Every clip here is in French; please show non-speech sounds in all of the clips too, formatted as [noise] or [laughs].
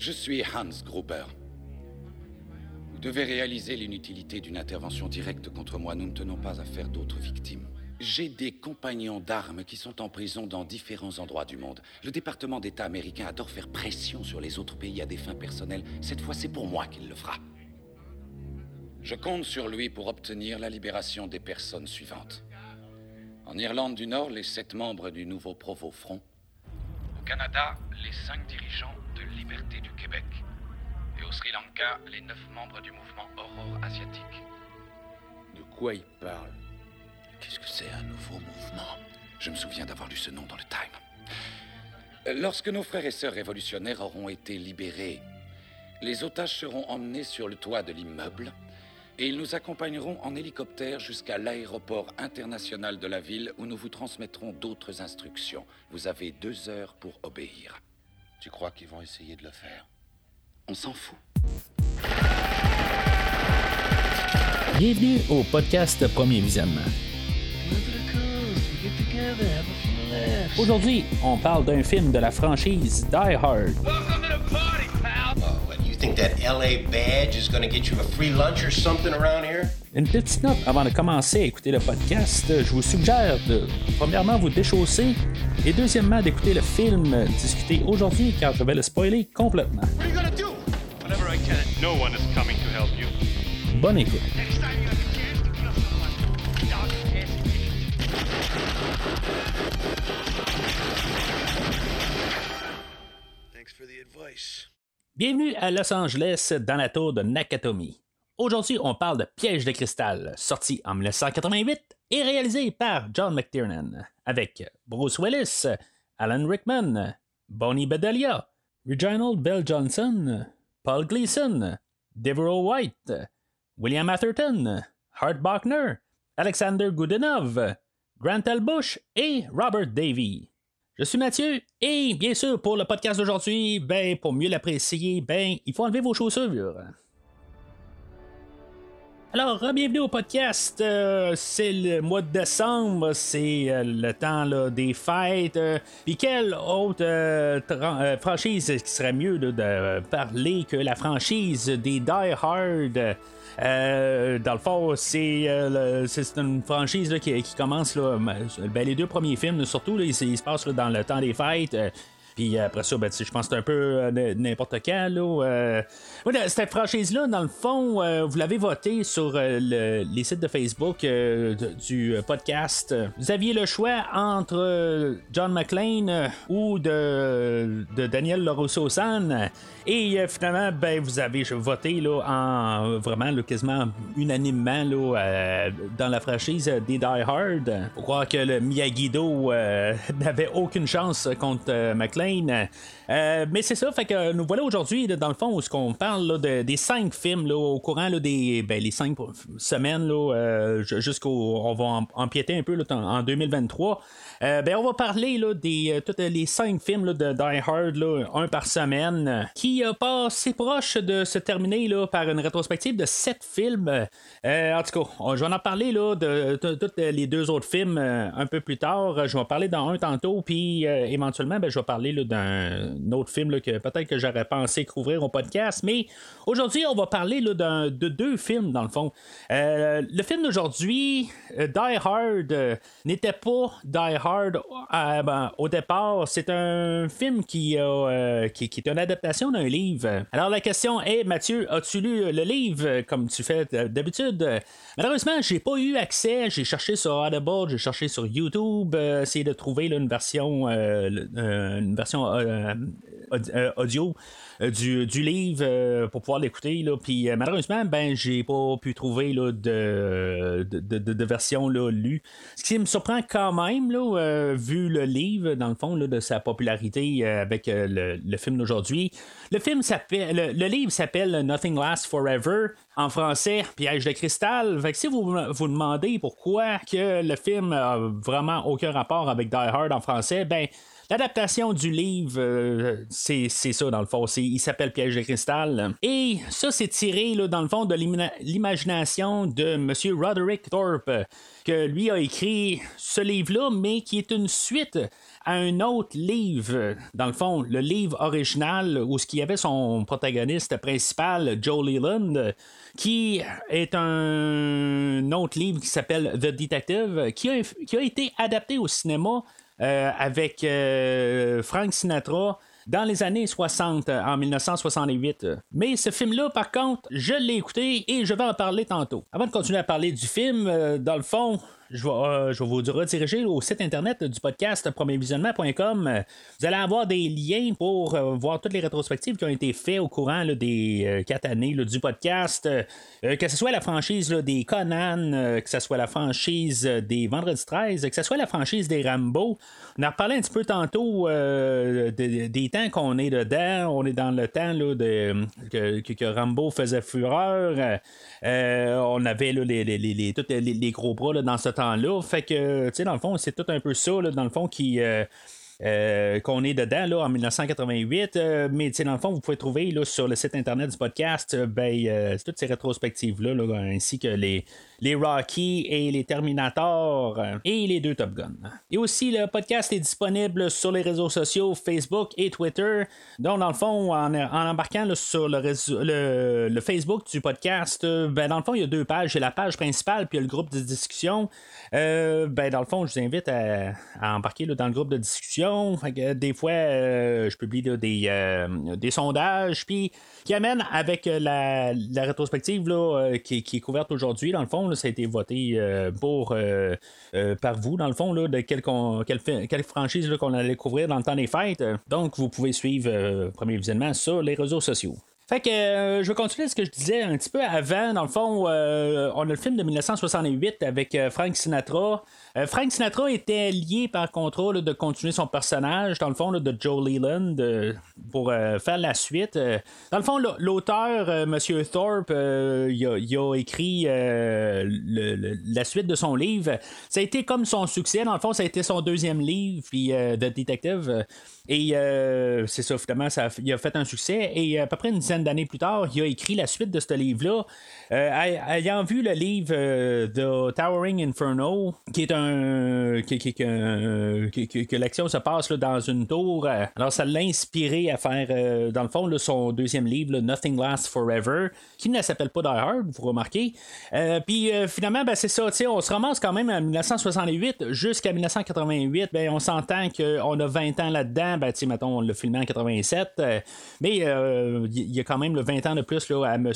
Je suis Hans Gruber. Vous devez réaliser l'inutilité d'une intervention directe contre moi. Nous ne tenons pas à faire d'autres victimes. J'ai des compagnons d'armes qui sont en prison dans différents endroits du monde. Le département d'État américain adore faire pression sur les autres pays à des fins personnelles. Cette fois, c'est pour moi qu'il le fera. Je compte sur lui pour obtenir la libération des personnes suivantes. En Irlande du Nord, les sept membres du nouveau Provo Front. Au Canada, les cinq dirigeants Liberté du Québec. Et au Sri Lanka, les neuf membres du mouvement Aurore Asiatique. De quoi il parle? Qu'est-ce que c'est un nouveau mouvement? Je me souviens d'avoir lu ce nom dans le Time. Lorsque nos frères et sœurs révolutionnaires auront été libérés, les otages seront emmenés sur le toit de l'immeuble et ils nous accompagneront en hélicoptère jusqu'à l'aéroport international de la ville où nous vous transmettrons d'autres instructions. Vous avez deux heures pour obéir. Tu crois qu'ils vont essayer de le faire? On s'en fout. Bienvenue au podcast Premier Visionnement. Aujourd'hui, on parle d'un film de la franchise Die Hard. You think that LA badge is going to get you a free lunch or something around here? Une petite note avant de commencer à écouter le podcast, je vous suggère de premièrement vous déchausser et deuxièmement d'écouter le film discuté aujourd'hui car je vais le spoiler complètement. Bonne écoute. Bienvenue à Los Angeles dans la tour de Nakatomi. Aujourd'hui, on parle de Piège de cristal, sorti en 1988 et réalisé par John McTiernan, avec Bruce Willis, Alan Rickman, Bonnie Bedelia, Reginald Bell Johnson, Paul Gleason, Devereaux White, William Atherton, Hart Bachner, Alexander Goodenough, Grant L. Bush et Robert Davy. Je suis Mathieu et bien sûr pour le podcast d'aujourd'hui, ben pour mieux l'apprécier, ben il faut enlever vos chaussures. Alors, bienvenue au podcast. Euh, c'est le mois de décembre, c'est euh, le temps des fêtes. euh, Puis quelle autre euh, franchise qui serait mieux de parler que la franchise des Die Hard? Dans le fond, c'est une franchise qui, commence là, ben, les deux premiers films, surtout, ils, se passent dans le temps des fêtes. Euh, puis après ça, ben, je pense que c'est un peu euh, n'importe quand. Euh. Cette franchise-là, dans le fond, euh, vous l'avez voté sur euh, le- les sites de Facebook euh, du euh, podcast. Vous aviez le choix entre euh, John McClane euh, ou de, Daniel LaRusso-San. Et euh, finalement, ben, vous avez voté là, en vraiment quasiment unanimement là, euh, dans la franchise des Die Hard. Faut croire que le Miyagi-Do euh, [laughs] n'avait aucune chance contre euh, McLean. Euh, mais c'est ça, fait que nous voilà aujourd'hui, dans le fond, où ce qu'on parle là, de- des cinq films là, au courant là, des ben, les cinq semaines euh, jusqu'au. On va em- empiéter un peu en en 2023. Euh, ben, on va parler là, des euh, tous les cinq films de Die Hard, là, un par semaine, euh, qui a pas assez proche de se terminer là, par une rétrospective de sept films. Euh, en tout cas, je vais en parler là, de, tous les deux autres films euh, un peu plus tard. Je vais en parler dans un tantôt, puis euh, éventuellement, ben, je vais parler là, d'un autre film là, que peut-être que j'aurais pensé couvrir au podcast. Mais aujourd'hui, on va parler là, d'un- de deux films, dans le fond. Euh, le film d'aujourd'hui, euh, Die Hard, euh, n'était pas Die Hard ben, au départ. C'est un film qui, qui, est une adaptation d'un livre. Alors la question est, Mathieu, as-tu lu le livre comme tu fais d'habitude? Malheureusement, j'ai pas eu accès. J'ai cherché sur Audible, j'ai cherché sur YouTube, essayé de trouver là, une version, une version audio euh, du, livre euh, pour pouvoir l'écouter. Puis euh, malheureusement, ben j'ai pas pu trouver là, de, de, version là, lue. Ce qui me surprend quand même, là, euh, vu le livre, dans le fond, là, de sa popularité euh, avec euh, le, le film d'aujourd'hui. Le film s'appelle. Le, le livre s'appelle Nothing Lasts Forever. En français, Piège de cristal. Fait que si vous vous demandez pourquoi que le film a vraiment aucun rapport avec Die Hard en français, ben L'adaptation du livre, euh, c'est ça dans le fond. Il s'appelle Piège de cristal. Et ça, c'est tiré là, dans le fond de l'imagination de M. Roderick Thorpe, que lui a écrit ce livre-là, mais qui est une suite à un autre livre. Dans le fond, le livre original où ce qui avait son protagoniste principal, Joe Leland, qui est un autre livre qui s'appelle The Detective, qui a, qui a été adapté au cinéma avec euh, Frank Sinatra dans les années 60, euh, en 1968. Mais ce film-là, par contre, je l'ai écouté et je vais en parler tantôt. Avant de continuer à parler du film, euh, dans le fond, je vais, euh, je vais vous rediriger au site internet du podcast premiervisionnement.com. Vous allez avoir des liens pour euh, voir toutes les rétrospectives qui ont été faites au courant des euh, quatre années du podcast. Que ce soit la franchise des Conan, que ce soit la franchise des Vendredi 13, que ce soit la franchise des Rambo. On a reparlé un petit peu tantôt de- des temps qu'on est dedans. On est dans le temps de, que, Rambo faisait fureur. On avait les, tous les, gros bras dans ce temps-là. Fait que, tu sais, dans le fond, c'est tout un peu ça, là, dans le fond, qui. euh, euh, qu'on est dedans là, en 1988. euh, mais dans le fond, vous pouvez trouver là, sur le site internet du podcast euh, ben, toutes ces rétrospectives-là, là, ainsi que les, les Rocky et les Terminator euh, et les deux Top Gun. Et aussi, le podcast est disponible sur les réseaux sociaux Facebook et Twitter. Donc, dans le fond, en, embarquant sur le, le, Facebook du podcast, euh, ben, dans le fond, il y a deux pages. Il y a la page principale puis il y a le groupe de discussion. Euh, ben, dans le fond, je vous invite à, embarquer dans le groupe de discussion. Des fois, euh, je publie des, des sondages puis qui amènent avec la, rétrospective qui, qui est couverte aujourd'hui. Dans le fond, ça a été voté euh, euh, euh, par vous, dans le fond, de quelle, quelle, quelle franchise qu'on allait couvrir dans le temps des fêtes. Donc, vous pouvez suivre Premier Visionnement sur les réseaux sociaux. Fait que euh, je vais continuer ce que je disais un petit peu avant. Dans le fond, euh, on a le film de 1968 avec euh, Frank Sinatra. Frank Sinatra était lié par contrat de continuer son personnage, dans le fond, de Joe Leland, pour faire la suite. Dans le fond, l'auteur, Monsieur Thorpe, il, a, a écrit le- la suite de son livre. Ça a été comme son succès. Dans le fond, ça a été son deuxième livre, puis The Detective. Et c'est ça, finalement, ça il a fait un succès. Et à peu près une dizaine d'années plus tard, il a écrit la suite de ce livre-là. Euh, ay- ayant vu le livre euh, The Towering Inferno, qui est un. qui- euh, que l'action se passe dans une tour, euh, alors ça l'a inspiré à faire, euh, dans le fond, son deuxième livre, Nothing Lasts Forever, qui ne s'appelle pas Die Hard, vous remarquez. Euh, Puis euh, finalement, ben, c'est ça, on se ramasse quand même en 1968 jusqu'à 1988. Ben, on s'entend qu'on a 20 ans là-dedans. Ben, mettons, on l'a filmé en 87. euh, mais euh, il a quand même le 20 ans de plus à M.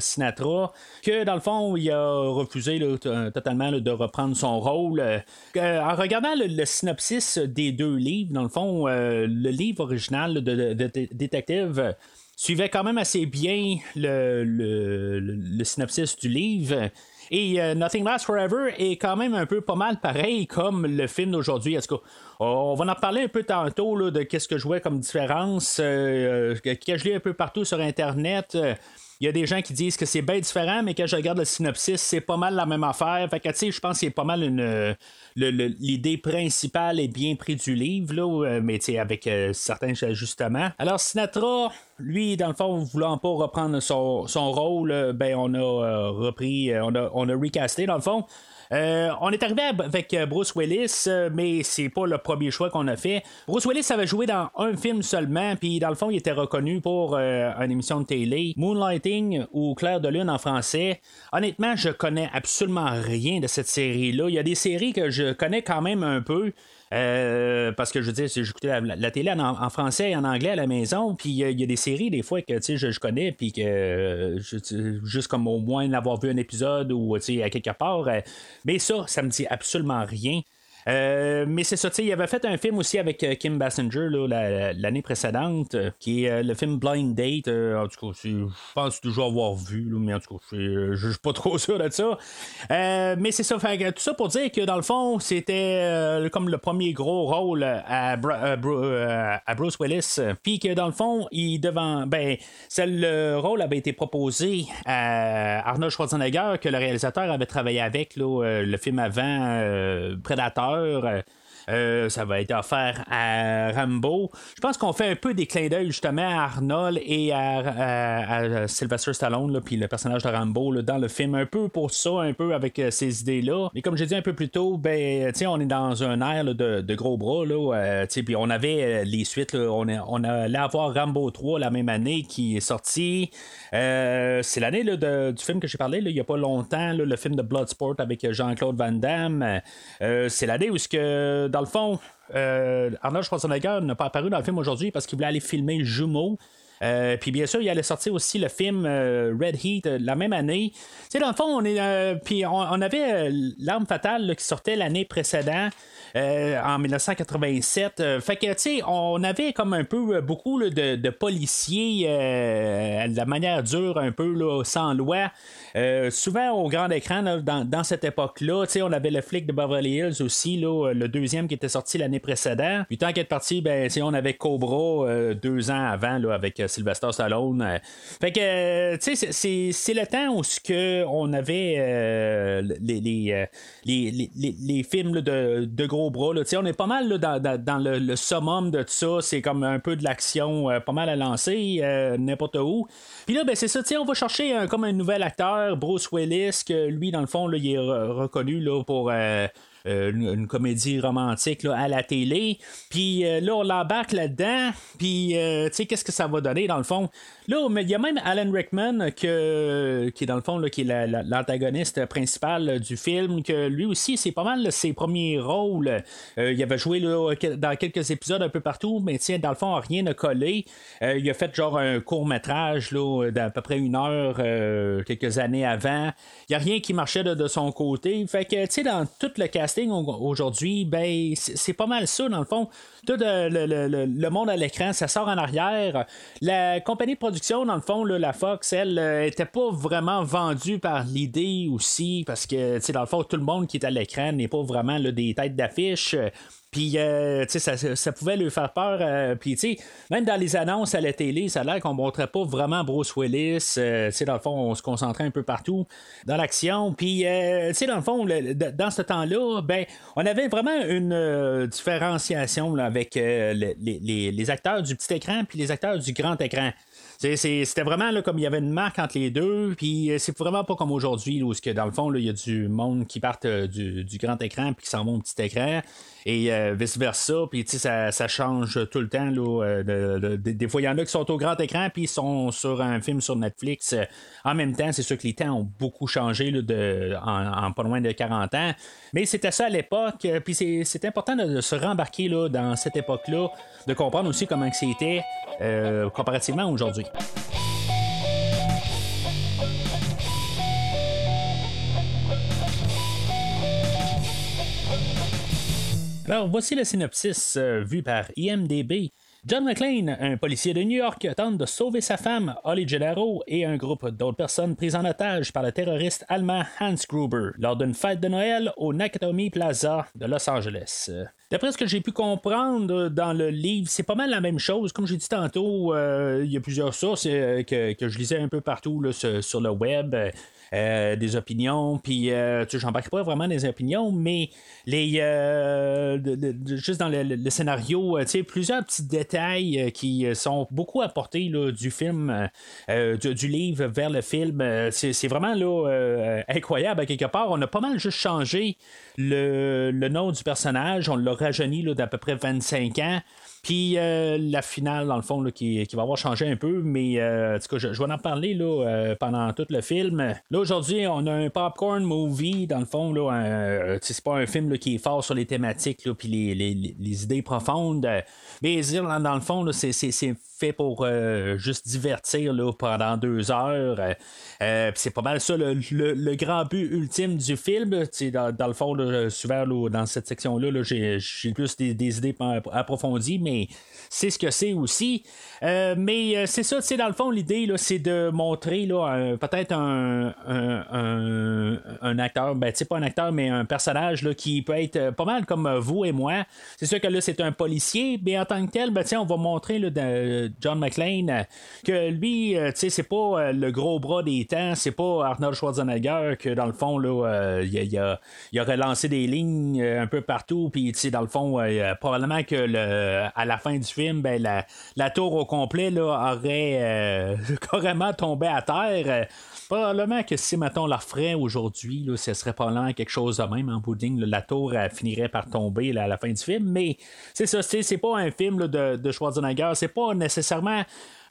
Sinatra, que dans le fond, il a refusé t- totalement de reprendre son rôle. Euh, en regardant le, synopsis des deux livres, dans le fond, euh, le livre original de, de- Détective euh, suivait quand même assez bien le synopsis du livre. Et euh, Nothing Lasts Forever est quand même un peu pas mal pareil comme le film d'aujourd'hui. En tout cas, on va en parler un peu tantôt de qu'est-ce que je vois comme différence, euh, euh, que je lis un peu partout sur Internet. Il y a des gens qui disent que c'est bien différent, mais quand je regarde le synopsis, c'est pas mal la même affaire. Fait que, tu sais, je pense que c'est pas mal une. L'idée principale est bien pris du livre, là, euh, mais tu sais, avec euh, certains ajustements. Alors, Sinatra, lui, dans le fond, voulant pas reprendre son, rôle, euh, ben, on a repris, on, a, on a recasté, dans le fond. Euh, on est arrivé avec euh, Bruce Willis, euh, mais c'est pas le premier choix qu'on a fait. Bruce Willis avait joué dans un film seulement, puis dans le fond, il était reconnu pour une émission de télé, Moonlighting ou Claire de Lune en français. Honnêtement, je connais absolument rien de cette série-là. Il y a des séries que je connais quand même un peu. Euh, parce que je veux dire, j'écoutais la, télé en, français et en anglais à la maison, puis euh, il y a des séries des fois que je, je connais, puis que euh, juste comme au moins avoir vu un épisode ou à quelque part. mais ça, ça me dit absolument rien. Euh, mais c'est ça, tu sais, il avait fait un film aussi avec euh, Kim Basinger l'année précédente, euh, qui est le film Blind Date. en tout cas, je pense toujours avoir vu, mais en tout cas, je je suis pas [laughs] trop sûr de ça. Mais c'est ça, tout ça pour dire que dans le fond, c'était comme le premier gros rôle à, à Bruce Willis. Puis que dans le fond, il devant. Ben, le rôle avait été proposé à Arnold Schwarzenegger, que le réalisateur avait travaillé avec, le film avant Predator. Euh, Euh, ça va être offert à Rambo. Je pense qu'on fait un peu des clins d'œil justement à Arnold et à, Sylvester Stallone, puis le personnage de Rambo dans le film, un peu pour ça, un peu avec euh, ces idées-là. Mais comme j'ai dit un peu plus tôt, ben, on est dans un air de, gros bras, là, puis on avait les suites, on, on allait avoir Rambo 3 la même année qui est sorti. c'est l'année du film que j'ai parlé, il n'y a pas longtemps, le film de Bloodsport avec Jean-Claude Van Damme. c'est l'année où, que, dans le fond, euh, Arnold Schwarzenegger n'a pas apparu dans le film aujourd'hui parce qu'il voulait aller filmer Jumeau. Euh, puis bien sûr, il allait sortir aussi le film euh, Red Heat la même année. Tu sais, dans le fond, on est. puis on, avait L'arme fatale qui sortait l'année précédente. en 1987. fait que, on avait comme un peu beaucoup de, policiers de la manière dure, un peu là, sans loi. Euh, souvent au grand écran, dans, cette époque-là, on avait le flic de Beverly Hills aussi, le deuxième qui était sorti l'année précédente. Puis tant qu'être parti, ben, on avait Cobra euh, deux ans avant avec euh, Sylvester Stallone. Fait que c'est le temps où que on avait les, les, les, films de, gros bras. Là. On est pas mal dans, le, summum de tout ça. C'est comme un peu de l'action pas mal à lancer, n'importe où. Puis là, ben, c'est ça, on va chercher comme un nouvel acteur Bruce Willis, que lui, dans le fond, il est reconnu là, pour euh, euh, une, comédie romantique à la télé. Puis euh, là, on l'embarque là-dedans. Puis, tu sais, qu'est-ce que ça va donner, dans le fond? Là, mais il y a même Alan Rickman, que, qui est dans le fond, là, qui est l'antagoniste principal du film, que lui aussi, c'est pas mal ses premiers rôles. il avait joué dans quelques épisodes un peu partout, mais tiens, dans le fond, rien n'a collé. il a fait genre un court métrage d'à peu près une heure quelques années avant. Il n'y a rien qui marchait de, son côté. Fait que, dans tout le casting aujourd'hui, ben, c'est pas mal ça, dans le fond. Tout le, monde à l'écran, ça sort en arrière. La compagnie de production, dans le fond, la Fox, elle, euh, était pas vraiment vendue par l'idée aussi, parce que, tu sais, dans le fond, tout le monde qui est à l'écran n'est pas vraiment des têtes d'affiche. Puis, euh, tu sais, ça, pouvait lui faire peur. Euh, puis, tu sais, même dans les annonces à la télé, ça a l'air qu'on montrait pas vraiment Bruce Willis. Euh, tu sais, dans le fond, on se concentrait un peu partout dans l'action. Puis, tu sais, dans le fond, dans ce temps-là, ben, on avait vraiment une différenciation avec les, les, acteurs du petit écran puis les acteurs du grand écran. C'était vraiment là, comme il y avait une marque entre les deux, puis euh, c'est vraiment pas comme aujourd'hui, où dans le fond, il y a du monde qui part euh, du, grand écran puis qui s'en va au petit écran, et euh, vice-versa, puis ça, ça change tout le temps. Là, des fois, il y en a qui sont au grand écran, puis ils sont sur un film sur Netflix. En même temps, c'est sûr que les temps ont beaucoup changé là, de, en, pas loin de 40 ans, mais c'était ça à l'époque, puis c'est important de, se rembarquer là, dans cette époque-là, de comprendre aussi comment c'était comparativement aujourd'hui. Alors, voici le synopsis euh, vu par IMDB. John McClane, un policier de New York, tente de sauver sa femme, Holly Gennaro, et un groupe d'autres personnes prises en otage par le terroriste allemand Hans Gruber lors d'une fête de Noël au Nakatomi Plaza de Los Angeles. D'après ce que j'ai pu comprendre dans le livre, c'est pas mal la même chose. Comme j'ai dit tantôt, euh, il y a plusieurs sources euh, que, je lisais un peu partout sur, le web. Euh, des opinions, puis euh, tu j'embarque pas vraiment des opinions, mais les juste dans le, scénario, tu sais, plusieurs petits détails qui sont beaucoup apportés là, du film, du, livre vers le film. C'est, vraiment là incroyable à quelque part. On a pas mal juste changé le, le nom du personnage, on l'a rajeuni d'à peu près 25 ans. Puis euh, la finale, dans le fond, qui, va avoir changé un peu, mais euh, je, vais en parler là, euh, pendant tout le film. Là, aujourd'hui, on a un popcorn movie, dans le fond, là, c'est pas un film qui est fort sur les thématiques, puis les, les, idées profondes. Mais dans le fond, c'est fait pour juste divertir là, pendant deux heures. c'est pas mal ça le, grand but ultime du film. Dans, dans le fond, souvent dans cette section-là, j'ai plus des, des idées approfondies, mais c'est ce que c'est aussi. Euh, mais euh, c'est ça, sais, dans le fond, l'idée, c'est de montrer peut-être un, un, un- un acteur, ben, pas un acteur, mais un personnage là, qui peut être euh, pas mal comme vous et moi. C'est sûr que là, c'est un policier, mais en tant que tel, ben, on va montrer là, John McClane que lui, tu sais, c'est pas le gros bras des temps, c'est pas Arnold Schwarzenegger que dans le fond, là, il, a, il a- il aurait lancé des lignes un peu partout, puis tu sais, dans le fond, probablement que le, à la fin du film, ben, la, tour au complet aurait euh, [laughs] carrément tombé à terre. Euh, Probablement que si, mettons, la ferait aujourd'hui, ce serait probablement quelque chose de même en bout ligne, là, la tour finirait par tomber à la fin du film. Mais c'est ça, c'est, pas un film de, de Schwarzenegger, c'est pas nécessairement.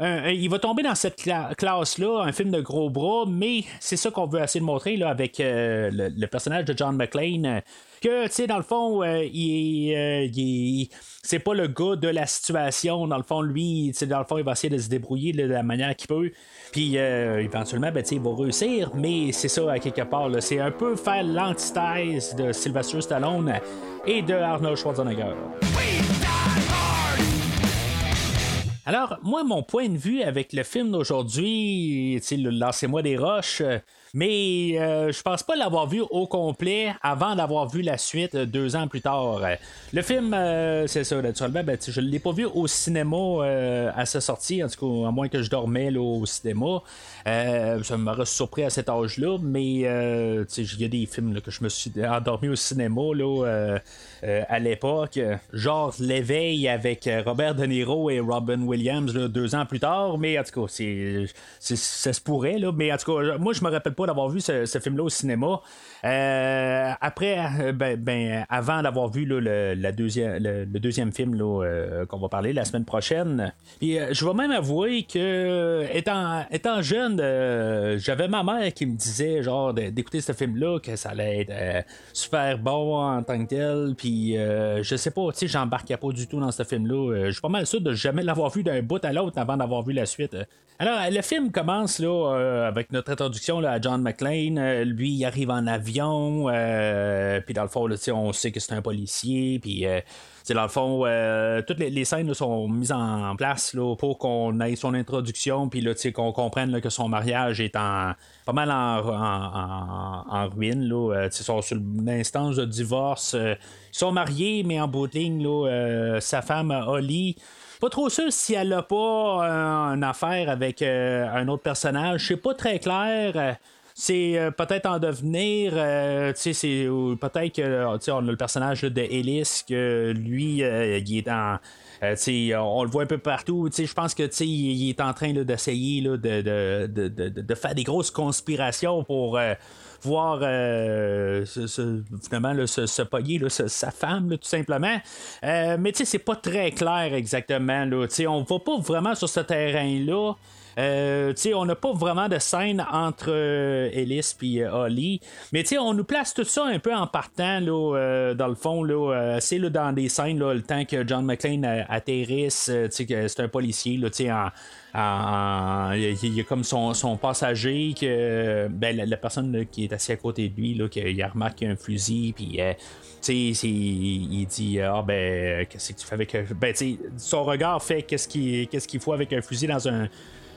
Il va tomber dans cette cla- classe-là, un film de gros bras, mais c'est ça qu'on veut essayer de montrer là, avec euh, le, personnage de John McClane. euh, que, tu sais, dans le fond, euh, il, euh, c'est pas le gars de la situation. Dans le fond, lui, tu sais, dans le fond, il va essayer de se débrouiller de la manière qu'il peut. Puis, éventuellement, ben, il va réussir. Mais c'est ça, à quelque part, c'est un peu faire l'antithèse de Sylvester Stallone et de Arnold Schwarzenegger. Alors, moi, mon point de vue avec le film d'aujourd'hui, le Lancez-moi des roches, euh, mais euh, je pense pas l'avoir vu au complet avant d'avoir vu la suite euh, deux ans plus tard. Le film, euh, c'est ça, naturellement, ben, je l'ai pas vu au cinéma à sa sortie, en tout cas, à moins que je dormais au cinéma. Ça m'aurait surpris à cet âge-là, mais il y a des films que je me suis endormi au cinéma là, à l'époque, genre L'éveil avec Robert De Niro et Robin Williams deux ans plus tard, mais en tout cas, c'est- ça se pourrait, là, mais en tout cas, moi je me rappelle d'avoir vu ce, film-là au cinéma. Euh, après, euh, ben, ben, avant d'avoir vu le, deuxième, le, deuxième film là, euh, qu'on va parler la semaine prochaine, puis je vais même avouer que étant, étant jeune, j'avais ma mère qui me disait genre d'écouter ce film-là, que ça allait être super bon en tant que tel, puis je sais pas, tu sais, j'embarquais pas du tout dans ce film-là. Je suis pas mal sûr de jamais l'avoir vu d'un bout à l'autre avant d'avoir vu la suite. Alors, le film commence là, euh, avec notre introduction là, à John McClane. Euh, lui, il arrive en avion, euh, puis dans le fond, là, on sait que c'est un policier, puis. Dans le fond, euh, toutes les, scènes sont mises en place là, pour qu'on ait son introduction, puis qu'on comprenne que son mariage est en pas mal en, ruine. Là, Euh, ils sont sur l'instance de divorce. euh, ils sont mariés, mais en bout de ligne, sa femme, Holly, pas trop sûr si elle a pas euh, une affaire avec un autre personnage. C'est pas très clair. C'est euh, peut-être en devenir. euh, tu sais, peut-être que euh, on a le personnage de Ellis que lui, il est dans. euh, sais, on le voit un peu partout. Je pense que il il est en train d'essayer de, de, de, de, faire des grosses conspirations pour voir se, se- finalement là, là, sa femme, tout simplement. Mais c'est pas très clair exactement. Là. On va pas vraiment sur ce terrain-là. Euh, on n'a pas vraiment de scène entre euh, Ellis et Holly. Mais on nous place tout ça un peu en partant, là, euh, dans le fond, euh, là, dans des scènes, là, le temps que John McClane euh, atterrisse, euh, c'est un policier, là, en, en- il y a- comme son, son passager que ben, la, personne qui est assise à côté de lui là, qui, il a un fusil puis euh, c'est- il dit ah ben qu'est-ce que tu fais avec ben son regard fait qu'est-ce qu'il qu'est-ce qu'il faut avec un fusil dans un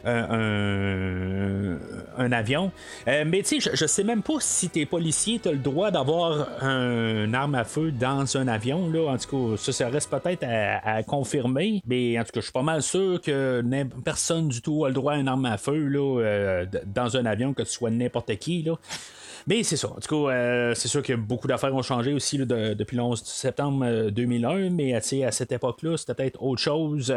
un, un- avion. Euh, mais tu sais, je, sais même pas si t'es policier, t'as le droit d'avoir un arme à feu dans un avion. Là. En tout cas, ça, reste peut-être à, confirmer. Mais en tout cas, je suis pas mal sûr que personne du tout a le droit à une arme à feu euh, dans un avion, que tu sois n'importe qui. Mais c'est ça. En tout cas, euh, c'est sûr que beaucoup d'affaires ont changé aussi depuis le 11 septembre euh, 2001, mais euh, tu sais, à cette époque-là, c'était peut-être autre chose.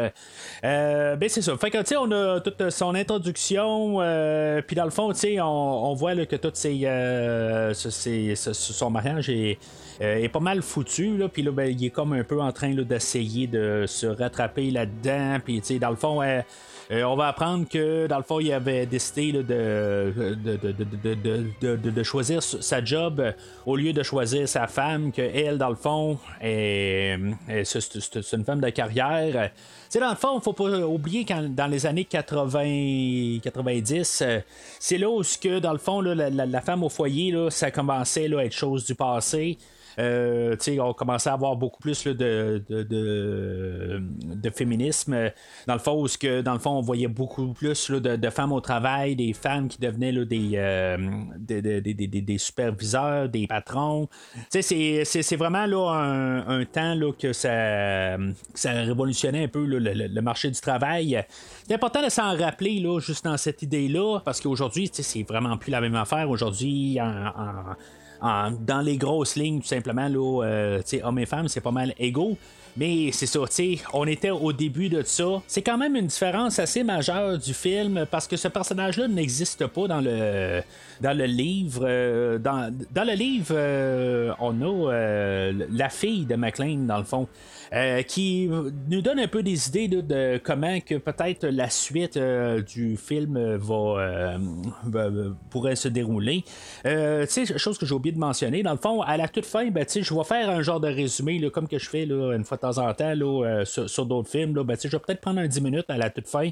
Euh, ben c'est ça. Fait que tu sais, on a toute son introduction, euh, puis dans le fond, tu sais, on, voit que tout euh, ce- son mariage est, euh, pas mal foutu, là, puis là, ben, il est comme un peu en train d'essayer de se rattraper là-dedans, puis tu sais, dans le fond, euh, on va apprendre que dans le fond, il avait décidé de, choisir sa job euh, au lieu de choisir sa femme, que elle, dans le fond, est, est- c'est, c'est- c'est une femme de carrière. Sais, dans le fond, faut pas oublier quand dans les années 80, 90, euh, c'est là où, que, dans le fond, la, femme au foyer, là, ça commençait à être chose du passé. Euh, on commençait à avoir beaucoup plus de, de, de, féminisme. Dans le fond, où que, dans le fond, on voyait beaucoup plus de, femmes au travail, des femmes qui devenaient là, des, euh, des, des, des, superviseurs, des patrons. C'est vraiment là, un, un temps là, que ça, ça révolutionnait un peu le, le, marché du travail. C'est important de s'en rappeler là, juste dans cette idée-là, parce qu'aujourd'hui, c'est vraiment plus la même affaire. Aujourd'hui, dans les grosses lignes, tout simplement, là, euh, hommes et femmes, c'est pas mal égaux. Mais c'est ça, tu on était au début de ça. C'est quand même une différence assez majeure du film parce que ce personnage-là n'existe pas dans le dans le livre. Euh, dans, le livre, euh, on a la fille de McLean dans le fond. Euh, qui nous donne un peu des idées de, comment que peut-être la suite euh, du film euh, va, pourrait se dérouler. chose que j'ai oublié de mentionner, dans le fond, à la toute fin, ben, je vais faire un genre de résumé, comme que je fais une fois en temps là, sur, d'autres films. Là, ben, je vais peut-être prendre un 10 minutes à la toute fin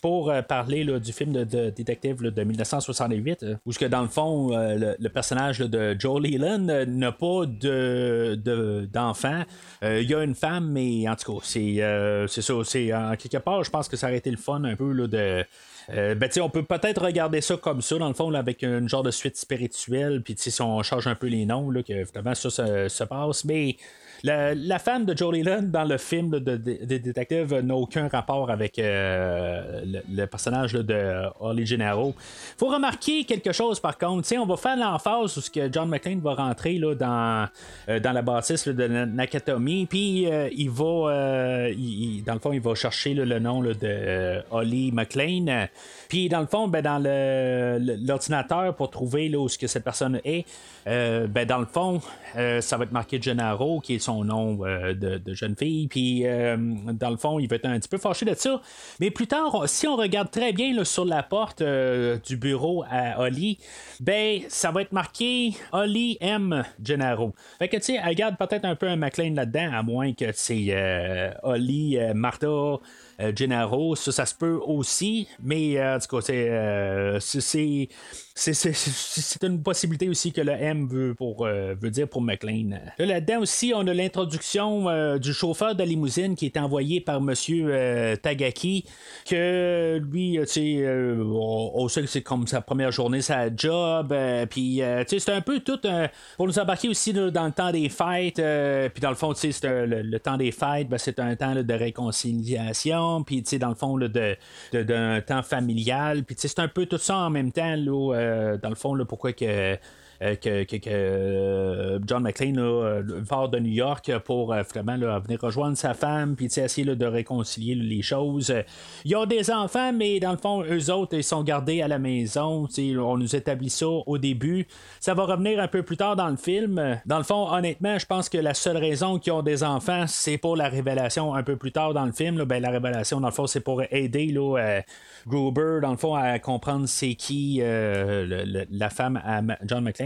pour euh, parler du film de, détective de 1968, euh, où que dans le fond, euh, le, personnage de Joe Leland n'a pas de, d'enfant. Il y a une femme, mais en tout cas, c'est, c'est ça. C'est, en quelque part, je pense que ça aurait été le fun un peu de. ben, on peut peut-être regarder ça comme ça, dans le fond, avec une genre de suite spirituelle, puis si on change un peu les noms, là, que évidemment ça se passe, mais la, femme de Jolie Leland dans le film de, détective n'a aucun rapport avec euh, le, personnage de Holly Gennaro. faut remarquer quelque chose par contre. on va faire l'emphase où ce que John McClane va rentrer là, dans, euh, dans la bâtisse de Nakatomi, puis euh, il va, dans le fond, il va chercher le nom de Holly McLean. Puis dans le fond, ben, dans l'ordinateur pour trouver là, où ce que cette personne est, ben, dans le fond, ça va être marqué Gennaro, qui est son nom euh, de, jeune fille. Puis, euh, dans le fond, il va être un petit peu fâché de ça. Mais plus tard, si on regarde très bien sur la porte euh, du bureau à Holly, ben, ça va être marqué Holly M. Gennaro. Fait que, tu sais, elle garde peut-être un peu un McLean là-dedans, à moins que c'est Holly, Martha. Gennaro, ça, ça se peut aussi, mais en tout cas, c'est c'est une possibilité aussi que le M veut, pour, euh, veut dire pour McLean. Là-dedans aussi, on a l'introduction euh, du chauffeur de limousine qui est envoyé par M. Euh, Tagaki, que lui, tu sais, on, sait que c'est comme sa première journée, sa job, puis, tu sais, c'est un peu tout pour nous embarquer aussi dans le temps des fêtes, puis dans le fond, tu sais, le, temps des fêtes, ben, c'est un temps de réconciliation, puis, tu sais, dans le fond, d'un de, temps familial, puis, tu sais, c'est un peu tout ça en même temps, là, euh, dans le fond, là, pourquoi que euh, que, euh, John McClane là, part de New York pour vraiment venir rejoindre sa femme puis essayer de réconcilier les choses. Ils ont des enfants, mais dans le fond, eux autres, ils sont gardés à la maison. On nous établit ça au début. Ça va revenir un peu plus tard dans le film. Dans le fond, honnêtement, je pense que la seule raison qu'ils ont des enfants, c'est pour la révélation un peu plus tard dans le film. Ben, la révélation, dans le fond, c'est pour aider là, Gruber, dans le fond, à comprendre c'est qui euh, la femme à John McClane.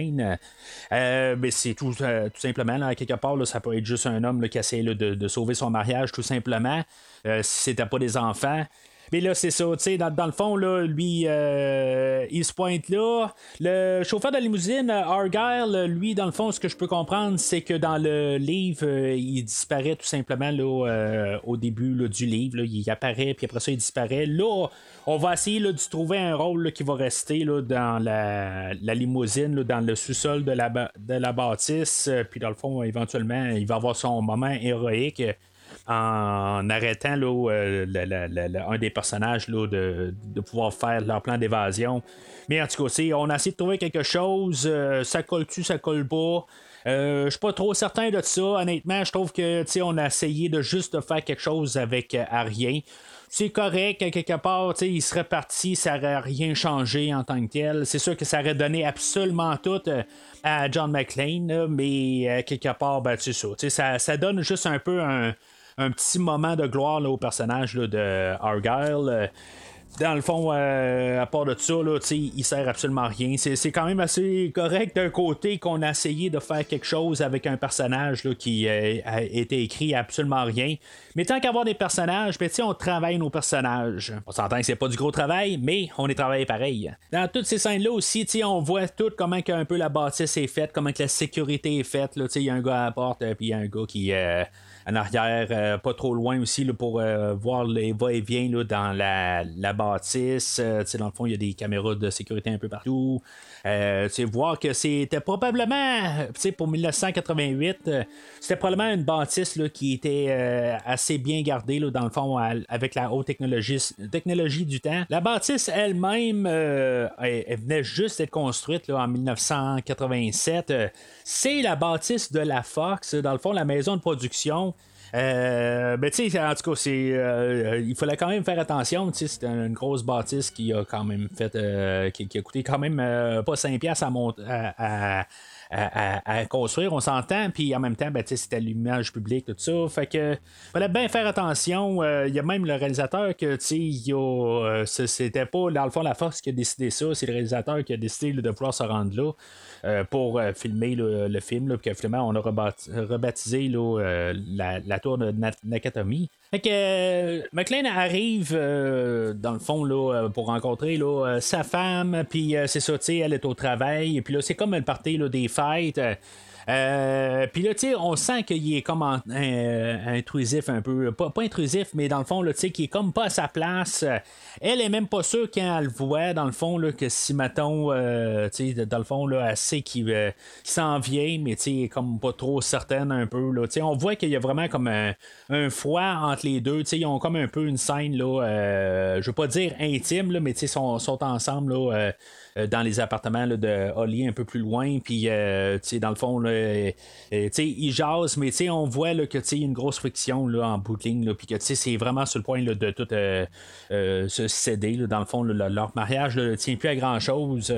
Euh, mais c'est tout, euh, simplement, quelque part, ça peut être juste un homme qui essaie de, sauver son mariage, tout simplement. si c'était pas des enfants. Mais là, c'est ça, tu sais, dans, le fond, lui, euh, il se pointe là. Le chauffeur de limousine, Argyle, lui, dans le fond, ce que je peux comprendre, c'est que dans le livre, euh, il disparaît tout simplement euh, au début du livre. il apparaît, puis après ça, il disparaît. Là, on va essayer de trouver un rôle qui va rester là, dans la, limousine, dans le sous-sol de la, bâtisse. puis dans le fond, éventuellement, il va avoir son moment héroïque en arrêtant là, euh, un des personnages là, de, pouvoir faire leur plan d'évasion. Mais en tout cas, on a essayé de trouver quelque chose. Euh, ça colle-tu, ça colle pas. Euh, je suis pas trop certain de ça. Honnêtement, je trouve que on a essayé de juste faire quelque chose avec rien. C'est correct, quelque part, il serait parti, ça n'aurait rien changé en tant que tel. C'est sûr que ça aurait donné absolument tout à John McClane, mais quelque part, ben, ça, ça. Ça donne juste un peu un petit moment de gloire au personnage de Argyle. Dans le fond, euh, à part de ça, là, il sert absolument à rien. C'est quand même assez correct d'un côté qu'on a essayé de faire quelque chose avec un personnage là, qui euh, a été écrit à absolument rien. Mais tant qu'avoir des personnages, ben, on travaille nos personnages. On s'entend que c'est pas du gros travail, mais on est travaillé pareil. Dans toutes ces scènes-là aussi, on voit tout comment un peu la bâtisse est faite, comment que la sécurité est faite. Il y a un gars à la porte, puis il y a un gars qui en arrière, euh, pas trop loin aussi pour euh, voir les va-et-vient dans la, la bâtisse. Euh, dans le fond, il y a des caméras de sécurité un peu partout. voir que c'était probablement, pour 1988, c'était probablement une bâtisse là, qui était assez bien gardée, là, dans le fond, avec la haute technologie, technologie du temps. La bâtisse elle-même, elle, venait juste d'être construite là, en 1987. C'est la bâtisse de la Fox, dans le fond, la maison de production euh, ben, tu sais, en tout cas, c'est, euh, il fallait quand même faire attention. C'était une grosse bâtisse qui a quand même fait, euh, qui, a coûté quand même pas 5$ à, monter, à, construire, on s'entend, puis en même temps, ben, c'était l'image publique, tout ça. Fait que fallait bien faire attention. Euh, il y a même le réalisateur que euh, c'était pas dans le fond la force qui a décidé ça, c'est le réalisateur qui a décidé de pouvoir se rendre là. Euh, pour filmer le film, là, puis finalement on a rebaptisé la, la, tour de Nakatomi. Fait que euh, McLean arrive euh, dans le fond là, euh, pour rencontrer là, sa femme, puis c'est ça, elle est au travail, et puis là, c'est comme elle partait là, des fêtes. Euh, puis là, on sent qu'il est comme intrusif un peu. Pas, intrusif, mais dans le fond, sais, qu'il est comme pas à sa place. Elle est même pas sûre quand elle voit, dans le fond, là, que si, mettons, euh, dans le fond, là, elle sait qu'il s'en vient, mais tu sais, comme pas trop certaine un peu. Là, on voit qu'il y a vraiment comme un, froid entre les deux. Ils ont comme un peu une scène, là, euh, je veux pas dire intime, là, mais ils sont, sont ensemble. Là, euh, dans les appartements de Holly un peu plus loin. Puis, euh, dans le fond, là, euh, ils jasent, mais on voit là, que y a une grosse friction là, en bout de ligne. Puis que c'est vraiment sur le point là, de tout se céder. Là, dans le fond, leur mariage ne tient plus à grand-chose.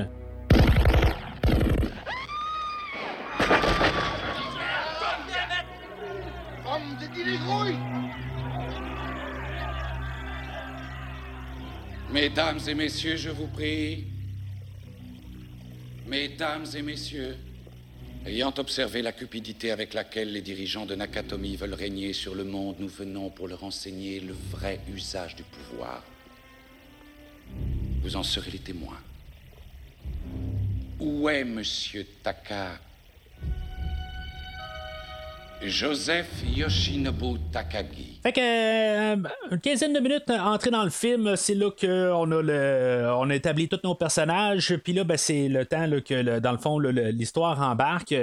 Mesdames et messieurs, je vous prie, Mesdames et messieurs, ayant observé la cupidité avec laquelle les dirigeants de Nakatomi veulent régner sur le monde, nous venons pour leur enseigner le vrai usage du pouvoir. Vous en serez les témoins. Où est Monsieur Taka Joseph Yoshinobu Takagi. Fait que euh, une quinzaine de minutes entrée dans le film, c'est là qu'on a le, on a établi tous nos personnages, puis là ben, c'est le temps que dans le fond l'histoire embarque.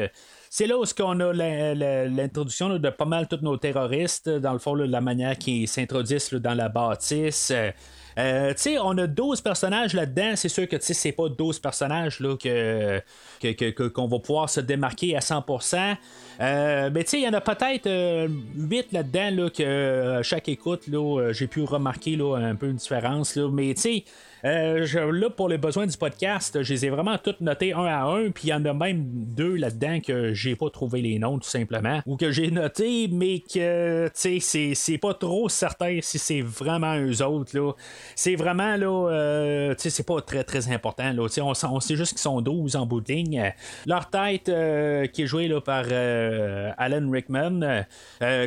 C'est là où on a l'introduction de pas mal tous nos terroristes, dans le fond la manière qu'ils s'introduisent dans la bâtisse. Euh, on a 12 personnages là-dedans. C'est sûr que c'est pas 12 personnages là, qu'on va pouvoir se démarquer à 100%. Euh, mais il y en a peut-être 8 euh, là-dedans là, que chaque écoute, là, j'ai pu remarquer là, un peu une différence. Là, mais tu sais, euh, là, pour les besoins du podcast, je les ai vraiment toutes notées un à un, puis il y en a même deux là-dedans que j'ai pas trouvé les noms, tout simplement, ou que j'ai noté, mais que, tu sais, c'est pas trop certain si c'est vraiment eux autres, là. C'est vraiment, là, euh, tu sais, c'est pas très, très important, là. On, on, sait juste qu'ils sont 12 en bout de ligne. Leur tête, euh, qui est jouée, là, par Alan Rickman,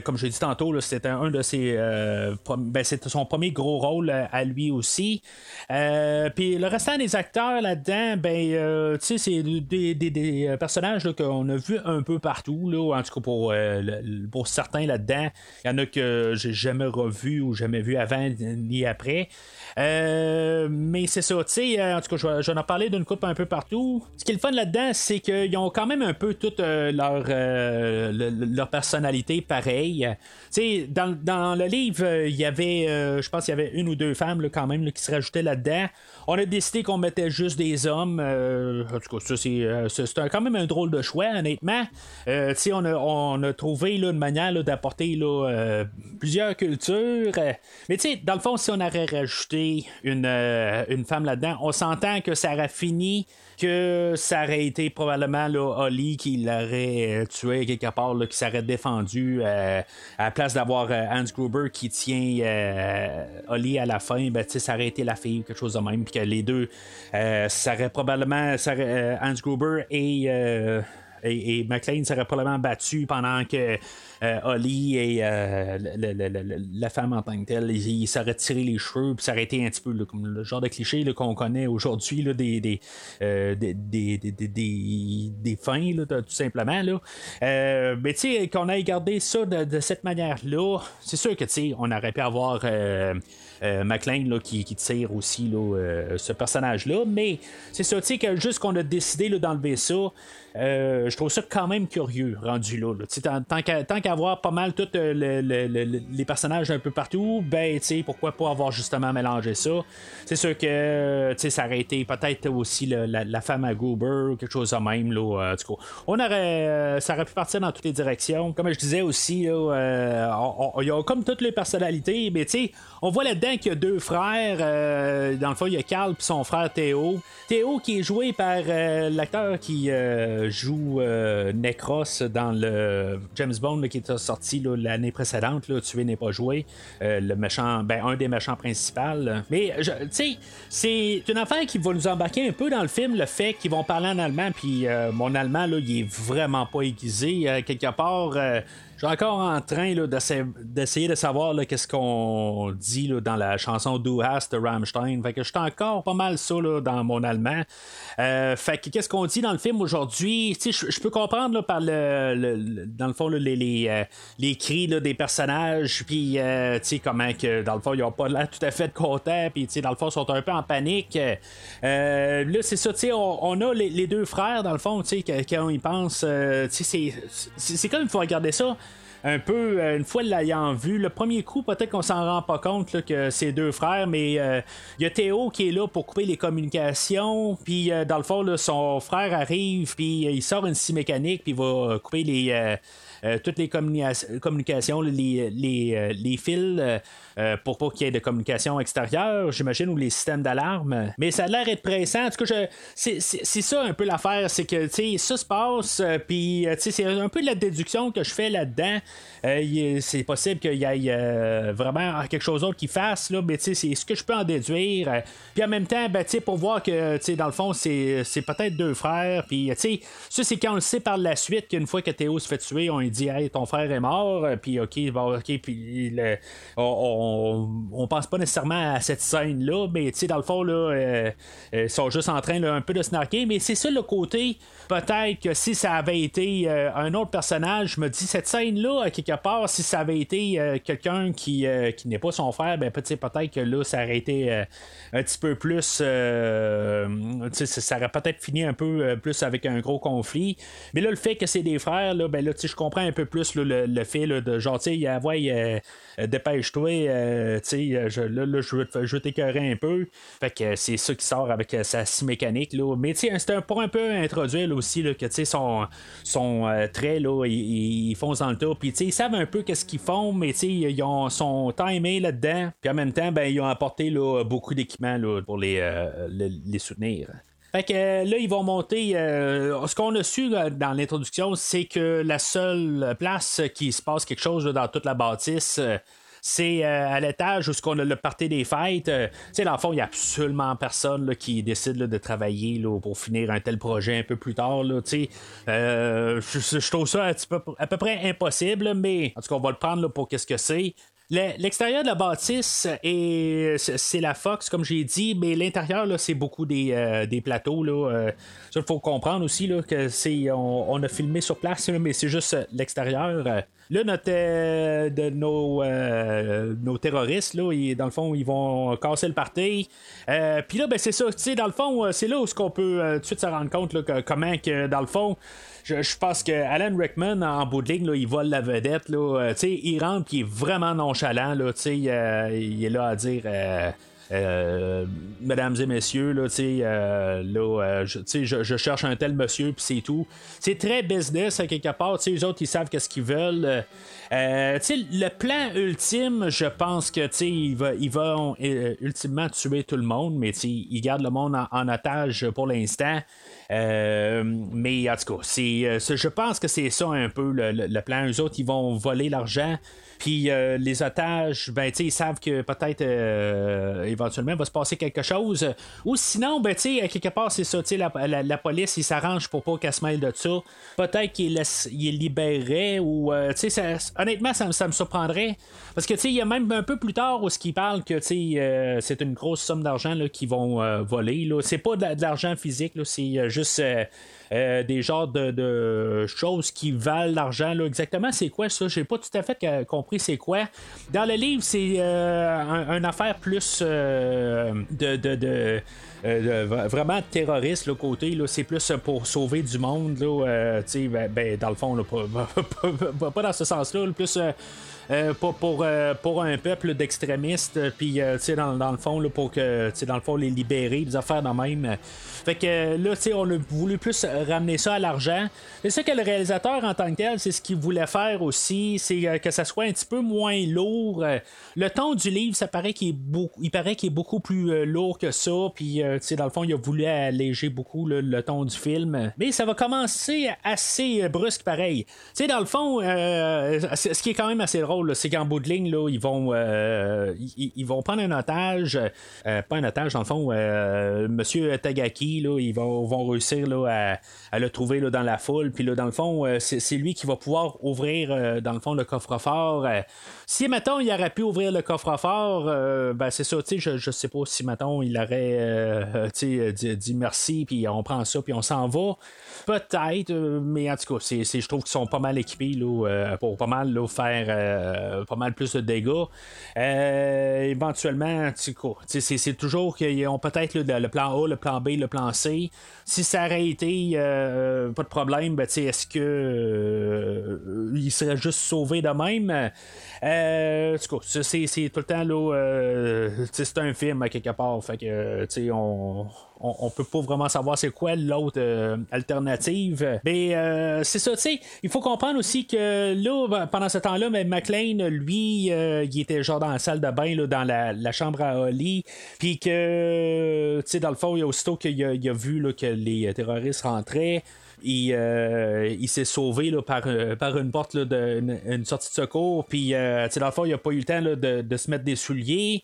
comme je l'ai dit tantôt, c'était un de ses... ben, c'était son premier gros rôle à lui aussi. Euh, puis le restant des acteurs là-dedans, ben, euh, tu sais, c'est des, euh, personnages qu'on a vu un peu partout, là, en tout cas pour, pour certains là-dedans. Il y en a que j'ai jamais revu ou jamais vu avant ni après. mais c'est ça, tu sais, en tout cas, je, vais en parler d'une coupe un peu partout. Ce qui est le fun là-dedans, c'est qu'ils ont quand même un peu toute leur, leur personnalité pareille. Tu sais, dans, dans, le livre, il y avait, je pense qu'il y avait une ou deux femmes quand même qui se rajoutaient là-dedans On a décidé qu'on mettait juste des hommes. euh, en tout cas, ça, c'est, euh, quand même un drôle de choix, honnêtement. Euh, on a, on a trouvé là, une manière d'apporter plusieurs cultures. Mais tu dans le fond, si on aurait rajouté une, une femme là-dedans, on s'entend que ça aurait fini que ça aurait été probablement là, Holly qui l'aurait euh, tué quelque part, là, qui s'aurait défendu euh, à la place d'avoir euh, Hans Gruber qui tient euh, Holly à la fin, ben, ça aurait été la fille quelque chose de même, puis que les deux, euh, ça aurait probablement, ça aurait, Hans Gruber et. et, et McLean serait probablement battu pendant que Holly et euh, le- le- la femme en tant que telle, ils, s'auraient tiré les cheveux, puis ça un petit peu comme le genre de cliché qu'on connaît aujourd'hui euh, des, fins, tout simplement. Euh, mais tu sais, qu'on ait gardé ça de, cette manière-là, c'est sûr que tu sais, on aurait pu avoir. euh, euh, McLean qui, tire aussi euh, ce personnage-là. Mais c'est ça, tu sais, que juste qu'on a décidé d'enlever ça, euh, je trouve ça quand même curieux, rendu là. là. Tant, tant qu'à avoir pas mal tous euh, le- le- le- le- les personnages un peu partout, ben, tu sais, pourquoi pas avoir justement mélangé ça? C'est sûr que euh, tu sais, ça aurait été peut-être aussi la, la femme à Goober ou quelque chose de même. Là, euh, tout cas, on aurait, euh, ça aurait pu partir dans toutes les directions. Comme je disais aussi, là, euh, on- on- y a comme toutes les personnalités, mais tu sais, on voit là-dedans qu'il y a deux frères. euh, dans le fond, il y a Carl et son frère Théo. Théo qui est joué par euh, l'acteur qui euh, joue euh, Necros dans le James Bond là, qui sorti l'année précédente. Là, Tuer n'est pas joué. Euh, le méchant, ben, un des méchants principaux. Mais tu sais, c'est une affaire qui va nous embarquer un peu dans le film, le fait qu'ils vont parler en allemand, puis euh, mon allemand, là, il est vraiment pas aiguisé. Euh, quelque part, suis encore en train d'essayer de savoir qu'est-ce qu'on dit là, dans la chanson Du Hast de Rammstein. Fait que je suis encore pas mal ça là, dans mon allemand. Euh, fait que qu'est-ce qu'on dit dans le film aujourd'hui? Je je peux comprendre là, par le, le- dans le fond les, les, euh, les cris des personnages, puis euh, comment que dans le fond ils ont pas l'air tout à fait contents, puis dans le fond ils sont un peu en panique. Euh, là c'est ça, on, on a les, deux frères dans le fond, quand ils pensent, c'est comme il faut regarder ça un peu, euh, une fois l'ayant vu, le premier coup, peut-être qu'on s'en rend pas compte là, que c'est deux frères, mais euh, il y a Théo qui est là pour couper les communications, puis euh, dans le fond, son frère arrive, puis euh, il sort une scie mécanique, puis il va euh, couper les. Euh, toutes les communica- communications, les, les, euh, les fils euh, pour pas qu'il y ait de communication extérieure, j'imagine, ou les systèmes d'alarme. Mais ça a l'air d'être pressant. En tout cas, c'est, ça un peu l'affaire, c'est que ça se passe, puis c'est un peu de la déduction que je fais là-dedans. C'est possible qu'il y ait vraiment quelque chose d'autre qui fasse, là, mais c'est ce que je peux en déduire. Puis en même temps, ben, pour voir que, dans le fond, c'est, peut-être deux frères, puis ça, c'est quand on le sait par la suite qu'une fois que Théo se fait tuer, on dit, hey, ton frère est mort, euh, puis ok, bon, ok, puis on, on, pense pas nécessairement à cette scène-là, mais tu sais, dans le fond, là, euh, euh, ils sont juste en train là, un peu de snarker, mais c'est ça le côté, peut-être que si ça avait été un autre personnage, je me dis, cette scène-là, à quelque part, si ça avait été quelqu'un qui, qui n'est pas son frère, ben peut- peut-être que là, ça aurait été un petit peu plus, ça aurait peut-être fini un peu plus avec un gros conflit, mais là, le fait que c'est des frères, là, ben là, je comprends un peu plus le, le fait de genre, tu sais, ah, ouais, euh, euh, dépêche-toi, euh, tu sais, euh, je- là, là, je veux je t'écœurer un peu. Fait que c'est ça qui sort avec sa scie mécanique, là. Mais tu sais, un- pour un peu introduire aussi, que tu sais, son, son trait, là, ils, ils foncent dans le tas. Puis tu sais, ils savent un peu qu'est-ce qu'ils font, mais tu sais, ils ont, sont timés là-dedans. Puis en même temps, ben, ils ont apporté beaucoup d'équipements pour les, le- les soutenir. Fait que euh, là, ils vont monter. euh, ce qu'on a su euh, dans l'introduction, c'est que la seule place qui se passe quelque chose dans toute la bâtisse. c'est à l'étage où qu'on a le party des fêtes. euh, dans le fond, il n'y a absolument personne qui décide de travailler pour finir un tel projet un peu plus tard. Je, je trouve ça un petit peu, à peu près impossible, mais en tout cas, on va le prendre pour qu'est-ce que c'est. Le- L'extérieur de la bâtisse, est- c'est c'est la Fox, comme j'ai dit, mais l'intérieur, c'est beaucoup des, euh, des plateaux. Euh, il faut comprendre aussi là, que on, on a filmé sur place, mais c'est juste euh, l'extérieur. Euh, Là, notre, euh, de nos, euh, nos terroristes, là, ils- dans le fond, ils vont casser le party. Euh, Puis là, ben, c'est ça, dans le fond, euh, c'est là où ce qu'on peut euh, tout de suite se rendre compte là, comment que, dans le fond, je, pense que Alan Rickman, en bout de ligne, là, il vole la vedette. Là, Euh, il rentre il est vraiment nonchalant. Là, euh, il est là à dire. euh, mesdames et messieurs, là, là, je, je, cherche un tel monsieur, puis c'est tout. C'est très business, à quelque part. Les autres, ils savent qu'est-ce qu'ils veulent. Euh, le plan ultime, je pense que, ils, va- ils vont euh, ultimement tuer tout le monde, mais ils gardent le monde en, otage pour l'instant. Euh, mais en tout cas, euh, je pense que c'est ça un peu le, le- plan. Eux autres, ils vont voler l'argent. Puis les otages, ben, ils savent que peut-être éventuellement il va se passer quelque chose. Ou sinon, ben, quelque part, c'est ça, la, la- la police, ils s'arrangent pour pas qu'elle se mêle de ça. Peut-être qu'ils libéreraient ou, ça- honnêtement, ça, me- ça me surprendrait. Parce que, tu sais, il y a même un peu plus tard où ce qui parle que, tu sais, euh, c'est une grosse somme d'argent qu'ils vont euh, voler. C'est pas de, la- de l'argent physique, c'est euh, juste. euh, des genres de, de choses qui valent l'argent. Exactement, c'est quoi ça? J'ai pas tout à fait compris c'est quoi. Dans le livre, c'est un, une affaire plus de, de euh, de- vraiment terroriste le côté c'est plus pour sauver du monde là euh, tu sais ben, ben, dans le fond là, pas, [laughs] pas- pas- pas dans ce sens là plus euh, pas pour, euh, pour un peuple d'extrémistes, euh, puis dans, dans le fond, là, pour que dans le fond, les libérer, des affaires de même. Fait que là, on a voulu plus ramener ça à l'argent. C'est ça que le réalisateur en tant que tel, c'est ce qu'il voulait faire aussi, c'est que ça soit un petit peu moins lourd. Le ton du livre, ça paraît qu'il est il paraît qu'il est beaucoup plus lourd que ça, puis dans le fond, il a voulu alléger beaucoup là, le ton du film. Mais ça va commencer assez brusque pareil. Sais, dans le fond, ce qui est quand même assez drôle, là, c'est qu'en bout de ligne, ils vont euh, ils, vont prendre un otage, euh, pas un otage, dans le fond, euh, Monsieur Tagaki, ils vont, réussir à, le trouver dans la foule, puis là, dans le fond, euh, c'est, lui qui va pouvoir ouvrir, euh, dans le fond, le coffre-fort. Euh, si, mettons, il aurait pu ouvrir le coffre-fort, euh, ben, c'est ça, tu sais, je, je sais pas si, mettons, il aurait, euh, dit, merci, puis on prend ça, puis on s'en va. Peut-être, euh, mais en tout cas, je trouve qu'ils sont pas mal équipés là, euh, pour pas mal là, faire euh, pas mal plus de dégâts. Euh, éventuellement, c'est, toujours qu'ils ont peut-être le plan A, le plan B, le plan C. Si ça aurait été euh, pas de problème, ben, est-ce que il serait juste sauvé de même? C'est, tout le temps c'est un film à quelque part. Fait que on, on, on peut pas vraiment savoir c'est quoi l'autre euh, alternative. Mais euh, c'est ça, tu sais, il faut comprendre aussi que là, ben, pendant ce temps-là, McLean, lui, euh, il était genre dans la salle de bain, là, dans la, la chambre à Holly, puis que, tu sais, dans le fond, il y a aussitôt qu'il a, a vu là, que les terroristes rentraient. Il, euh, il s'est sauvé là, par, euh, par une porte là, de, sortie de secours. Puis, euh, dans le fond, il n'a pas eu le temps là, de, de se mettre des souliers.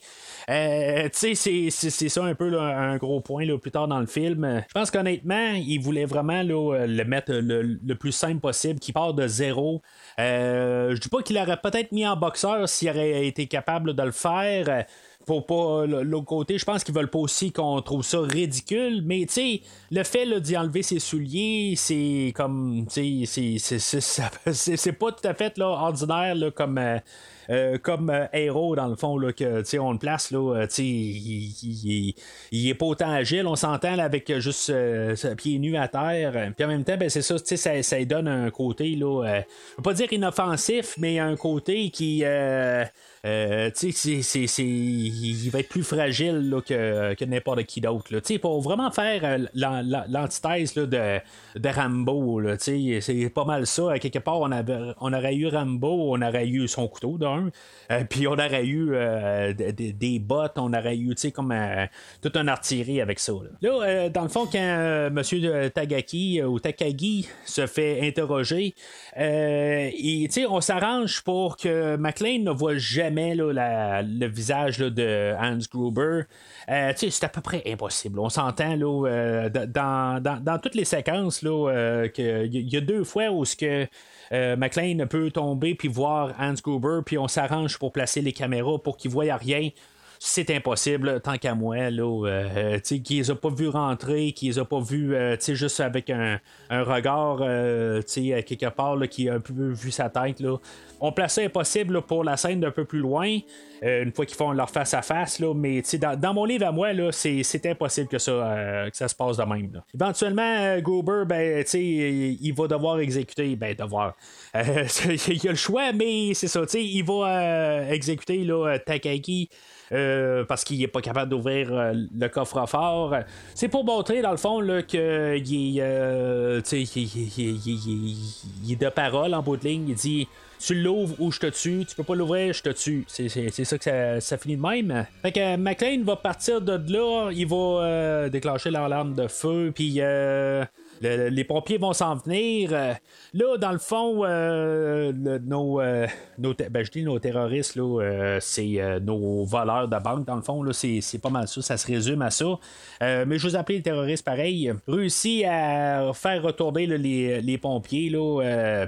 Euh, c'est, ça un peu un gros point plus tard dans le film. Je pense qu'honnêtement, il voulait vraiment le mettre le, le plus simple possible, qui part de zéro. Euh, je dis pas qu'il aurait peut-être mis en boxeur s'il aurait été capable de le faire pour pas l'autre côté, je pense qu'ils veulent pas aussi qu'on trouve ça ridicule, mais tu sais, le fait d'y enlever ses souliers, c'est comme, tu sais, c'est pas tout à fait là, ordinaire là, comme. euh, euh, comme euh, héros dans le fond là, que on le place là euh, il, il est pas autant agile on s'entend avec euh, juste euh, pieds nus à terre puis en même temps ben, c'est ça, ça donne un côté là euh, je veux pas dire inoffensif mais un côté qui euh, euh, tu il va être plus fragile là, que, que n'importe qui d'autre. Pour vraiment faire euh, l'an- l'an- l'antithèse de, de Rambo, c'est pas mal ça. Quelque part, on, avait, on aurait eu Rambo, on aurait eu son couteau d'un, euh, puis on aurait eu euh, des- des, bottes, on aurait eu comme euh, toute une artillerie avec ça. Là, dans le fond, quand euh, M. Tagaki ou Takagi se fait interroger, on s'arrange pour que McLean ne voit jamais le visage de Hans Gruber. C'est à peu près impossible. On s'entend dans, dans, toutes les séquences il y, y a deux fois où ce que euh, McLean peut tomber puis voir Hans Gruber, puis on s'arrange pour placer les caméras pour qu'il voie rien c'est impossible, tant qu'à moi, là, euh, qu'ils les a pas vu rentrer, qu'ils les a pas vu, euh, juste avec un, un regard, euh, quelque part, là, qui a un peu vu sa tête, là. On place ça impossible pour la scène d'un peu plus loin, euh, une fois qu'ils font leur face à face, là, mais dans, dans mon livre à moi, c'est, impossible que ça, euh, que ça se passe de même. Éventuellement, euh, Gruber, ben, il, il va devoir exécuter, ben, devoir. Euh, [laughs] il a le choix, mais c'est ça, il va euh, exécuter là, Takagi. Euh, parce qu'il est pas capable d'ouvrir euh, le coffre-fort. C'est pour montrer, dans le fond, qu'il est, euh, il, il- est de parole en bout de ligne. Il dit tu l'ouvres ou je te tue, tu peux pas l'ouvrir, je te tue. C'est, ça que ça, ça finit de même. Fait que McLean va partir de là, il va euh, déclencher l'alarme de feu, puis le- les pompiers vont s'en venir. Euh, Là, dans le fond, euh, nos, euh, ben, je dis nos terroristes, là, c'est nos voleurs de banque, dans le fond, là, c'est, pas mal ça, ça se résume à ça. Mais je vous appelle les terroristes pareil, réussi à faire retourner les, les pompiers, là,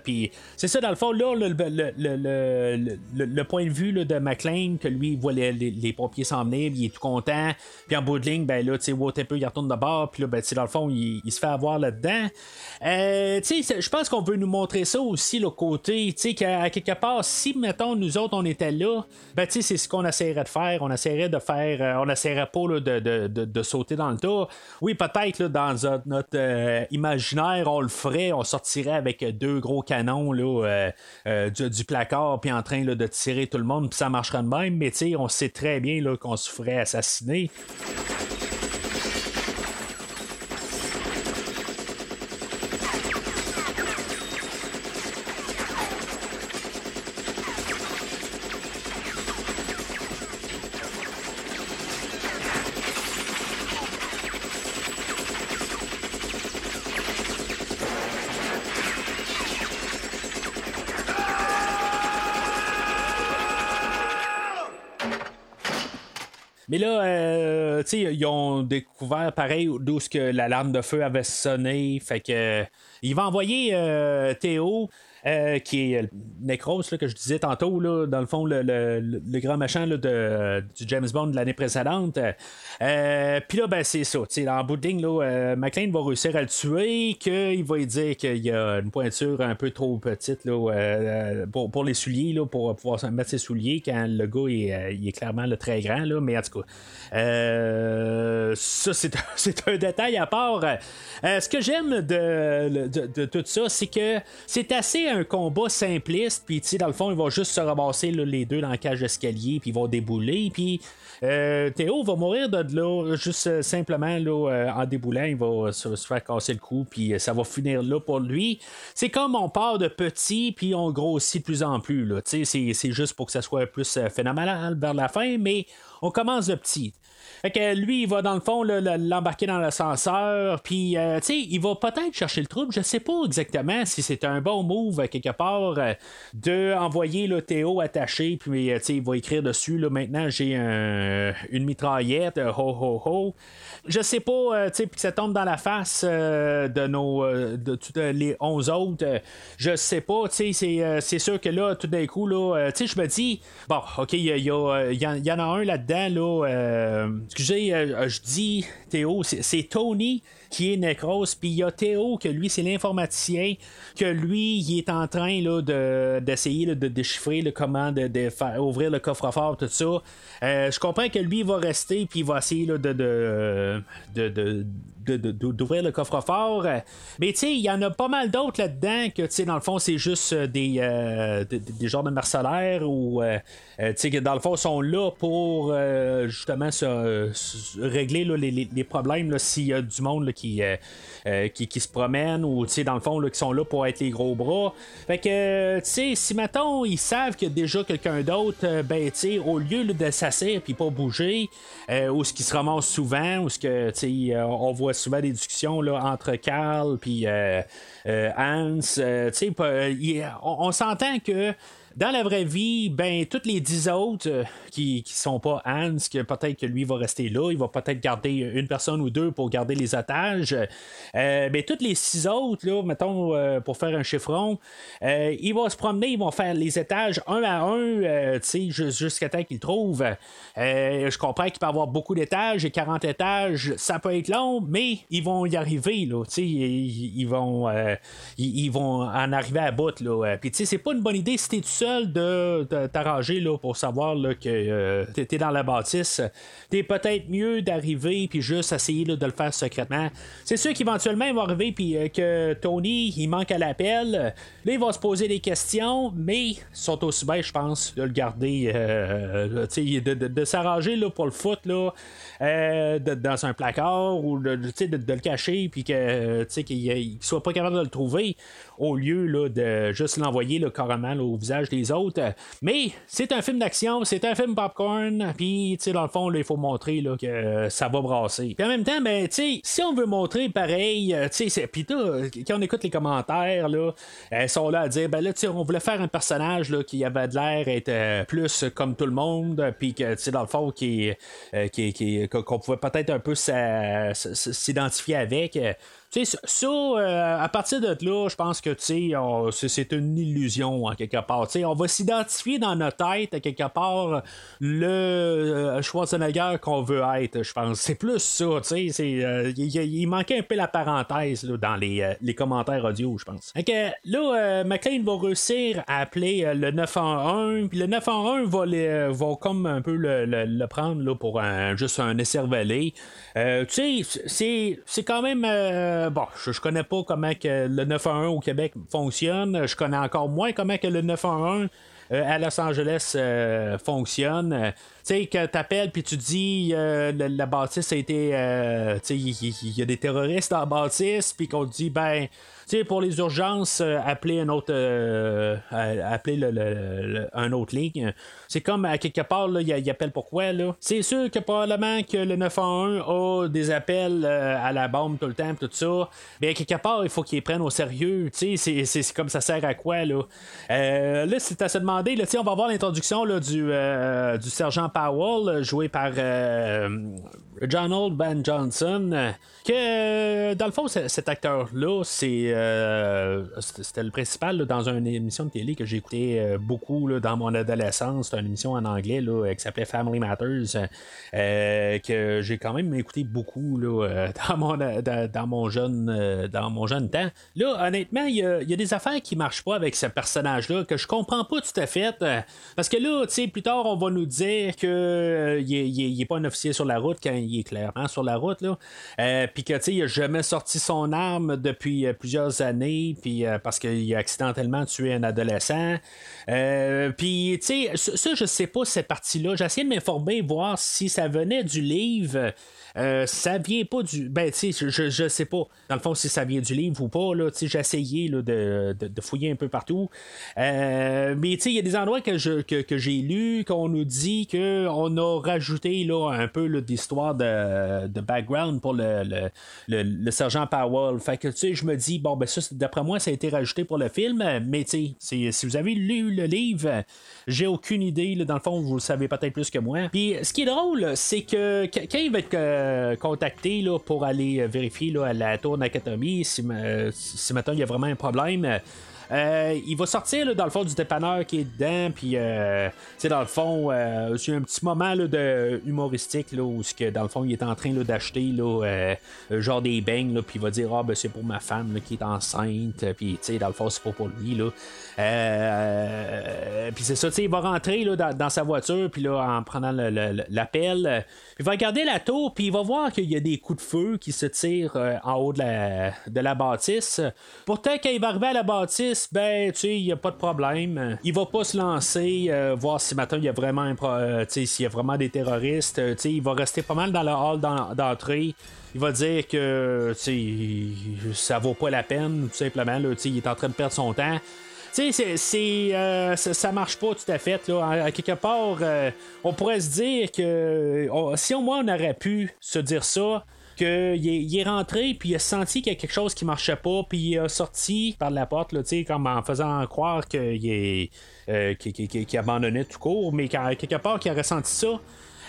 c'est ça, dans le fond, là, le, point de vue de McLean, que lui, il voit les, les- pompiers s'en venir, il est tout content, puis en bout de ligne, ben là, tu sais, il retourne de bord, puis là, ben, dans le fond, il, il se fait avoir là-dedans. Euh, tu sais, je pense qu'on veut nous montrer ça aussi, le côté, qu'à quelque part, si, mettons, nous autres, on était là, ben, c'est ce qu'on essaierait de faire. On essaierait de faire, euh, on essaierait pas de, de, de, sauter dans le tas. Oui, peut-être, dans notre, euh, imaginaire, on le ferait, on sortirait avec deux gros canons, là, euh, euh, du, placard, puis en train de tirer tout le monde, puis ça marcherait de même, mais on sait très bien qu'on se ferait assassiner. Mais là, euh, tu sais, ils ont découvert pareil d'où ce que l'alarme de feu avait sonné. Fait que euh, il va envoyer euh, Théo. Euh, qui est Necros, là, que je disais tantôt, là, dans le fond, le, le- le- grand machin là, de, du James Bond de l'année précédente. Euh, Puis là, ben, c'est ça. En bout là, euh, McLean va réussir à le tuer, qu'il va dire qu'il y a une pointure un peu trop petite là, euh, pour, pour les souliers, là, pour pouvoir mettre ses souliers quand le gars est, euh, il est clairement très grand. Là, mais en tout cas, euh, ça, c'est, un- [laughs] un détail à part. Euh, ce que j'aime de, de tout ça, c'est que c'est assez un combat simpliste. Puis, dans le fond, il va juste se ramasser les deux dans la cage d'escalier, puis ils vont débouler. Puis, euh, Théo va mourir de là, juste euh, simplement là, euh, en déboulant, il va se, faire casser le cou, puis ça va finir là pour lui. C'est comme on part de petit, puis on grossit de plus en plus. Là. C'est, c'est juste pour que ça soit plus phénoménal vers la fin, mais on commence de petit. Fait que lui, il va dans le fond l'embarquer dans l'ascenseur, puis euh, tu sais, il va peut-être chercher le trouble. Je sais pas exactement si c'est un bon move euh, quelque part euh, de envoyer le Théo attaché, puis euh, tu sais, il va écrire dessus. Là, maintenant, j'ai un- une mitraillette, ho ho ho. Je sais pas, tu sais, puis que ça tombe dans la face de nos, de tous euh, les 11 autres. je sais pas, tu sais, c'est, sûr que là, tout d'un coup, là, tu sais, je me dis, bon, ok, il y, y, en- a un là-dedans, là, excusez, euh, je dis Théo, c'est, Tony qui est Necros, puis il y a Théo, que lui, c'est l'informaticien, que lui, il est en train d'essayer de déchiffrer là, comment de, de faire ouvrir le coffre-fort, tout ça. Euh, je comprends que lui, il va rester, puis il va essayer là, de, de, de- de- d'ouvrir le coffre-fort. Euh, Mais tu sais, il y en a pas mal d'autres là-dedans que, tu sais, dans le fond, c'est juste euh, des, euh, des, genres de mercenaires ou, euh, tu sais, que dans le fond, sont là pour justement se, régler là, les, les- problèmes s'il y a du monde qui, qui, qui se promène ou, tu sais, dans le fond, là, qui sont là pour être les gros bras. Fait que, tu sais, si maintenant ils savent qu'il y a déjà quelqu'un d'autre, ben, tu sais, au lieu de s'asseoir puis pas bouger, ou ce qui se ramasse souvent, ou ce que, tu sais, on voit souvent des discussions là, entre Carl puis Hans, on s'entend que dans la vraie vie, ben, toutes les dix autres euh, qui, qui sont pas Hans, que peut-être que lui va rester là, il va peut-être garder une personne ou deux pour garder les otages. Euh, ben, toutes les six autres, là, mettons, euh, pour faire un chiffron, euh, ils vont se promener, ils vont faire les étages un à un, jusqu'à temps qu'ils trouvent. Je comprends qu'il peut y avoir beaucoup d'étages et 40 étages, ça peut être long, mais ils vont y arriver, là, ils, ils vont, ils, vont en arriver à bout, là. Puis, tu sais, c'est pas une bonne idée si t'es tout seul de, t'arranger là, pour savoir là, que euh, t'es dans la bâtisse, t'es peut-être mieux d'arriver puis juste essayer là, de le faire secrètement. C'est sûr qu'éventuellement, il va arriver puis euh, que Tony, il manque à l'appel. Là, il va se poser des questions, mais sont aussi bien, je pense, de le garder, euh, de, de- de s'arranger là, pour le foot, là, euh, de- dans un placard ou de, de- le cacher puis que qu'il il soit pas capable de le trouver au lieu là, de juste l'envoyer là, carrément au visage des autres. Mais c'est un film d'action, c'est un film popcorn, puis dans le fond, là, il faut montrer là, que euh, ça va brasser. Puis en même temps, ben, si on veut montrer pareil, euh, puis quand on écoute les commentaires, là, elles sont là à dire, ben là, on voulait faire un personnage là, qui avait de l'air être euh, plus comme tout le monde, puis que, dans le fond, qui, qu'on pouvait peut-être un peu s'identifier avec. Tu sais, ça, euh, à partir de là, je pense que tu sais, c'est- une illusion en quelque part. Tu sais, on va s'identifier dans notre tête, à quelque part, le euh, Schwarzenegger qu'on veut être, je pense. C'est plus ça, tu sais. euh, Il manquait un peu la parenthèse là, dans les, les commentaires audio, je pense. Que là, McLean va réussir à appeler le 911, puis le 911 va, les, va comme un peu le, le- prendre là, pour un, juste un. Euh, tu sais, c'est, c'est quand même. Bon, je, je connais pas comment que le 911 au Québec fonctionne. Je connais encore moins comment que le 911 euh, à Los Angeles euh, fonctionne. Tu sais, que t'appelles puis tu dis euh, la, bâtisse a été. euh, tu sais, il y, a des terroristes dans la bâtisse, puis qu'on te dit, ben. Tu sais, pour les urgences, euh, appeler un autre, euh, appeler le, un autre ligne. C'est comme à quelque part, là, il, appelle pourquoi là? C'est sûr que probablement que le 911 a des appels à la bombe tout le temps, tout ça. Mais à quelque part, il faut qu'ils prennent au sérieux. Tu sais, c'est- comme ça sert à quoi là? Là, c'est à se demander. Là, tu on va voir l'introduction du, du sergent Powell, joué par euh, Donald Ben Johnson. Que dans le fond, cet acteur-là, c'est euh, c'était le principal dans une émission de télé que j'ai écouté euh, beaucoup là, dans mon adolescence. C'était une émission en anglais là, qui s'appelait Family Matters, que j'ai quand même écouté beaucoup là, [laughs] dans, mon, dans, mon jeune, dans mon jeune temps. Là, honnêtement, il y a, y a des affaires qui marchent pas avec ce personnage-là que je comprends pas tout à fait. parce que là, tu sais, plus tard, on va nous dire que euh, il est, il est- il est pas un officier sur la route quand il est clairement sur la route. Euh, puis que, tu sais, il a jamais sorti son arme depuis euh, plusieurs années, puis euh, parce qu'il a accidentellement tué un adolescent. Puis, tu sais, ça, ça, je sais pas cette partie-là. J'ai essayé de m'informer, voir si ça venait du livre. Euh, ça vient pas du. Ben, tu sais, je, je sais pas, dans le fond, si ça vient du livre ou pas. Là, j'ai essayé là, de, de- fouiller un peu partout. Euh, mais, tu sais, il y a des endroits que, je, que, que j'ai lus qu'on nous dit qu'on a rajouté là, un peu d'histoire de, de background pour le, le, le- le sergent Powell. Fait que, tu sais, je me dis, bon, ben, ça, d'après moi, ça a été rajouté pour le film. Mais, tu sais, si vous avez lu le livre, j'ai aucune idée. là, dans le fond, vous le savez peut-être plus que moi. Puis, ce qui est drôle, c'est que qu- quand il va être euh, contacté là, pour aller euh, vérifier là, à la tour d'anatomie si, ma- si, si maintenant il y a vraiment un problème. Euh, il va sortir dans le fond du dépanneur qui est dedans, puis euh, sais, dans le fond, euh, c'est un petit moment de humoristique là, où que, dans le fond il est en train d'acheter euh, genre des beignes, puis il va dire ah ben c'est pour ma femme qui est enceinte, puis tu sais dans le fond c'est pas pour lui là. Euh, puis c'est ça, tu sais, il va rentrer dans, dans sa voiture, puis là en prenant l'appel, euh, il va regarder la tour, puis il va voir qu'il y a des coups de feu qui se tirent euh, en haut de la, de la bâtisse. Pourtant, quand il va arriver à la bâtisse, ben, tu sais, il n'y a pas de problème. Il va pas se lancer, euh, voir si maintenant il y a vraiment un euh, s'il y a vraiment des terroristes. Euh, tu sais, il va rester pas mal dans le hall d'en- d'entrée. Il va dire que ça vaut pas la peine, tout simplement. Il est en train de perdre son temps. Tu sais, c'est, euh, ça, marche pas tout à fait. Là. À, quelque part, on pourrait se dire que on- si au moins on aurait pu se dire ça, il est rentré, puis il a senti qu'il y a quelque chose qui marchait pas, puis il a sorti par la porte, là, comme en faisant croire qu'il est. euh, abandonnait tout court, mais quelque part qu'il a ressenti ça.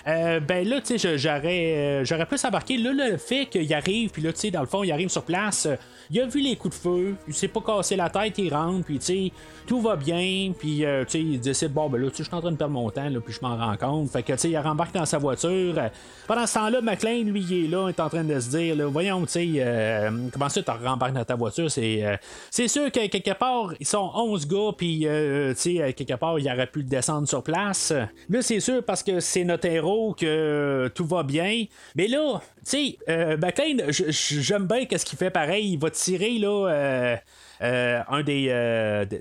Euh, ben là, tu sais, j'aurais, euh, j'aurais plus embarqué. Là, le fait qu'il arrive, puis là, tu sais, dans le fond, il arrive sur place, euh, il a vu les coups de feu, il s'est pas cassé la tête, il rentre, puis tu sais, tout va bien, puis tu sais, il décide, bon, ben là, tu sais, je suis en train de perdre mon temps, là, puis je m'en rends compte. Fait que, tu sais, il rembarque dans sa voiture. pendant ce temps-là, McLean, lui, il est là, il est en train de se dire, voyons, tu sais, comment ça, tu rembarques dans ta voiture, c'est, c'est sûr que quelque part, ils sont 11 gars, puis, tu sais, quelque part, il aurait pu le descendre sur place. Là, c'est sûr, parce que c'est notre héros que tout va bien. Mais là, tu sais, euh, McLean, j'aime bien qu'est-ce qu'il fait pareil. Il va tirer, là. Euh, euh, un des,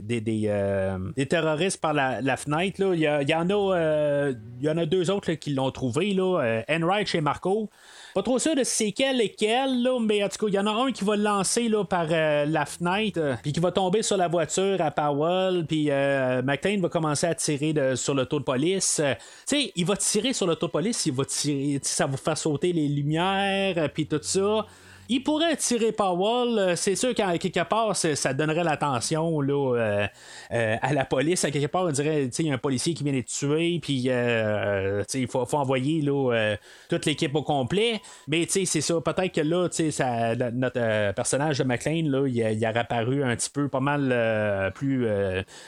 des, des, terroristes par la, fenêtre. Là. Il, y, en a, il y en a deux autres qui l'ont trouvé, là, Enright et Marco. Pas trop sûr de c'est quel et quel, là, mais en tout cas, il y en a un qui va le lancer là, par euh, la fenêtre, euh, puis qui va tomber sur la voiture à Powell, puis euh, McLean va commencer à tirer sur le taux de police. tu sais, il va tirer sur le taux de police, il va tirer, ça va faire sauter les lumières, puis tout ça. Il pourrait tirer Powell. Euh, c'est sûr qu'à quelque part, ça donnerait l'attention euh, euh, à la police. À quelque part, on dirait il y a un policier qui vient d'être tué, puis il faut, envoyer là, toute l'équipe au complet. Mais c'est ça. Peut-être que là, ça, notre personnage de McLean, là, il, a apparu un petit peu pas mal plus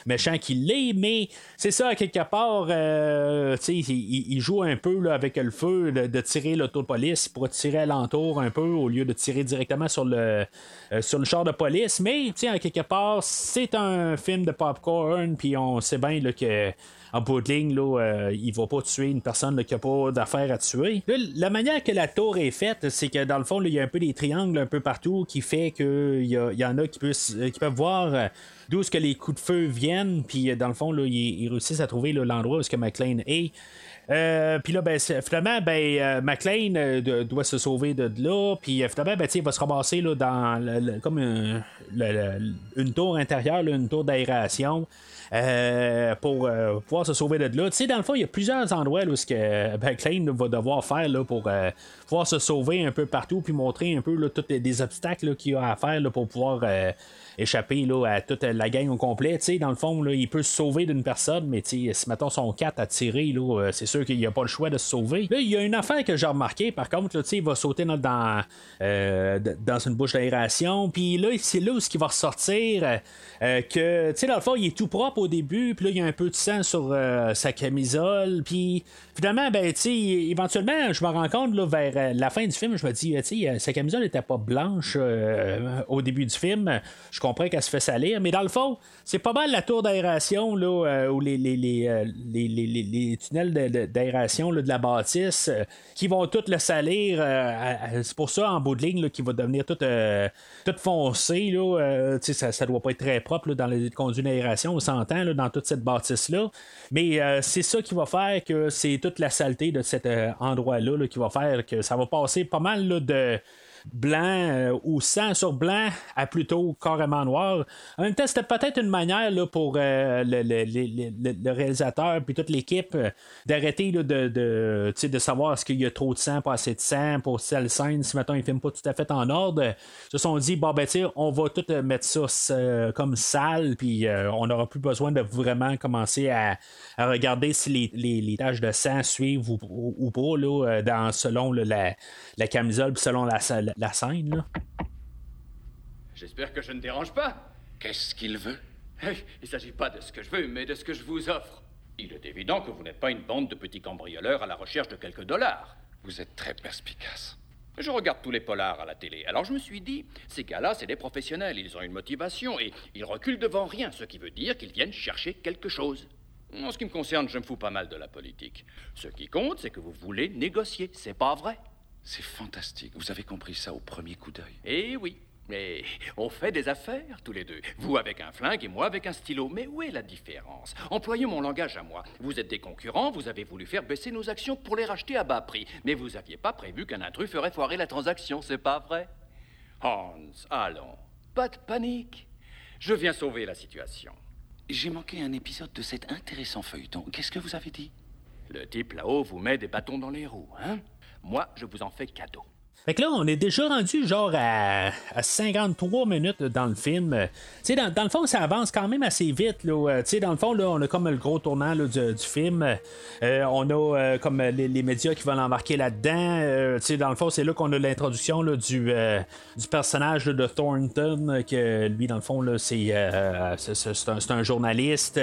méchant qu'il l'est. Mais c'est ça, à quelque part, il, il, joue un peu avec le feu de, tirer de police pour tirer alentour un peu au lieu de tirer directement sur le, euh, sur le char de police. Mais, sais, quelque part, c'est un film de popcorn, puis on sait bien que en bout de ligne, là, euh, il va pas tuer une personne qui a pas d'affaire à tuer. la manière que la tour est faite, c'est que dans le fond, il y a un peu des triangles un peu partout qui fait qu'il y, y, en a qui, euh, qui peuvent voir d'où ce que les coups de feu viennent. Puis dans le fond, là, ils, réussissent à trouver l'endroit où que McLean est. Euh, puis là, ben, finalement, ben, euh, McLean euh, doit se sauver de là. Puis finalement, ben, il va se ramasser là, dans comme une tour intérieure, une tour d'aération. pour pouvoir se sauver de là. Tu sais, dans le fond, il y a plusieurs endroits où ce que McLean va devoir faire là, pour pouvoir se sauver un peu partout, puis montrer un peu tous les obstacles qu'il a à faire là, pour pouvoir échapper là, à toute la gang au complet. dans le fond, là, il peut se sauver d'une personne, mais si mettons son 4 à tirer, c'est sûr qu'il n'y a pas le choix de se sauver. Là, il y a une affaire que j'ai remarqué, par contre, là, il va sauter dans, euh, dans une bouche d'aération, puis là, c'est là où il va ressortir euh, que, tu sais, dans le fond, il est tout propre au début, puis là, il y a un peu de sang sur euh, sa camisole, puis finalement, ben, éventuellement, je me rends compte, là, vers la fin du film, je me dis, tu sa camisole n'était pas blanche au début du film. Comprends qu'elle se fait salir, mais dans le fond, c'est pas mal la tour d'aération, là, ou les, tunnels d'aération de, la bâtisse euh, qui vont tout le salir. Euh, c'est pour ça, en bout de ligne, qui va devenir tout, euh, foncé. Ça, ça doit pas être très propre dans les conduits d'aération, on s'entend dans toute cette bâtisse-là. Mais c'est ça qui va faire que c'est toute la saleté de cet endroit-là là, qui va faire que ça va passer pas mal de blanc euh, ou sang sur blanc à plutôt carrément noir. En même temps, c'était peut-être une manière là, pour euh, le, réalisateur puis toute l'équipe euh, d'arrêter de, de, de savoir est-ce qu'il y a trop de sang, pas assez de sang pour telle scène, si maintenant ils ne filment pas tout à fait en ordre. Ils se sont dit, bon ben on va tout mettre ça comme sale, puis on n'aura plus besoin de vraiment commencer à, regarder si les, les, taches de sang suivent ou, pas là, dans, selon la, la camisole, selon la, la, scène. Là. J'espère que je ne dérange pas. Qu'est-ce qu'il veut? Il ne s'agit pas de ce que je veux, mais de ce que je vous offre. Il est évident que vous n'êtes pas une bande de petits cambrioleurs à la recherche de quelques dollars. Vous êtes très perspicace. Je regarde tous les polars à la télé. Alors je me suis dit, ces gars-là, c'est des professionnels, ils ont une motivation et ils reculent devant rien, ce qui veut dire qu'ils viennent chercher quelque chose. En ce qui me concerne, je me fous pas mal de la politique. Ce qui compte, c'est que vous voulez négocier, c'est pas vrai? C'est fantastique. Vous avez compris ça au premier coup d'œil. Eh oui. Mais on fait des affaires tous les deux. Vous avec un flingue et moi avec un stylo. Mais où est la différence? Employez mon langage à moi. Vous êtes des concurrents, vous avez voulu faire baisser nos actions pour les racheter à bas prix. Mais vous n'aviez pas prévu qu'un intrus ferait foirer la transaction, c'est pas vrai? Hans, allons. Pas de panique. Je viens sauver la situation. J'ai manqué un épisode de cet intéressant feuilleton. Qu'est-ce que vous avez dit? Le type là-haut vous met des bâtons dans les roues, hein? Moi, je vous en fais cadeau. Fait que là, on est déjà rendu genre à, à 53 minutes dans le film. Tu sais, dans, dans le fond, ça avance quand même assez vite. Là. Euh, Tu sais, dans le fond, là, on a comme le gros tournant là, du, film. Euh, on a euh, comme les, médias qui vont l'embarquer là-dedans. Euh, tu sais, dans le fond, c'est là qu'on a l'introduction du, euh, du personnage là, de Thornton, euh, que lui, dans le fond, c'est, euh, un, un journaliste.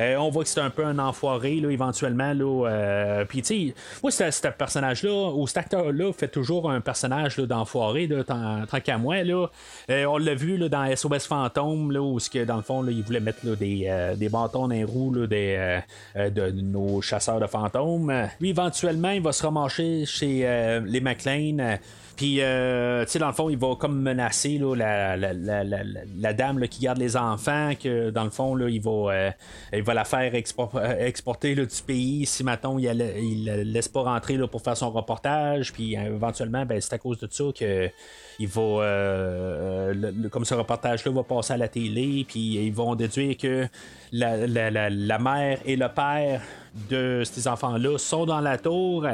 Euh, on voit que c'est un peu un enfoiré, là, éventuellement. Là, euh, Puis, tu sais, moi, ce personnage-là, ou cet acteur-là, fait toujours un personnage là, d'enfoiré, tant, qu'à moi. Là. Euh, on l'a vu là, dans SOS Fantôme, là, où, que, dans le fond, là, il voulait mettre là, des, euh, des bâtons dans les roues des, euh, de nos chasseurs de fantômes. Lui, éventuellement, il va se ramarcher chez les McLean. Puis, euh, tu sais, dans le fond, il va comme menacer là, la, la, la, la, dame là, qui garde les enfants, que dans le fond, là, il, va, euh, il va la faire euh, exporter là, du pays si, maintenant il, la laisse pas rentrer là, pour faire son reportage. Puis, euh, éventuellement, ben, c'est à cause de ça que il va, euh, euh, comme ce reportage-là va passer à la télé, puis ils vont déduire que la, la, la, la mère et le père de ces enfants-là sont dans la tour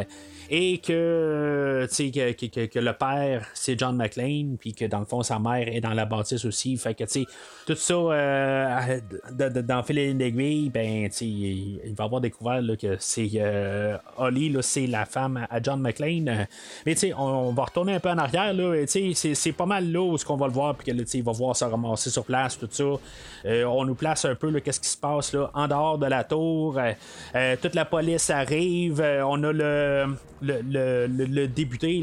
et sais, que, que- que- que le père, c'est John McClane, puis que dans le fond, sa mère est dans la bâtisse aussi. Fait que, tout ça, euh, dans Filet d'aiguille, ben, il, va avoir découvert là, que c'est euh, Holly, c'est la femme à John. Euh, Mais, tu on, va retourner un peu en arrière, là, c'est- pas mal là où ce qu'on va le voir, puis que, il va voir se ramasser sur place, tout ça. Euh, on nous place un peu, qu'est-ce qui se passe, là, en dehors de la tour. Euh, euh, toute la police arrive. Euh, on a le, le, le, le-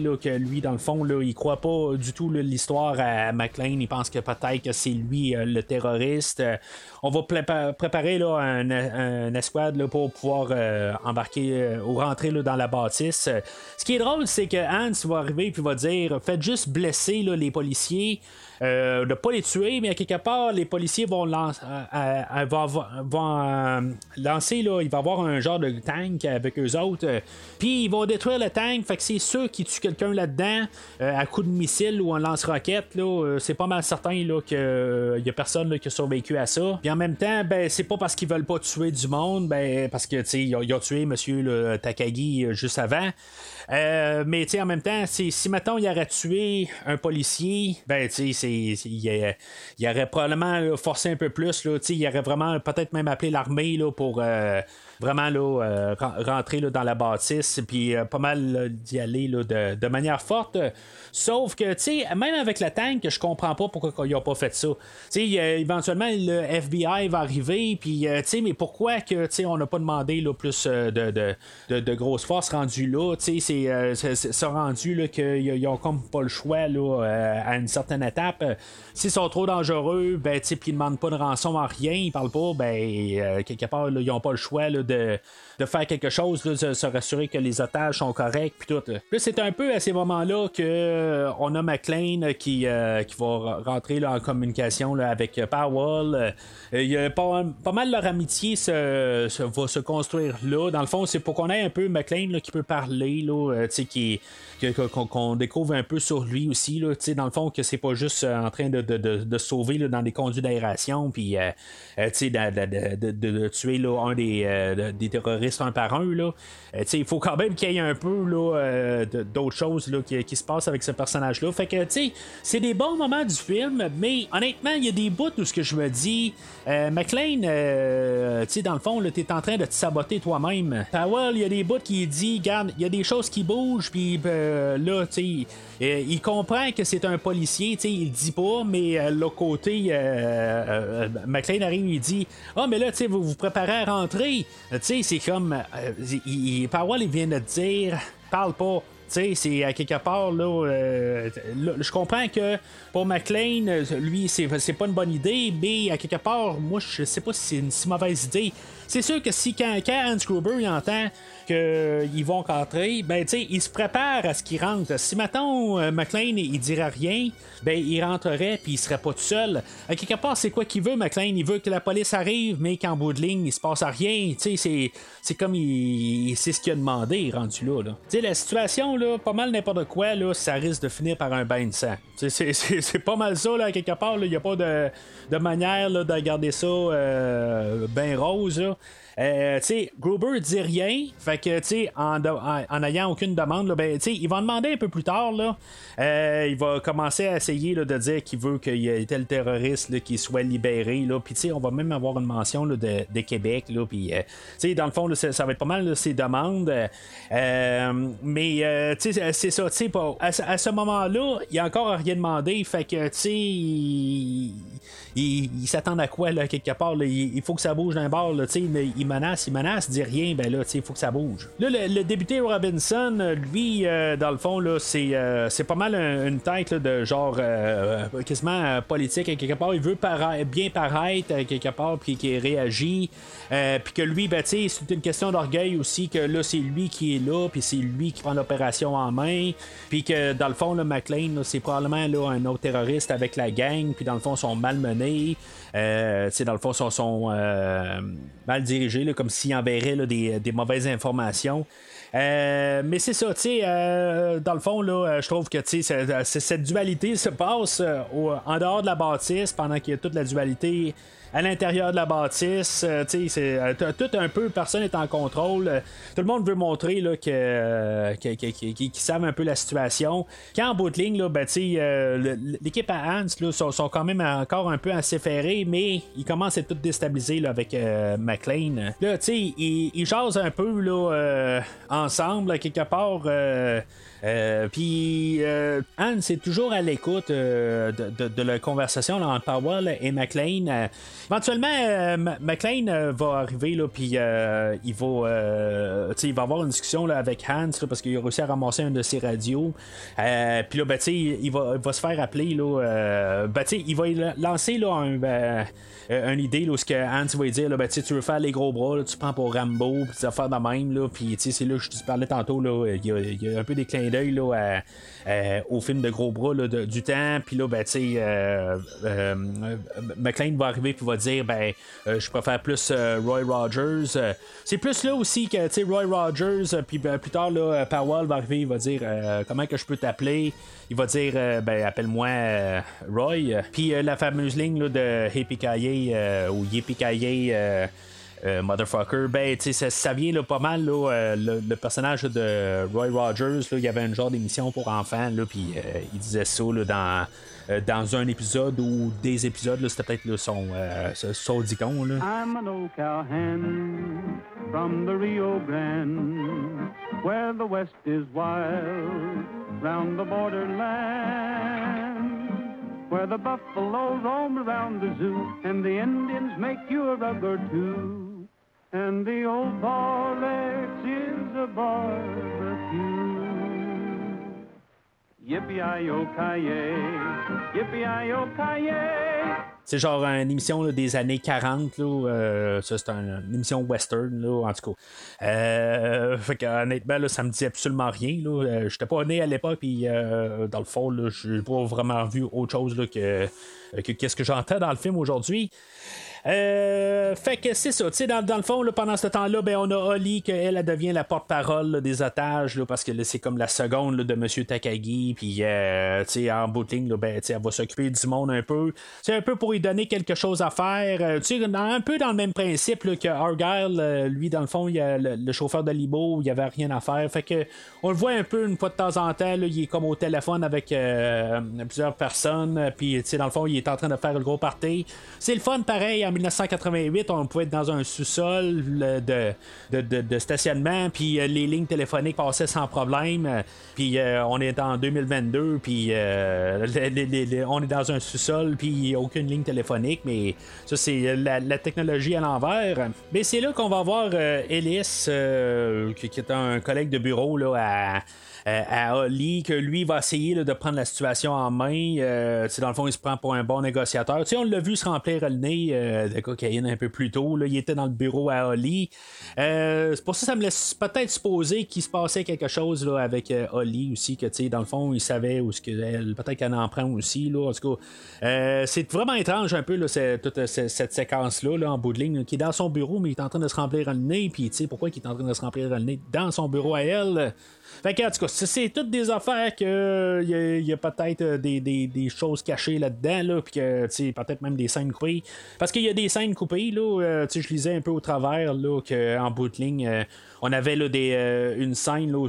là, que lui, dans le fond, là, il croit pas du tout l'histoire à McLean. Il pense que peut-être que c'est lui euh, le terroriste. Euh, on va prépa- préparer là, un, escouade pour pouvoir euh, embarquer ou rentrer là, dans la bâtisse. Ce qui est drôle, c'est que Hans va arriver et va dire Faites juste blesser les policiers. Euh, de pas les tuer, mais à quelque part, les policiers vont, lancer, euh, euh, vont, vont, euh, lancer, là, il va avoir un genre de tank avec eux autres, euh, puis ils vont détruire le tank, fait que c'est sûr qu'ils tuent quelqu'un là-dedans, euh, à coup de missile ou un lance-roquette, euh, c'est pas mal certain là, qu'il y a personne là, qui a survécu à ça. Puis en même temps, ben, c'est pas parce qu'ils veulent pas tuer du monde, ben, parce que, tu sais, ils ont, tué monsieur Takagi euh, juste avant. Euh, mais en même temps, si, maintenant il aurait tué un policier, ben c'est- il, aurait probablement forcé un peu plus. Là, il aurait vraiment peut-être même appelé l'armée pour euh, vraiment là, euh, ren- rentrer là, dans la bâtisse, puis euh, pas mal d'y aller là, de, de manière forte. Sauf que, tu sais, même avec le tank, je comprends pas pourquoi ils ont pas fait ça. Tu sais, éventuellement, le FBI va arriver, puis, euh, tu sais, mais pourquoi que, tu on n'a pas demandé là, plus de, de, de, grosses forces rendues là, tu sais, c'est, c'est, rendu qu'ils ont comme pas le choix là, à une certaine étape. S'ils sont trop dangereux, ben, tu sais, puis ils demandent pas de rançon en rien, ils parlent pas, ben, quelque part, ils ont pas le choix là, de, faire quelque chose, de se rassurer que les otages sont corrects, puis tout. Là, c'est un peu à ces moments-là que euh, on a McLean euh, qui, euh, qui va rentrer là, en communication avec euh, Powell. Euh, Il a pas, pas mal leur amitié se, va se construire là. Dans le fond, c'est pour qu'on ait un peu McLean qui peut parler, là, euh, qui qu'on découvre un peu sur lui aussi, là, dans le fond, que c'est pas juste euh, en train de, de, de, sauver là, dans des conduits d'aération, puis euh, euh, de, tuer là, un des, euh, de- des terroristes un par un. là. Euh, il faut quand même qu'il y ait un peu là, euh, d'autres choses là, qui, se passent avec ce personnage-là. Fait que, tu c'est des bons moments du film, mais honnêtement, il y a des bouts où ce que je me dis, euh, McLean, dans le fond, tu es en train de te saboter toi-même. Powell, il y a des bouts qui dit, regarde, il y a des choses qui bougent, puis là, tu sais, euh, il comprend que c'est un policier, tu sais, il dit pas, mais euh, l'autre côté, euh, euh, McLean arrive, il dit, ah, mais là, tu vous vous préparez à rentrer. Tu c'est comme, il, Powell, il vient de dire, parle pas. Sais, c'est à quelque part, là, je comprends que pour McLean, lui, c'est, c'est pas une bonne idée, mais à quelque part, moi, je sais pas si c'est une si mauvaise idée. C'est sûr que si quand, quand Hans Gruber il entend qu'ils vont rentrer, ben tu sais, il se prépare à ce qu'ils rentrent. Si maintenant euh, McLean il dirait rien, ben il rentrerait puis il serait pas tout seul. À quelque part, c'est quoi qu'il veut, McLean? Il veut que la police arrive, mais qu'en bout de ligne, il se passe à rien. Tu sais, c'est, comme il, c'est ce qu'il a demandé, rendu là. Tu sais, la situation là, pas mal n'importe quoi là, ça risque de finir par un bain de sang. C'est, pas mal ça, là, quelque part. Il n'y a pas de, de manière là, de garder ça euh, rose. Là. Euh, tu sais, Gruber dit rien. Fait que, tu sais, en, ayant aucune demande, ben, tu sais, il va demander un peu plus tard, là. Euh, il va commencer à essayer de dire qu'il veut qu'il y ait tel terroriste là, qui soit libéré, là. Puis, tu sais, on va même avoir une mention de, de Québec, là. Puis, euh, tu sais, dans le fond, ça, va être pas mal ses demandes. Euh, mais, tu sais, c'est ça, tu sais, à, ce- moment-là, il a encore rien demandé. Fait que, tu sais, il, s'attend à quoi, là, quelque part, là? Il, faut que ça bouge d'un bord, là, tu sais, menace, il menace, il dit rien, ben là, il faut que ça bouge. Là, le, le député Robinson, euh, lui, euh, dans le fond, là, c'est, euh, c'est pas mal un- une tête de genre quasiment politique, à quelque part. Il veut bien paraître, quelque part, puis qu'il réagit. Puis que lui, ben, c'est une question d'orgueil aussi, que là, c'est lui qui est là, puis c'est lui qui prend l'opération en main. Puis que dans le fond, là, McLean, c'est probablement là, un autre terroriste avec la gang, puis dans le fond, ils sont malmenés. Sais, dans le fond, ils sont, mal dirigés, comme s'ils enverraient là, des, mauvaises informations. Euh, mais c'est ça, tu sais, euh, dans le fond, euh, je trouve que cette dualité se passe en dehors de la bâtisse pendant qu'il y a toute la dualité à l'intérieur de la bâtisse. euh, c'est euh, tout un peu, personne n'est en contrôle. euh, tout le monde veut montrer là, que, qu'ils savent un peu la situation. Quand en bout de ligne, là, ben, l'équipe à Hans là, sont, sont quand même encore un peu assez ferrés, mais ils commencent à être tout déstabiliser avec McLean. Là, tu sais, ils, ils jasent un peu là, ensemble, quelque part. Euh, Puis euh, Anne, c'est toujours à l'écoute euh, de, la conversation là, entre Powell et McLean. Euh, éventuellement, McLean va arriver, là, puis il, va, tu il va avoir une discussion là, avec Hans parce qu'il a réussi à ramasser un de ses radios. Puis là, ben, tu il va, il va se faire appeler. Là, ben, tu il va lancer là, un. ben, une idée là, où ce que Hans va dire là, tu tu veux faire les gros bras tu prends pour Rambo puis des affaires de même puis tu c'est là que je te parlais tantôt là, il y, a, un peu des d'œil à- au film de gros bras du temps. Puis là ben tu sais euh, euh, McLean va arriver puis va dire ben euh, je préfère plus euh, Roy Rogers. Euh, c'est plus là aussi que tu sais Roy Rogers euh, puis ben, plus tard là euh, Powell va arriver il va dire euh, comment que je peux t'appeler? Il va dire euh, ben appelle-moi euh, Roy. Puis euh, la fameuse ligne de Yippee ou Yippee euh, motherfucker, ben, tu sais, ça, ça vient là, pas mal, là, euh, le, le personnage de Roy Rogers, là, il y avait un genre d'émission pour enfants, là, puis euh, il disait ça là, dans, euh, dans un épisode ou des épisodes, c'était peut-être son, euh, son dicton. Là. I'm an old cowhand from the Rio Grande, where the west is wild, round the borderland, where the buffalo roam around the zoo, and the Indians make you a rug or two, and the old is a barbecue. C'est genre une émission des années 40, là, euh, ça c'est un- une émission western, là, en tout cas. Euh, fait que, honnêtement, ça me dit absolument rien. Là. Euh, J'étais pas né à l'époque, puis dans le fond, là, j'ai pas vraiment vu autre chose que, que qu'est-ce que j'entends dans le film aujourd'hui. Euh, fait que c'est ça, dans, dans le fond, pendant ce temps-là, ben, on a Holly, qu'elle elle devient la porte-parole des otages, parce que c'est comme la seconde de M. Takagi, puis euh, en bout de ligne, ben, elle va s'occuper du monde un peu. C'est un peu pour lui donner quelque chose à faire, euh, tu sais, un peu dans le même principe que Argyle, euh, lui, dans le fond, il a le, chauffeur de Libo, il y avait rien à faire, fait que on le voit un peu une fois de temps en temps, il est comme au téléphone avec plusieurs personnes, puis dans le fond, il est en train de faire le gros party. C'est le fun, pareil, en 1988, on pouvait être dans un sous-sol de, stationnement, puis euh, les lignes téléphoniques passaient sans problème. euh, Puis euh, on est en 2022, puis on est dans un sous-sol, puis aucune ligne téléphonique, mais ça, c'est la, technologie à l'envers. Mais c'est là qu'on va voir euh, Ellis, qui, est un collègue de bureau là, à à Holly, que lui va essayer de prendre la situation en main. Euh, dans le fond, il se prend pour un bon négociateur. On l'a vu se remplir le nez euh, de cocaïne un peu plus tôt. Il était dans le bureau à Holly. Euh, c'est pour ça que ça me laisse peut-être supposer qu'il se passait quelque chose avec euh, Holly aussi, que dans le fond, il savait où ce peut-être qu'elle en prend aussi. En tout cas, euh, c'est vraiment étrange un peu c'est- toute euh, cette, cette séquence-là là, en bout de ligne, qui est dans son bureau, mais il est en train de se remplir le nez. Puis, pourquoi il est en train de se remplir le nez dans son bureau à elle? Fait que, en tout cas, c'est, toutes des affaires que il y a, y a peut-être euh, des, choses cachées là-dedans, là, puis que tu peut-être même des scènes coupées. Parce qu'il y a des scènes coupées, là, euh, tu je lisais un peu au travers, là, qu'en bout de ligne, euh, on avait là, des, euh, une scène là, où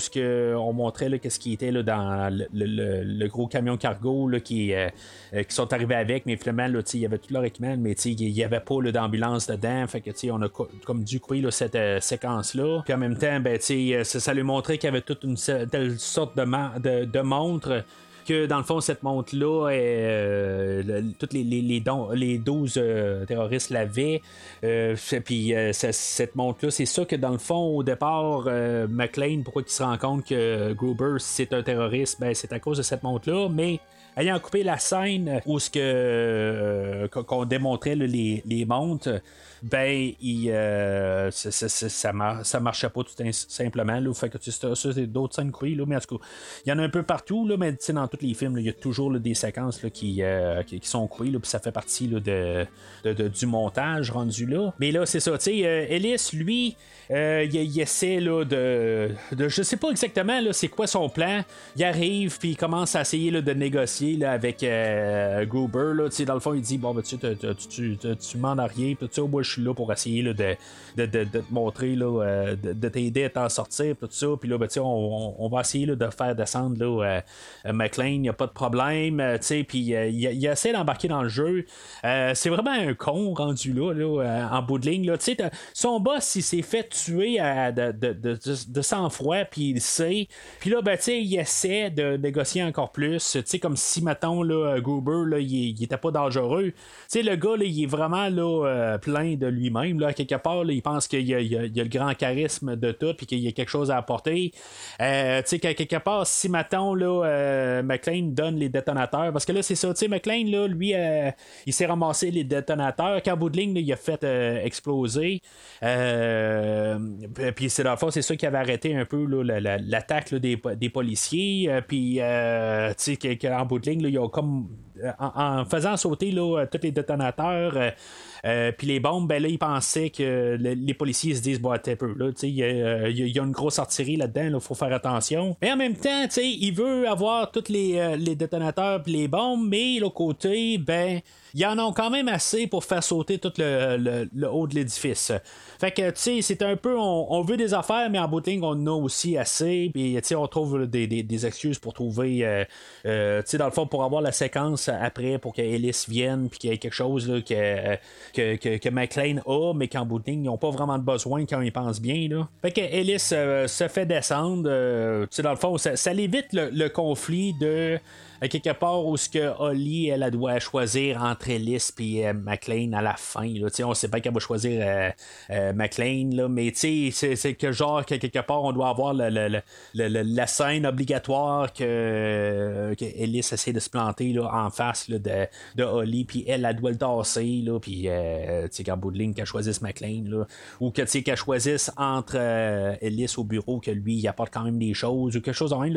on montrait qu'est-ce qui était là, dans le, le- gros camion cargo là, qui, euh, euh, qui sont arrivés avec, mais finalement, là, il y avait tout leur équipement, mais il n'y avait pas d'ambulance dedans. Fait que on a co- comme dû couper là, cette séquence-là. Puis en même temps, ben, ça, ça lui montrait qu'il y avait toute une telle sorte de, de montre que dans le fond, cette montre-là, euh, toutes les, les, les, les 12 euh, terroristes l'avaient. Euh, puis euh, cette montre-là, c'est ça que dans le fond, au départ, euh, McLean, pourquoi il se rend compte que Gruber, c'est un terroriste, ben, c'est à cause de cette montre-là. Mais ayant coupé la scène où ce que qu'on- démontrait les, les montres, ben il, euh, ça, ça, ça, ça mar- ça marchait pas tout simplement. Là, fait que ça, c'est d'autres scènes coupées, là, mais en tout cas, il y en a un peu partout, là, mais dans tous les films, il y a toujours des séquences là, qui, euh, qui, qui sont coupées, puis ça fait partie là, de, de- du montage rendu là. Mais là, c'est ça, tu sais, euh, Ellis, lui, il, essaie là, de, de. Je sais pas exactement c'est quoi son plan. Il arrive, puis il commence à essayer là, de négocier là, avec Gruber. Là, dans le fond, il dit Bon, ben, tu, tu, tu, tu, m'en as rien, puis tu sais, moi, je suis là pour essayer là, de, de, de, de te montrer, là, euh, de, de t'aider à t'en sortir, tout ça. Puis là, ben, on, on, va essayer là, de faire descendre là, euh, euh, McLean, il n'y a pas de problème, puis il, essaie d'embarquer dans le jeu. C'est vraiment un con rendu là, là en bout de ligne. Là. Son boss, il s'est fait tuer de, de, sang-froid, puis il sait. Puis là, ben, il essaie de négocier encore plus. Comme si, mettons, là, Gruber, là, il, il était pas dangereux. Le gars, là, il est vraiment là, euh, plein de lui-même. Là, quelque part, il pense qu'il y a, il a- il a le grand charisme de tout, puis qu'il y a quelque chose à apporter. Euh, tu sais, quelque part, si, mettons, là, euh, McLean donne les détonateurs, parce que là, c'est ça, tu sais, McLean, là, lui, euh, il s'est ramassé les détonateurs, qu'en bout de ligne, là, il a fait exploser. Puis c'est dans le c'est ça qui avait arrêté un peu l'attaque des, des policiers. Puis, tu sais, que- qu'en bout de ligne, là, ils ont comme. Euh, En, faisant sauter là, tous les détonateurs, euh, euh, puis les bombes, ben là, ils pensaient que le- les policiers se disent, un peu, là, sais, il y, a- une grosse artillerie là-dedans, il faut faire attention. Mais en même temps, tu il veut avoir tous les, euh, les détonateurs puis les bombes, mais l'autre côté, ben, il y en a quand même assez pour faire sauter tout le, haut de l'édifice. Fait que, tu sais, c'est un peu, on, veut des affaires, mais en bout on en a aussi assez. Puis, tu sais, on trouve des, excuses pour trouver, euh, euh, tu sais, dans le fond, pour avoir la séquence après, pour que Ellis vienne, puis qu'il y ait quelque chose là, que, que, que, McLean a, mais qu'en bout de ligne, ils n'ont pas vraiment de besoin quand ils pensent bien. Là. Fait que Ellis euh, se fait descendre. euh, dans le fond, ça, ça évite le, conflit de quelque part où ce que Holly elle, elle doit choisir entre Ellis et McLean à la fin là. On sait pas qu'elle va choisir euh, euh, McLean là, mais c'est, que genre que quelque part on doit avoir le- le- le- la scène obligatoire que, que Ellis essaie de se planter là, en face de, de Holly puis elle elle doit le tasser là, puis euh, qu'en bout de ligne qu'elle choisisse McLean là, ou que qu'elle choisisse entre euh, Ellis au bureau que lui il apporte quand même des choses ou quelque chose en même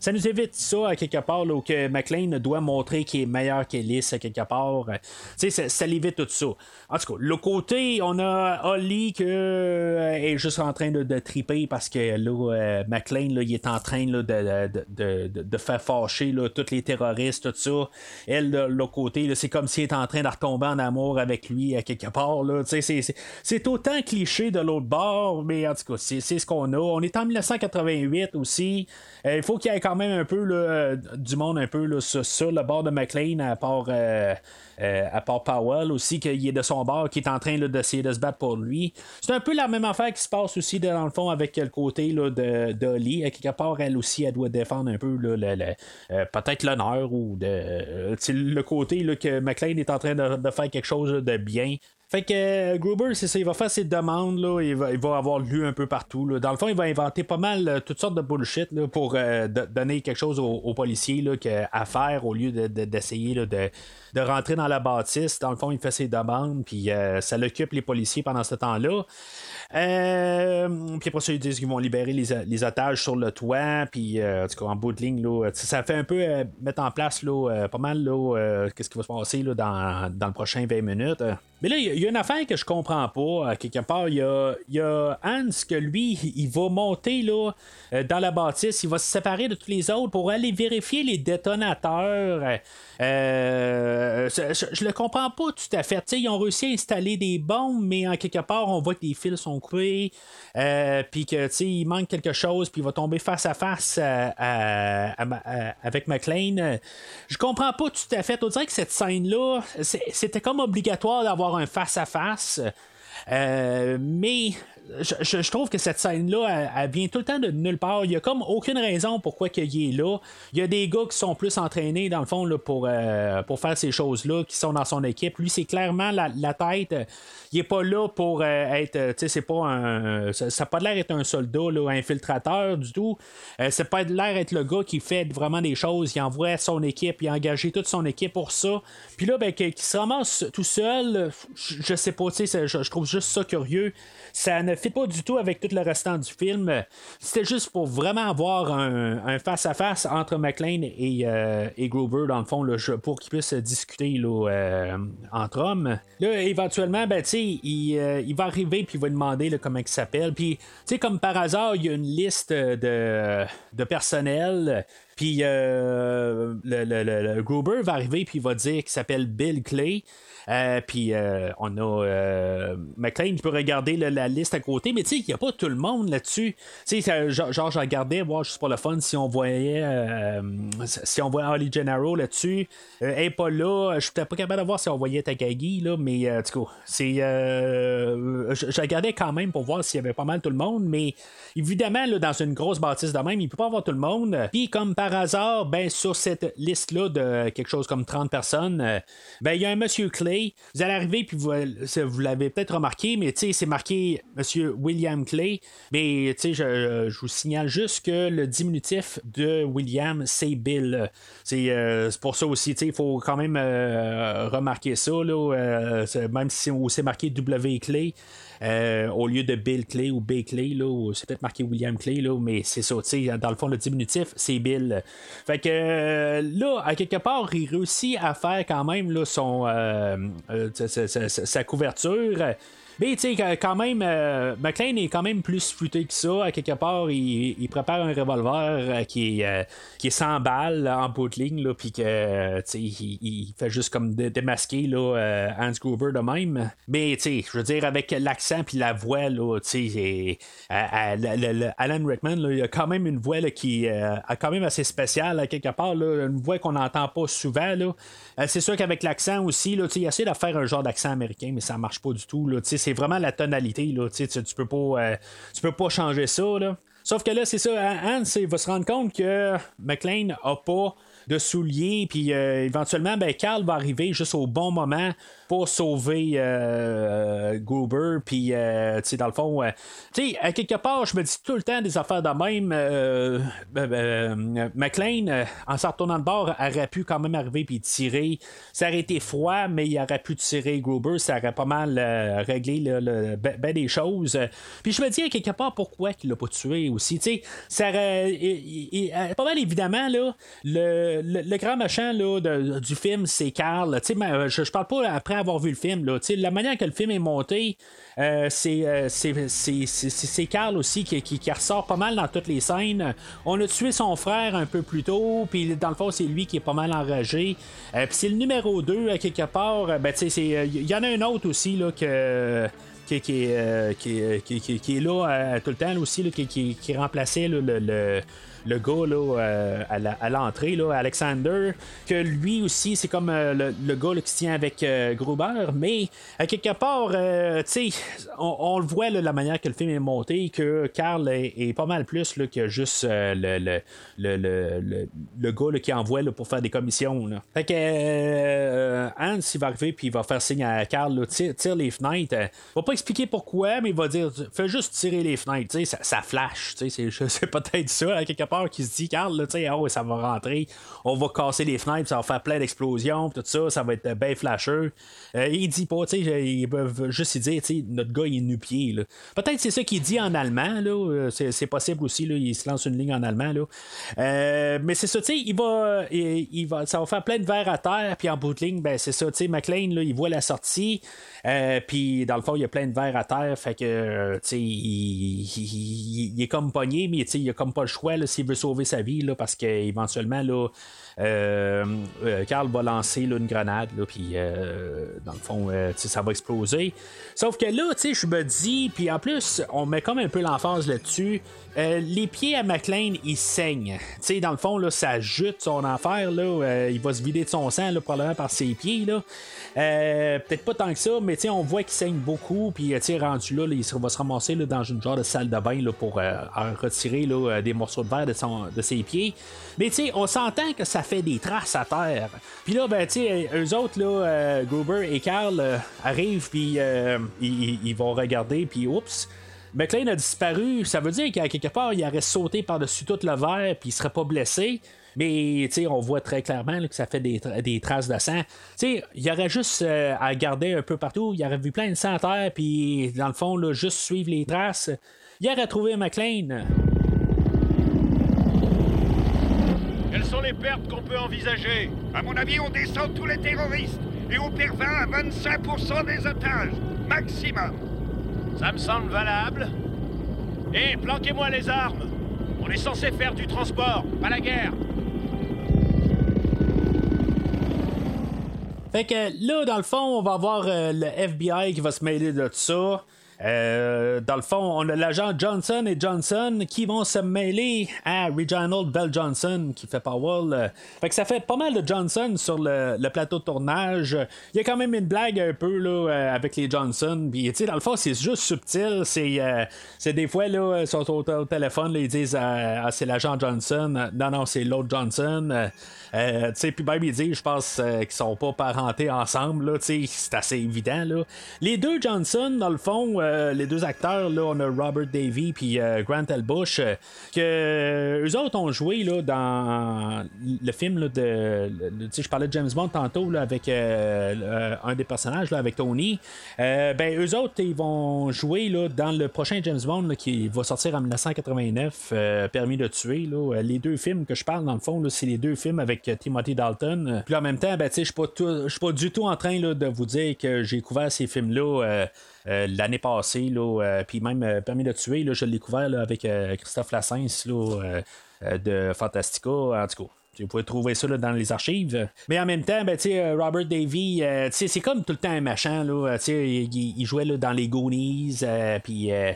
ça nous évite ça à quelque part là, où McLean doit montrer qu'il est meilleur qu'Ellis à quelque part. Euh, Tu sais, ça, l'évite tout ça. En tout cas, le côté, on a Holly qui est juste en train de, triper parce que là, euh, McLean, là, il est en train de, de, de, faire fâcher là, tous les terroristes, tout ça. Elle, de l'autre côté, c'est comme s'il est en train de retomber en amour avec lui à quelque part. C'est, autant cliché de l'autre bord, mais en tout cas, c'est, ce qu'on a. On est en 1988 aussi. Euh, Il faut qu'il y ait quand même un peu euh, du monde un peu là, sur, le bord de McLean, à part, euh, euh, à part Powell aussi, qu'il est de son bord, qui est en train d'essayer de se battre pour lui. C'est un peu la même affaire qui se passe aussi dans le fond avec le côté de d'Oli. À quelque part, elle aussi, elle doit défendre un peu euh, peut-être l'honneur ou de, euh, le côté que McLean est en train de, de faire quelque chose de bien. Fait que euh, Gruber, c'est ça, il va faire ses demandes, là, il, va, il va avoir lu un peu partout. Dans le fond, il va inventer pas mal euh, toutes sortes de bullshit là, pour euh, de- donner quelque chose aux, policiers là, à faire au lieu de- de- d'essayer là, de, de rentrer dans la bâtisse. Dans le fond, il fait ses demandes, puis ça l'occupe les policiers pendant ce temps-là. Puis après ça, ils disent qu'ils vont libérer les, les otages sur le toit, puis en tout bout de ligne, là, ça fait un peu mettre en place là, pas mal qu'est-ce qui va se passer là, dans, dans le prochain 20 minutes. Mais là, il y a- une affaire que je comprends pas, à quelque part. Il y a, Hans que lui, il va monter là, euh, dans la bâtisse, il va se séparer de tous les autres pour aller vérifier les détonateurs. Euh, je, le comprends pas tout à fait. ils ont réussi à installer des bombes, mais en quelque part, on voit que les fils sont coupés, euh, puis que il manque quelque chose, puis il va tomber face à face avec McLean. Je comprends pas tout à fait. On dirait que cette scène-là, c'était comme obligatoire d'avoir un face-à-face. mais je, trouve que cette scène-là, elle, vient tout le temps de nulle part. Il y a comme aucune raison pourquoi qu'il est là. Il y a des gars qui sont plus entraînés, dans le fond, là, pour, euh, pour faire ces choses-là, qui sont dans son équipe. Lui, c'est clairement la, tête. Il est pas là pour euh, être. Tu sais, c'est pas un. Ça n'a pas l'air d'être un soldat, là, infiltrateur du tout. Euh, c'est pas l'air d'être le gars qui fait vraiment des choses. Il envoie son équipe, il a engagé toute son équipe pour ça. Puis là, ben, qu'il se ramasse tout seul, je, sais pas, tu sais, je, je trouve juste ça curieux. Ça ne fit pas du tout avec tout le restant du film. C'était juste pour vraiment avoir un face-à-face entre McLean et, euh, et, Gruber, dans le fond, pour qu'ils puissent discuter euh, entre hommes. Là, éventuellement, ben, il, euh, il va arriver puis il va demander comment il s'appelle. Puis, comme par hasard, il y a une liste de, de personnel. Puis le, le, Gruber va arriver puis il va dire qu'il s'appelle Bill Clay. Euh, puis euh, on a euh, McLean qui peut regarder la liste à côté, mais tu sais, il n'y a pas tout le monde là-dessus. Tu sais, genre, je regardais, voir juste pour le fun, si on voyait si on voyait Holly Gennaro là-dessus. elle n'est pas là. Je suis peut-être pas capable de voir si on voyait Takagi, là, mais en tout je, regardais quand même pour voir s'il y avait pas mal tout le monde, mais évidemment, là, dans une grosse bâtisse de même, il peut pas avoir tout le monde. Puis comme par hasard, ben sur cette liste-là de quelque chose comme 30 personnes, ben il y a un monsieur Clay vous allez arriver, puis vous, l'avez peut-être remarqué, mais c'est marqué Monsieur William Clay. Mais je, je vous signale juste que le diminutif de William, c'est Bill. C'est euh, pour ça aussi, il faut quand même euh, remarquer ça, là, euh, même si c'est marqué W Clay. Euh, au lieu de Bill Clay ou B Clay, là, c'est peut-être marqué William Clay, là, mais c'est ça, dans le fond, le diminutif, c'est Bill. Fait que euh, là, à quelque part, il réussit à faire quand même là, son, euh, sa couverture. Mais tu sais, quand même, euh, McLean est quand même plus futé que ça. À quelque part, il, prépare un revolver euh, qui, est, euh, qui est 100 balles en bout de ligne, puis que tu sais, il, fait juste comme démasquer là, Hans Gruber de même. Mais tu sais, je veux dire, avec l'accent puis la voix, là, sais, Alan Rickman, il a quand même une voix là, qui a quand même assez spéciale à quelque part, une voix qu'on n'entend pas souvent. C'est sûr qu'avec l'accent aussi, il essaie de faire un genre d'accent américain, mais ça marche pas du tout. Là, c'est vraiment la tonalité. Là, tu, tu, peux pas, euh, peux pas changer ça. Là. Sauf que là, c'est ça, Hans il va se rendre compte que McLean a pas de souliers, puis euh, éventuellement, ben, Carl va arriver juste au bon moment pour sauver euh, Gruber. Puis, euh, tu sais, dans le fond, euh, tu sais, à quelque part, je me dis tout le temps des affaires de même. McLean, en sortant de bord, aurait pu quand même arriver puis tirer. Ça aurait été froid, mais il aurait pu tirer Gruber. Ça aurait pas mal réglé le, ben, ben, des choses. Puis, je me dis à quelque part pourquoi il l'a pas tué aussi. Tu sais, ça pas mal évidemment, là, le, le, grand machin là, du film, c'est Carl. Tu sais, je, je parle pas après avoir vu le film. Là. La manière que le film est monté, euh, euh, c'est Carl aussi qui, qui, ressort pas mal dans toutes les scènes. On a tué son frère un peu plus tôt, puis dans le fond, c'est lui qui est pas mal enragé. Euh, puis c'est le numéro 2, à quelque part. Ben, il y en a un autre aussi là, que. Qui, qui, qui, est là tout le temps aussi, qui, remplaçait le gars là, euh, à l'entrée, là, Alexander, que lui aussi, c'est comme euh, le, gars qui tient avec euh, Gruber, mais à quelque part, tu sais, on, le voit la manière que le film est monté, que Carl est, pas mal plus là, que juste le, le, le, le, gars qui envoie pour faire des commissions. Là. Fait que Hans, il va arriver puis il va faire signe à Carl, tire, les fenêtres. Il va pas expliquer pourquoi, mais il va dire, fais juste tirer les fenêtres, ça, ça flash, [laughs] c'est peut-être ça, à quelque part qu'il se dit, Carl, tu sais, ouais, ça va rentrer, on va casser les fenêtres, ça va faire plein d'explosions, tout ça, ça va être bien flasheux. Euh, il dit pas, tu sais, ils peuvent juste dire, tu sais, notre gars, il est nu-pied. Peut-être c'est ça qu'il dit en allemand, là, euh, c'est, possible aussi, là, il se lance une ligne en allemand, là. Euh, mais c'est ça, tu sais, il va, il, va, ça va faire plein de verres à terre, puis en bout de ligne, ben c'est ça, tu sais, McLean, là, il voit la sortie, euh, puis dans le fond, il y a plein de verres à terre, fait que, euh, tu sais, il, est comme pogné, mais tu sais, il a comme pas le choix s'il veut sauver sa vie, là, parce qu'éventuellement, là, Carl va lancer une grenade, puis euh, dans le fond, euh, ça va exploser. Sauf que là, je me dis, puis en plus, on met comme un peu l'emphase là-dessus. euh, les pieds à McLean, ils saignent. Dans le fond, là, ça jute son enfer. Là, euh, il va se vider de son sang, probablement par ses pieds. Là. Euh, Peut-être pas tant que ça, mais on voit qu'il saigne beaucoup. Puis, euh, rendu là, il va se ramasser dans une genre de salle de bain pour euh, retirer euh, des morceaux de verre de, de ses pieds. Mais tu sais, on s'entend que ça fait des traces à terre. Puis là, ben, tu sais, eux autres, là, euh, Gruber et Carl euh, arrivent, puis euh, ils, vont regarder, puis oups. McLean a disparu, ça veut dire qu'à quelque part, il aurait sauté par-dessus tout le verre, puis il serait pas blessé. Mais tu sais, on voit très clairement que ça fait des, des traces de sang. Tu sais, il aurait juste à garder un peu partout. Il aurait vu plein de sang à terre, puis dans le fond, là, juste suivre les traces. Il aurait trouvé McLean. Quelles sont les pertes qu'on peut envisager À mon avis, on descend tous les terroristes et on perd 20 à 25% des otages. Maximum. Ça me semble valable. Hé, planquez-moi les armes On est censé faire du transport, pas la guerre Fait que là, dans le fond, on va avoir euh, le FBI qui va se mêler de tout ça. Euh, dans le fond, on a l'agent Johnson et Johnson qui vont se mêler à Reginald Bell Johnson qui fait Powell. Fait que ça fait pas mal de Johnson sur le, plateau de tournage. Il y a quand même une blague un peu là, euh, avec les Johnson. Puis, dans le fond, c'est juste subtil. C'est, euh, des fois, là, ils sont au, téléphone, ils disent Ah, c'est l'agent Johnson. Non, non, c'est l'autre Johnson. Euh, puis même ils disent, je pense euh, qu'ils sont pas parentés ensemble, c'est assez évident, là. Les deux Johnson, dans le fond, euh, les deux acteurs, là, on a Robert Davy puis euh, Grant L. Bush, euh, que euh, eux autres ont joué, là, dans le film, là, de, je parlais de James Bond tantôt, là, avec un des personnages, là, avec Tony. Ben, eux autres, ils vont jouer, là, dans le prochain James Bond, qui va sortir en 1989, euh, Permis de tuer, là. Les deux films que je parle, dans le fond, c'est les deux films avec Timothy Dalton. Puis en même temps, ben, je je suis pas du tout en train de vous dire que j'ai couvert ces films-là l'année passée. Euh, puis même euh, Permis de tuer, je l'ai couvert là, avec euh, Christophe Lassens euh, euh, de Fantastica. En tout cas. Vous pouvez trouver ça là, dans les archives. Mais en même temps, ben, euh, Robert Davy, euh, c'est comme tout le temps un machin. Là, euh, il, il jouait là, dans les Goonies. euh, Puis, euh,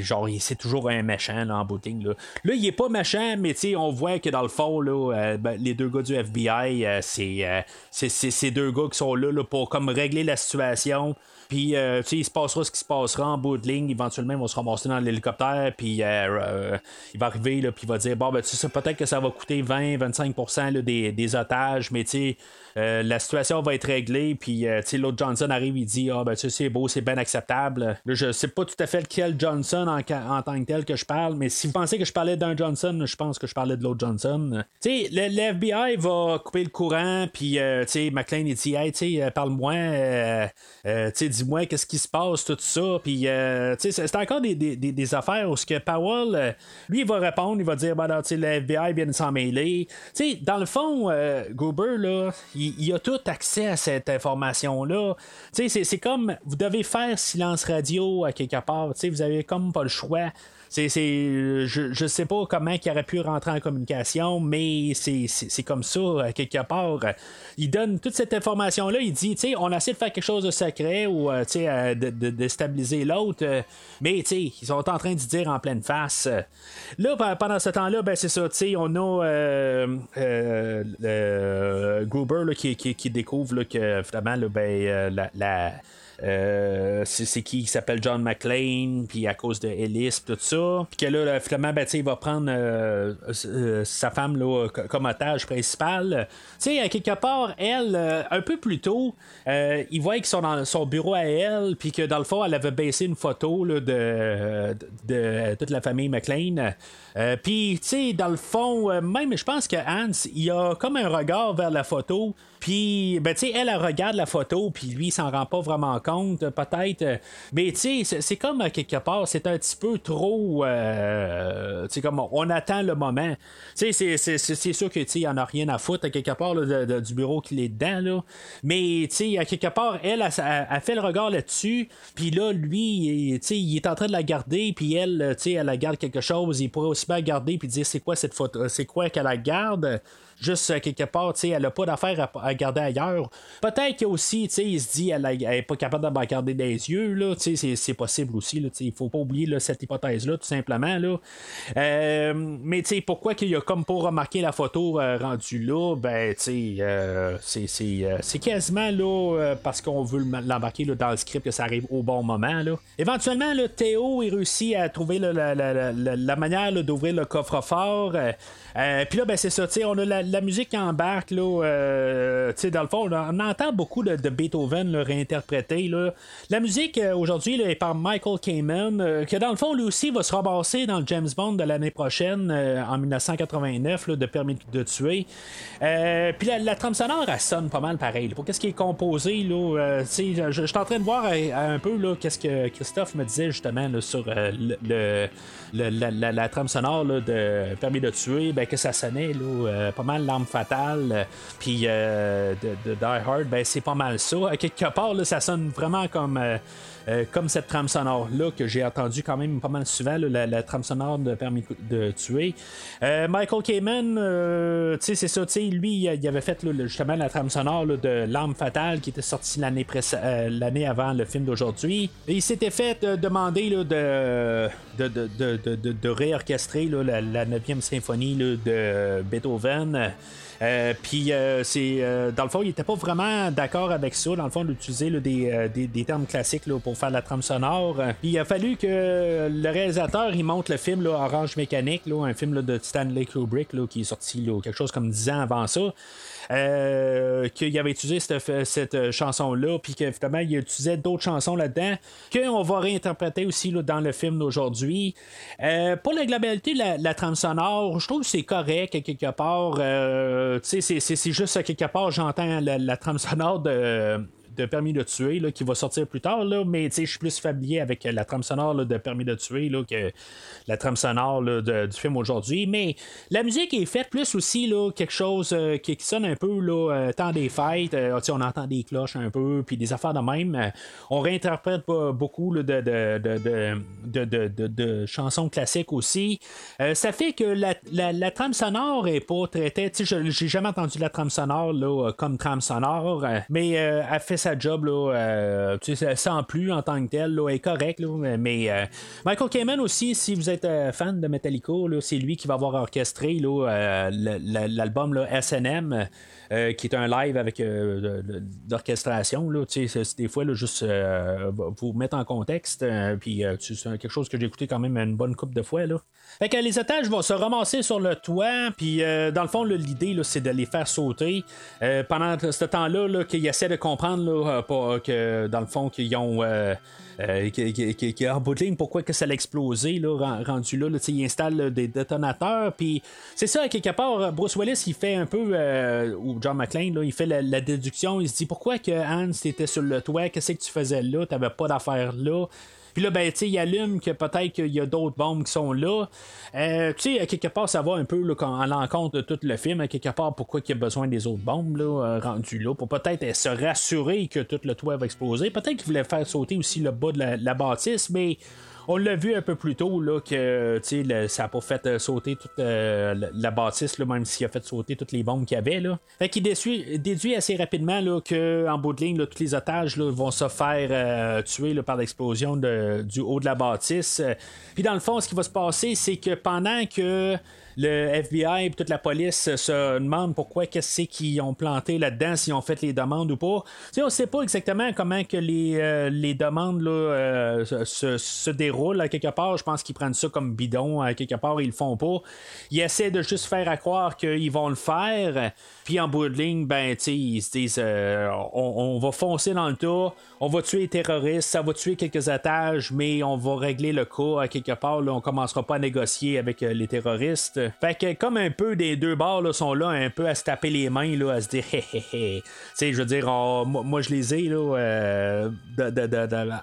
genre, c'est toujours un machin là, en ligne, Là. là, il est pas machin, mais on voit que dans le fond, là, ben, les deux gars du FBI, c'est, ces deux gars qui sont là, là pour comme régler la situation. Puis, tu sais, il se passera ce qui se passera en bout de ligne. Éventuellement, ils vont se ramasser dans l'hélicoptère. Puis, il va arriver, là, puis il va dire Bon, ben, tu sais, peut-être que ça va coûter 20-25% là, des, des otages, mais euh, la situation va être réglée. Puis, euh, l'autre Johnson arrive, il dit Ah, ben, c'est beau, c'est bien acceptable. Là, je sais pas tout à fait lequel Johnson en, tant que tel que je parle, mais si vous pensez que je parlais d'un Johnson, je pense que je parlais de l'autre Johnson. Tu sais, le, le FBI va couper le courant, puis, euh, McLean, il dit Hey, tu parle-moi, dis-moi qu'est-ce qui se passe, tout ça. Puis, c'est- encore des, des, des- affaires où ce que Powell, lui, il va répondre, il va dire, ben, tu sais, le FBI vient de s'en mêler. Dans le fond, euh, Gruber, là, il, a tout accès à cette information-là. C'est- comme, vous devez faire silence radio à quelque part. Vous avez comme pas le choix. C'est, je, je sais pas comment il aurait pu rentrer en communication, mais c'est, comme ça, à quelque part. Il donne toute cette information-là, il dit, tu sais, on essaie de faire quelque chose de secret ou, euh, euh, de, de- de stabiliser l'autre, euh, mais, tu ils sont en train de dire en pleine face. Là, pe- pendant ce temps-là, ben, c'est ça, tu on a euh, euh, euh, Gruber là, qui, qui, découvre là, que, finalement, là, ben, euh, la euh, c'est qui? Qui s'appelle John McClane, puis à cause de Ellis, tout ça. Puis que là, finalement, ben, il va prendre euh, euh, sa femme là, comme otage principal. Tu sais, quelque part, elle, un peu plus tôt, il voit qu'ils sont dans son bureau à elle, puis que dans le fond, elle avait baissé une photo là, de, de, toute la famille McLean. puis, tu sais, dans le fond, même, je pense que Hans, il a comme un regard vers la photo. Puis, ben, tu sais, elle, elle, regarde la photo, puis lui, il s'en rend pas vraiment compte, peut-être. Mais, tu sais, c'est comme, quelque part, c'est un petit peu trop. Euh, tu sais, comme, on attend le moment. Tu sais, c'est sûr que, tu en a rien à foutre, à quelque part, du bureau qu'il est dedans, là. Mais, tu sais, à quelque part, elle, a fait le regard là-dessus, puis là, lui, tu sais, il est en train de la garder, puis elle, tu sais, elle la garde quelque chose, il pourrait aussi bien garder, puis dire, c'est quoi cette photo, c'est quoi qu'elle la garde? Juste euh, quelque part, elle n'a pas d'affaire à, garder ailleurs. Peut-être qu'aussi, il se dit, elle n'est pas capable de me garder des yeux, là, c'est possible aussi, là, il faut pas oublier là, cette hypothèse-là, tout simplement, là. Euh, mais, pourquoi qu'il a comme pas remarqué la photo euh, rendue là, ben, tu sais, c'est quasiment, là, parce qu'on veut l'embarquer dans le script que ça arrive au bon moment, là. Éventuellement, là, Théo, il réussit à trouver la, la, la, manière d'ouvrir le coffre-fort. Puis là, ben, c'est ça, tu sais, on a la, la musique qui embarque, là, euh, dans le fond, on, entend beaucoup de, Beethoven le réinterpréter. Là. La musique euh, aujourd'hui est par Michael Kamen, euh, qui dans le fond, lui aussi, va se ramasser dans le James Bond de l'année prochaine, en 1989, de Permis de tuer. Puis la, trame sonore, elle sonne pas mal pareil. Pour qu'est-ce qui est composé, là, je, je suis en train de voir un peu qu'est-ce que Christophe me disait justement sur le la, trame sonore de Permis de tuer, ben, que ça sonnait là, euh, pas mal l'arme fatale, euh, puis euh, de, Die Hard, ben, c'est pas mal ça. Quelque part, ça sonne vraiment comme euh, comme cette trame sonore-là que j'ai entendu quand même pas mal souvent, la, trame sonore de Permis de tuer. Michael Kamen, c'est ça, lui, il avait fait justement la trame sonore de L'arme fatale qui était sortie l'année, l'année avant le film d'aujourd'hui. il s'était fait demander de, de, de, de, réorchestrer la, la 9e symphonie de Beethoven. Euh, puis, euh, euh, dans le fond, il était pas vraiment d'accord avec ça, dans le fond, d'utiliser des, des, termes classiques pour faire la trame sonore. Puis, il a fallu que le réalisateur il monte le film Orange Mécanique, un film de Stanley Kubrick qui est sorti quelque chose comme 10 ans avant ça. Euh, qu'il avait utilisé cette, cette euh, chanson-là, puis qu'évidemment, il utilisait d'autres chansons là-dedans, qu'on va réinterpréter aussi là, dans le film d'aujourd'hui. Euh, pour la globalité de la, trame sonore, je trouve que c'est correct quelque part. c'est, c'est juste quelque part, j'entends la, la trame sonore de de Permis de tuer là, qui va sortir plus tard, là, mais je suis plus familier avec la trame sonore de Permis de tuer là, que la trame sonore du film aujourd'hui. Mais la musique est faite plus aussi là, quelque chose euh, qui, sonne un peu là, euh, des fêtes. Euh, on entend des cloches un peu, puis des affaires de même. on réinterprète beaucoup de, de, de, chansons classiques aussi. ça fait que la, la, trame sonore est pas traitée. J'ai jamais entendu la trame sonore là, comme trame sonore, mais elle fait sa job, là, euh, tu sais, sans plus en tant que tel, là, est correct. Là, mais euh, Michael Kamen aussi, si vous êtes euh, fan de Metallica, c'est lui qui va avoir orchestré l'album SNM. Qui est un live avec euh, d'orchestration. Des fois, là, juste vous mettre en contexte. puis c'est quelque chose que j'ai écouté quand même une bonne coupe de fois. Là. Fait que les otages vont se ramasser sur le toit, puis dans le fond, l'idée, c'est de les faire sauter. pendant ce temps-là, -là, qu'ils essaient de comprendre là, que dans le fond, qu'ils ont euh, qui, qui, en bout de ligne, pourquoi que ça l'a explosé, là, rendu là, il installe des détonateurs, puis c'est ça, quelque part, Bruce Willis, il fait un peu, euh, ou John McClane, là, il fait la, déduction, il se dit, pourquoi que Hans était sur le toit, qu'est-ce que tu faisais là, t'avais pas d'affaires là, puis là, ben, tu sais, il allume que peut-être qu'il y a d'autres bombes qui sont là. Euh, tu sais, quelque part, ça va un peu à l'encontre de tout le film. À quelque part, pourquoi il y a besoin des autres bombes là, euh, rendues là, pour peut-être se rassurer que tout le toit va exploser. Peut-être qu'il voulait faire sauter aussi le bas de la bâtisse, mais on l'a vu un peu plus tôt là, que ça n'a pas fait euh, sauter toute euh, la, bâtisse, même s'il a fait sauter toutes les bombes qu'il y avait. Là. Fait qu'il déduit, assez rapidement là, qu'en bout de ligne, tous les otages vont se faire euh, tuer par l'explosion du haut de la bâtisse. Puis dans le fond, ce qui va se passer, c'est que pendant que le FBI et toute la police se demandent pourquoi qu'est-ce qu'ils ont planté là-dedans, s'ils ont fait les demandes ou pas. Tu sais, on sait pas exactement comment que les, les demandes là, se, se, déroulent à quelque part. Je pense qu'ils prennent ça comme bidon à quelque part, ils le font pas. Ils essaient de juste faire à croire qu'ils vont le faire. Puis en bout de ligne, ben, ils se disent on, va foncer dans le tas, on va tuer les terroristes, ça va tuer quelques attaches, mais on va régler le cas à quelque part. Là, on commencera pas à négocier avec euh, les terroristes. Fait que comme un peu des deux bords là, sont là, un peu à se taper les mains, là, à se dire hé hé hé. Je veux dire, moi, je les ai là, euh,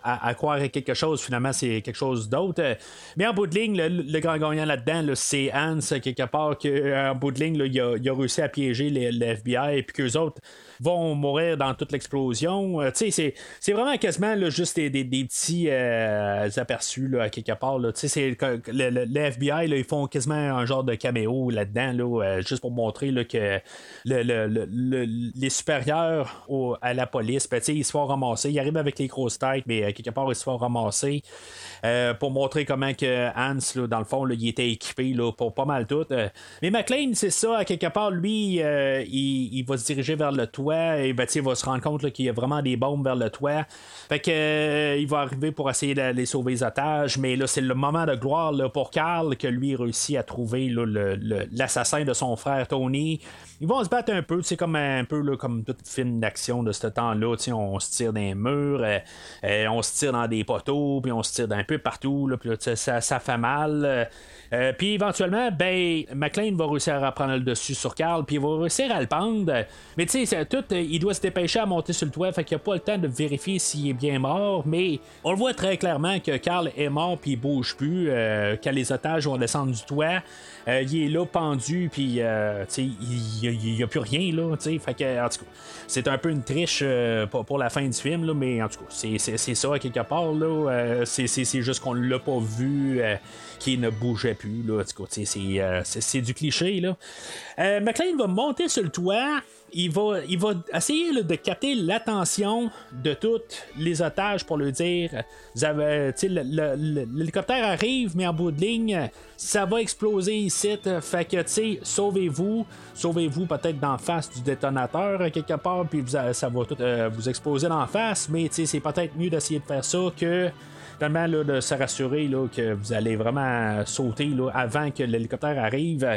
à, croire à quelque chose, finalement c'est quelque chose d'autre. Mais en bout de ligne, le, grand gagnant là-dedans, c'est Hans, quelque part, que, en bout de ligne, il, a, réussi à piéger le FBI et puis qu'eux autres vont mourir dans toute l'explosion. Euh, c'est, c'est vraiment quasiment juste des, petits euh, aperçus à quelque part. Là. C'est, le, le, FBI, ils font quasiment un genre de caméo là-dedans, là, euh, juste pour montrer là, que les supérieurs à la police, ben, ils se font ramasser. Ils arrivent avec les grosses têtes, mais quelque part, ils se font ramasser. pour montrer comment que Hans, là, dans le fond, il était équipé pour pas mal tout. mais McLean, c'est ça, à quelque part, lui, il, il, va se diriger vers le toit et ben, il va se rendre compte qu'il y a vraiment des bombes vers le toit. Fait que euh, il va arriver pour essayer d'aller sauver les otages, mais là, c'est le moment de gloire pour Carl que lui réussit à trouver l'assassin de son frère Tony. Ils vont se battre un peu, c'est comme un peu comme toute film d'action de ce temps-là. On se tire dans les murs, euh, euh, on se tire dans des poteaux, puis on se tire d'un peu partout, là, puis ça, ça, fait mal. puis éventuellement, ben, McLean va réussir à reprendre le dessus sur Carl, puis il va réussir à le pendre. Mais tu sais, tout euh, il doit se dépêcher à monter sur le toit, fait qu'il a pas le temps de vérifier s'il est bien mort, mais on le voit très clairement que Carl est mort puis il bouge plus, euh, quand les otages vont descendre du toit. Euh, il est là pendu, puis il n'y a, plus rien, là, fait que, en tout cas, c'est un peu une triche pour, la fin du film, là, mais en tout cas, c'est ça, quelque part, là, c'est juste qu'on l'a pas vu, qui ne bougeait plus, là, c'est du cliché, là. McLean va monter sur le toit, il va, il va essayer de capter l'attention de tous les otages pour lui dire l'hélicoptère arrive, mais en bout de ligne, ça va exploser ici. Fait que, tu sais, sauvez-vous. Sauvez-vous peut-être d'en face du détonateur quelque part, puis ça va tout euh, vous exploser d'en face, mais tu sais, c'est peut-être mieux d'essayer de faire ça que tellement de se rassurer là, que vous allez vraiment sauter là, avant que l'hélicoptère arrive.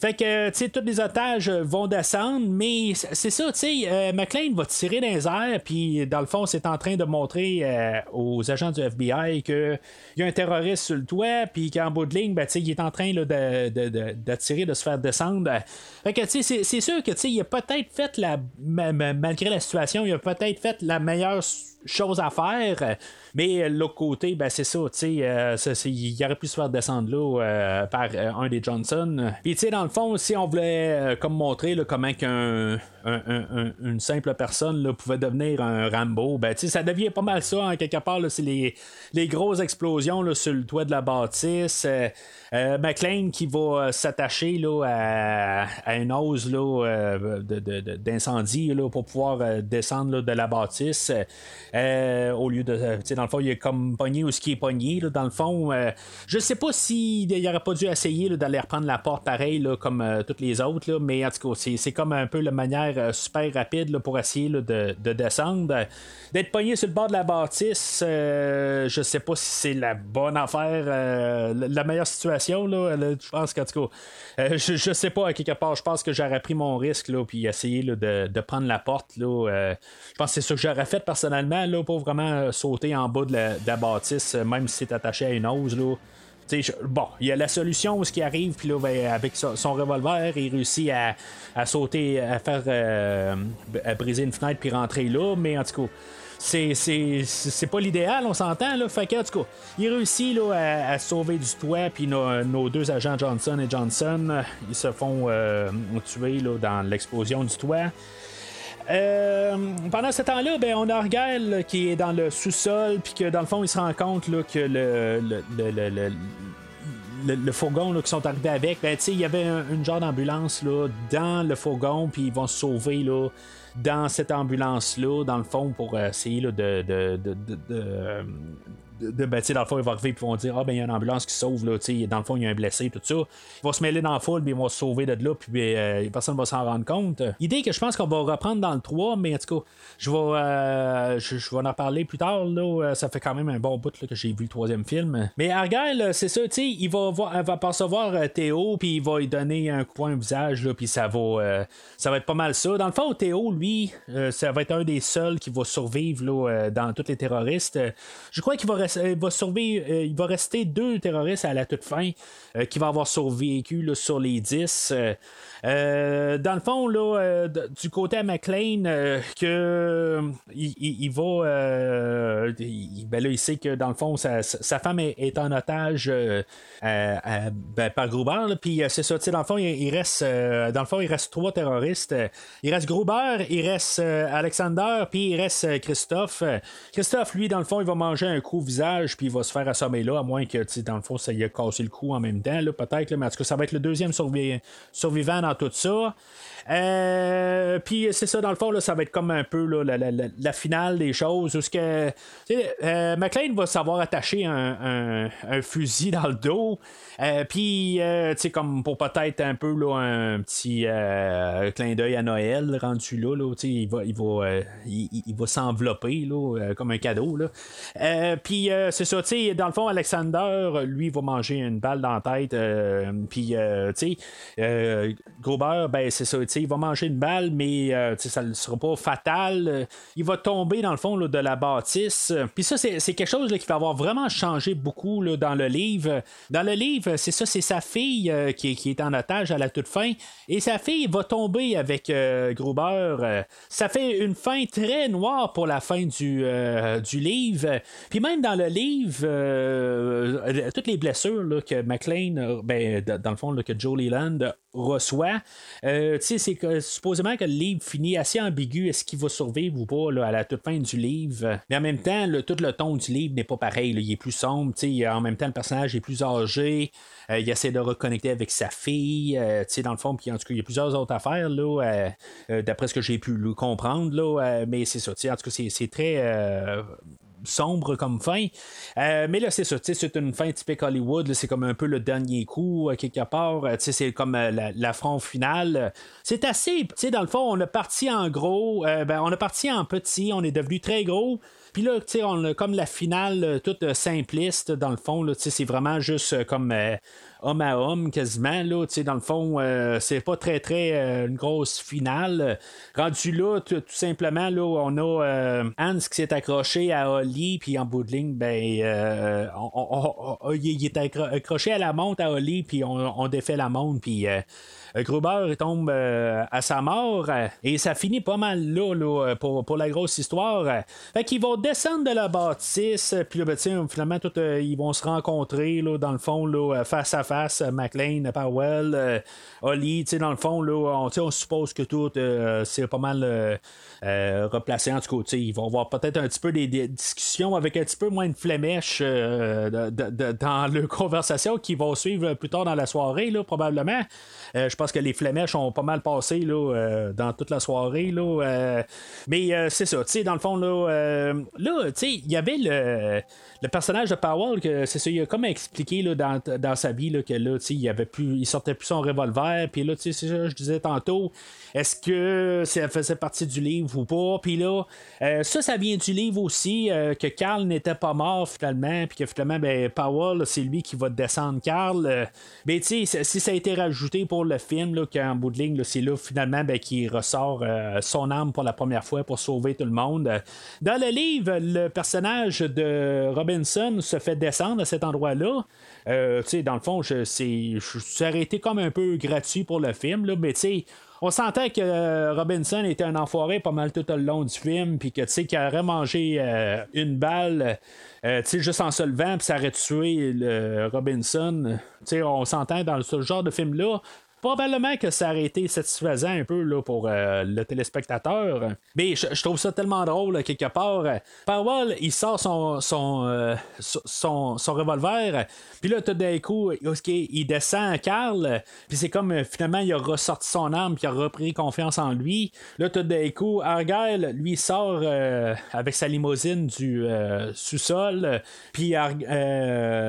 Fait que, tu sais, tous les otages vont descendre, mais c'est ça, tu sais, euh, McLean va tirer dans les airs, puis dans le fond, c'est en train de montrer euh, aux agents du FBI qu'il y a un terroriste sur le toit, puis qu'en bout de ligne, ben, tu sais, il est en train là, de, d'attirer, de, se faire descendre. Fait que, tu sais, c'est, sûr que, tu sais, il a peut-être fait la, malgré la situation, il a peut-être fait la meilleure chose à faire. Mais euh, l'autre côté, ben, c'est ça, tu sais, euh, il aurait pu se faire descendre là euh, par un des Johnson. Puis, tu sais, dans le fond, si on voulait comme montrer comment qu'un une simple personne pouvait devenir un Rambo, ben, ça devient pas mal ça, en quelque part. C'est les, les grosses explosions là, sur le toit de la bâtisse. McLean qui va s'attacher à, à, une hausse d'incendie là, pour pouvoir descendre de la bâtisse. au lieu de. Dans le fond, il est comme pogné ou ce qui est pogné. Là, dans le fond, je sais pas s'il n'aurait pas dû essayer d'aller reprendre la porte pareil là, comme toutes les autres, là, mais en tout cas, c'est comme un peu la manière euh, super rapide pour essayer de, descendre. D'être pogné sur le bord de la bâtisse, euh, je sais pas si c'est la bonne affaire, euh, la meilleure situation. Là, je pense qu'en tout cas, je, sais pas, quelque part, je pense que j'aurais pris mon risque là, puis essayé de, prendre la porte. Là, je pense que c'est ça que j'aurais fait personnellement là, pour vraiment sauter en bas de la, bâtisse, même si c'est attaché à une hausse. Là bon, il y a la solution ce qui arrive, puis là, ben, avec son, revolver, il réussit à, sauter, à faire euh, à briser une fenêtre puis rentrer là, mais en tout cas. C'est, pas l'idéal, on s'entend, là. Fait que, tout cas, il réussit là, à, sauver du toit, puis nos, deux agents Johnson et Johnson, ils se font euh, tuer là, dans l'explosion du toit. Euh, pendant ce temps-là, ben, on a Argyle qui est dans le sous-sol, puis que dans le fond, il se rend compte là, que le, le, fourgon qui sont arrivés avec, ben, il y avait une genre d'ambulance là, dans le fourgon, puis ils vont se sauver là, dans cette ambulance-là, dans le fond, pour essayer de, ben, dans le fond, ils vont arriver et vont dire Ah, ben, il y a une ambulance qui sauve, là, dans le fond, il y a un blessé, tout ça. Ils vont se mêler dans la foule, puis ils vont se sauver de là, puis ben, personne ne va s'en rendre compte. Idée que je pense qu'on va reprendre dans le 3, mais en tout cas, je vais, je, vais en parler plus tard, là. Ça fait quand même un bon bout que j'ai vu le troisième film. Mais Argyle, c'est ça, tu sais, il va, voir, va percevoir Théo, puis il va lui donner un coin au visage, puis ça va, ça va être pas mal ça. Dans le fond, Théo, lui, ça va être un des seuls qui va survivre là, dans tous les terroristes. Je crois qu'il va, va survivre, il va rester deux terroristes à la toute fin qui va avoir survécu sur les 10. Euh, dans le fond, là, euh, du côté à McLean, euh, que il, va. ben là, il sait que dans le fond, sa, femme est, en otage ben, par Gruber. Puis c'est ça, dans le fond, il, reste. dans le fond, il reste trois terroristes. Il reste Gruber, il reste Alexander, puis il reste Christophe. Christophe, lui, dans le fond, il va manger un coup au visage, puis il va se faire assommer là, à moins que, dans le fond, ça y a cassé le cou en même temps, peut-être. Mais en tout cas, ça va être le deuxième survivant tout ça. Euh, puis c'est ça, dans le fond, là, ça va être comme un peu la, finale des choses. Où que, euh, McLean va savoir attacher un, fusil dans le dos. Euh, puis, sais, comme pour peut-être un peu là, un petit clin d'œil à Noël rendu là, là il va, il va, il, va s'envelopper comme un cadeau. puis, c'est ça, dans le fond, Alexander, lui, va manger une balle dans la tête. puis, tu sais, Grober, ben, c'est ça, il va manger une balle, mais euh, ça ne sera pas fatal. Il va tomber dans le fond de la bâtisse. Puis ça, c'est quelque chose qui va avoir vraiment changé beaucoup dans le livre. Dans le livre, c'est ça, c'est sa fille euh, qui, est en otage à la toute fin. Et sa fille va tomber avec euh, Gruber. ça fait une fin très noire pour la fin du, du livre. Puis même dans le livre, toutes les blessures que McLean, ben, dans le fond, que Joe Leland reçoit, c'est supposément que le livre finit assez ambigu. Est-ce qu'il va survivre ou pas à la toute fin du livre? Mais en même temps, tout le ton du livre n'est pas pareil. Il est plus sombre. En même temps, le personnage est plus âgé. Euh, il essaie de reconnecter avec sa fille. Euh, dans le fond, puis en tout cas, il y a plusieurs autres affaires, là, euh, d'après ce que j'ai pu comprendre. Là, mais c'est ça. En tout cas, c'est très sombre comme fin. Euh, mais là, c'est ça, c'est une fin typique Hollywood. C'est comme un peu le dernier coup, euh, quelque part. Euh, c'est comme l'affront final. C'est assez, dans le fond, on a parti en gros, ben, on a parti en petit, on est devenu très gros. Puis là, tu sais, on a comme la finale toute simpliste, dans le fond, c'est vraiment juste comme homme à homme quasiment. Là, dans le fond, euh, c'est pas très très euh, une grosse finale. Rendu là, tout simplement, là, on a euh, Hans qui s'est accroché à Holly, puis en bout de ligne, ben, il est accroché à la montre à Holly, puis on, défait la montre, puis euh, Gruber tombe euh, à sa mort euh, et ça finit pas mal là, pour, la grosse histoire. Fait qu'ils vont descendre de la bâtisse, puis là, ben, finalement, ils vont se rencontrer là, dans le fond, là, face à face, McLean, Powell, Holly, dans le fond, là, on, suppose que tout c'est pas mal replacé. En tout cas, ils vont avoir peut-être un petit peu des, discussions avec un petit peu moins de flémèche dans leur [laughs] conversation qui vont suivre plus tard dans la soirée, là, probablement. Je pense que les flémèches ont pas mal passé là, euh, dans toute la soirée. Là, euh, mais euh, c'est ça, tu sais, dans le fond, là, là tu sais, il y avait le, le, personnage de Powell, que c'est ça, il a comme expliqué là, dans, dans sa vie là, que là, tu sais, il il sortait plus son revolver, puis là, tu sais, c'est ça, je disais tantôt, est-ce que ça faisait partie du livre ou pas? Puis là, ça, ça vient du livre aussi, que Carl n'était pas mort finalement, puis que finalement, ben, Powell, c'est lui qui va descendre Carl. mais tu sais, si ça a été rajouté pour le film, qu'en bout de ligne, c'est là finalement ben, qu'il ressort euh, son âme pour la première fois pour sauver tout le monde. Dans le livre, le personnage de Robinson se fait descendre à cet endroit-là. Euh, dans le fond, ça aurait été comme un peu gratuit pour le film, là, mais tu sais, on sentait que euh, Robinson était un enfoiré pas mal tout le long du film, puis que tu sais qu'il aurait mangé une balle, tu sais juste en se levant, puis ça aurait tué Robinson. Tu sais, on s'entend dans ce genre de film là probablement que ça aurait été satisfaisant un peu là, pour euh, le téléspectateur. Mais je, trouve ça tellement drôle, quelque part. Powell, il sort son, son, euh, son, son, revolver, puis là, tout d'un coup, il descend à Carl, puis c'est comme finalement, il a ressorti son arme, puis il a repris confiance en lui. Là, tout d'un coup, Argyle, lui, sort avec sa limousine du sous-sol, puis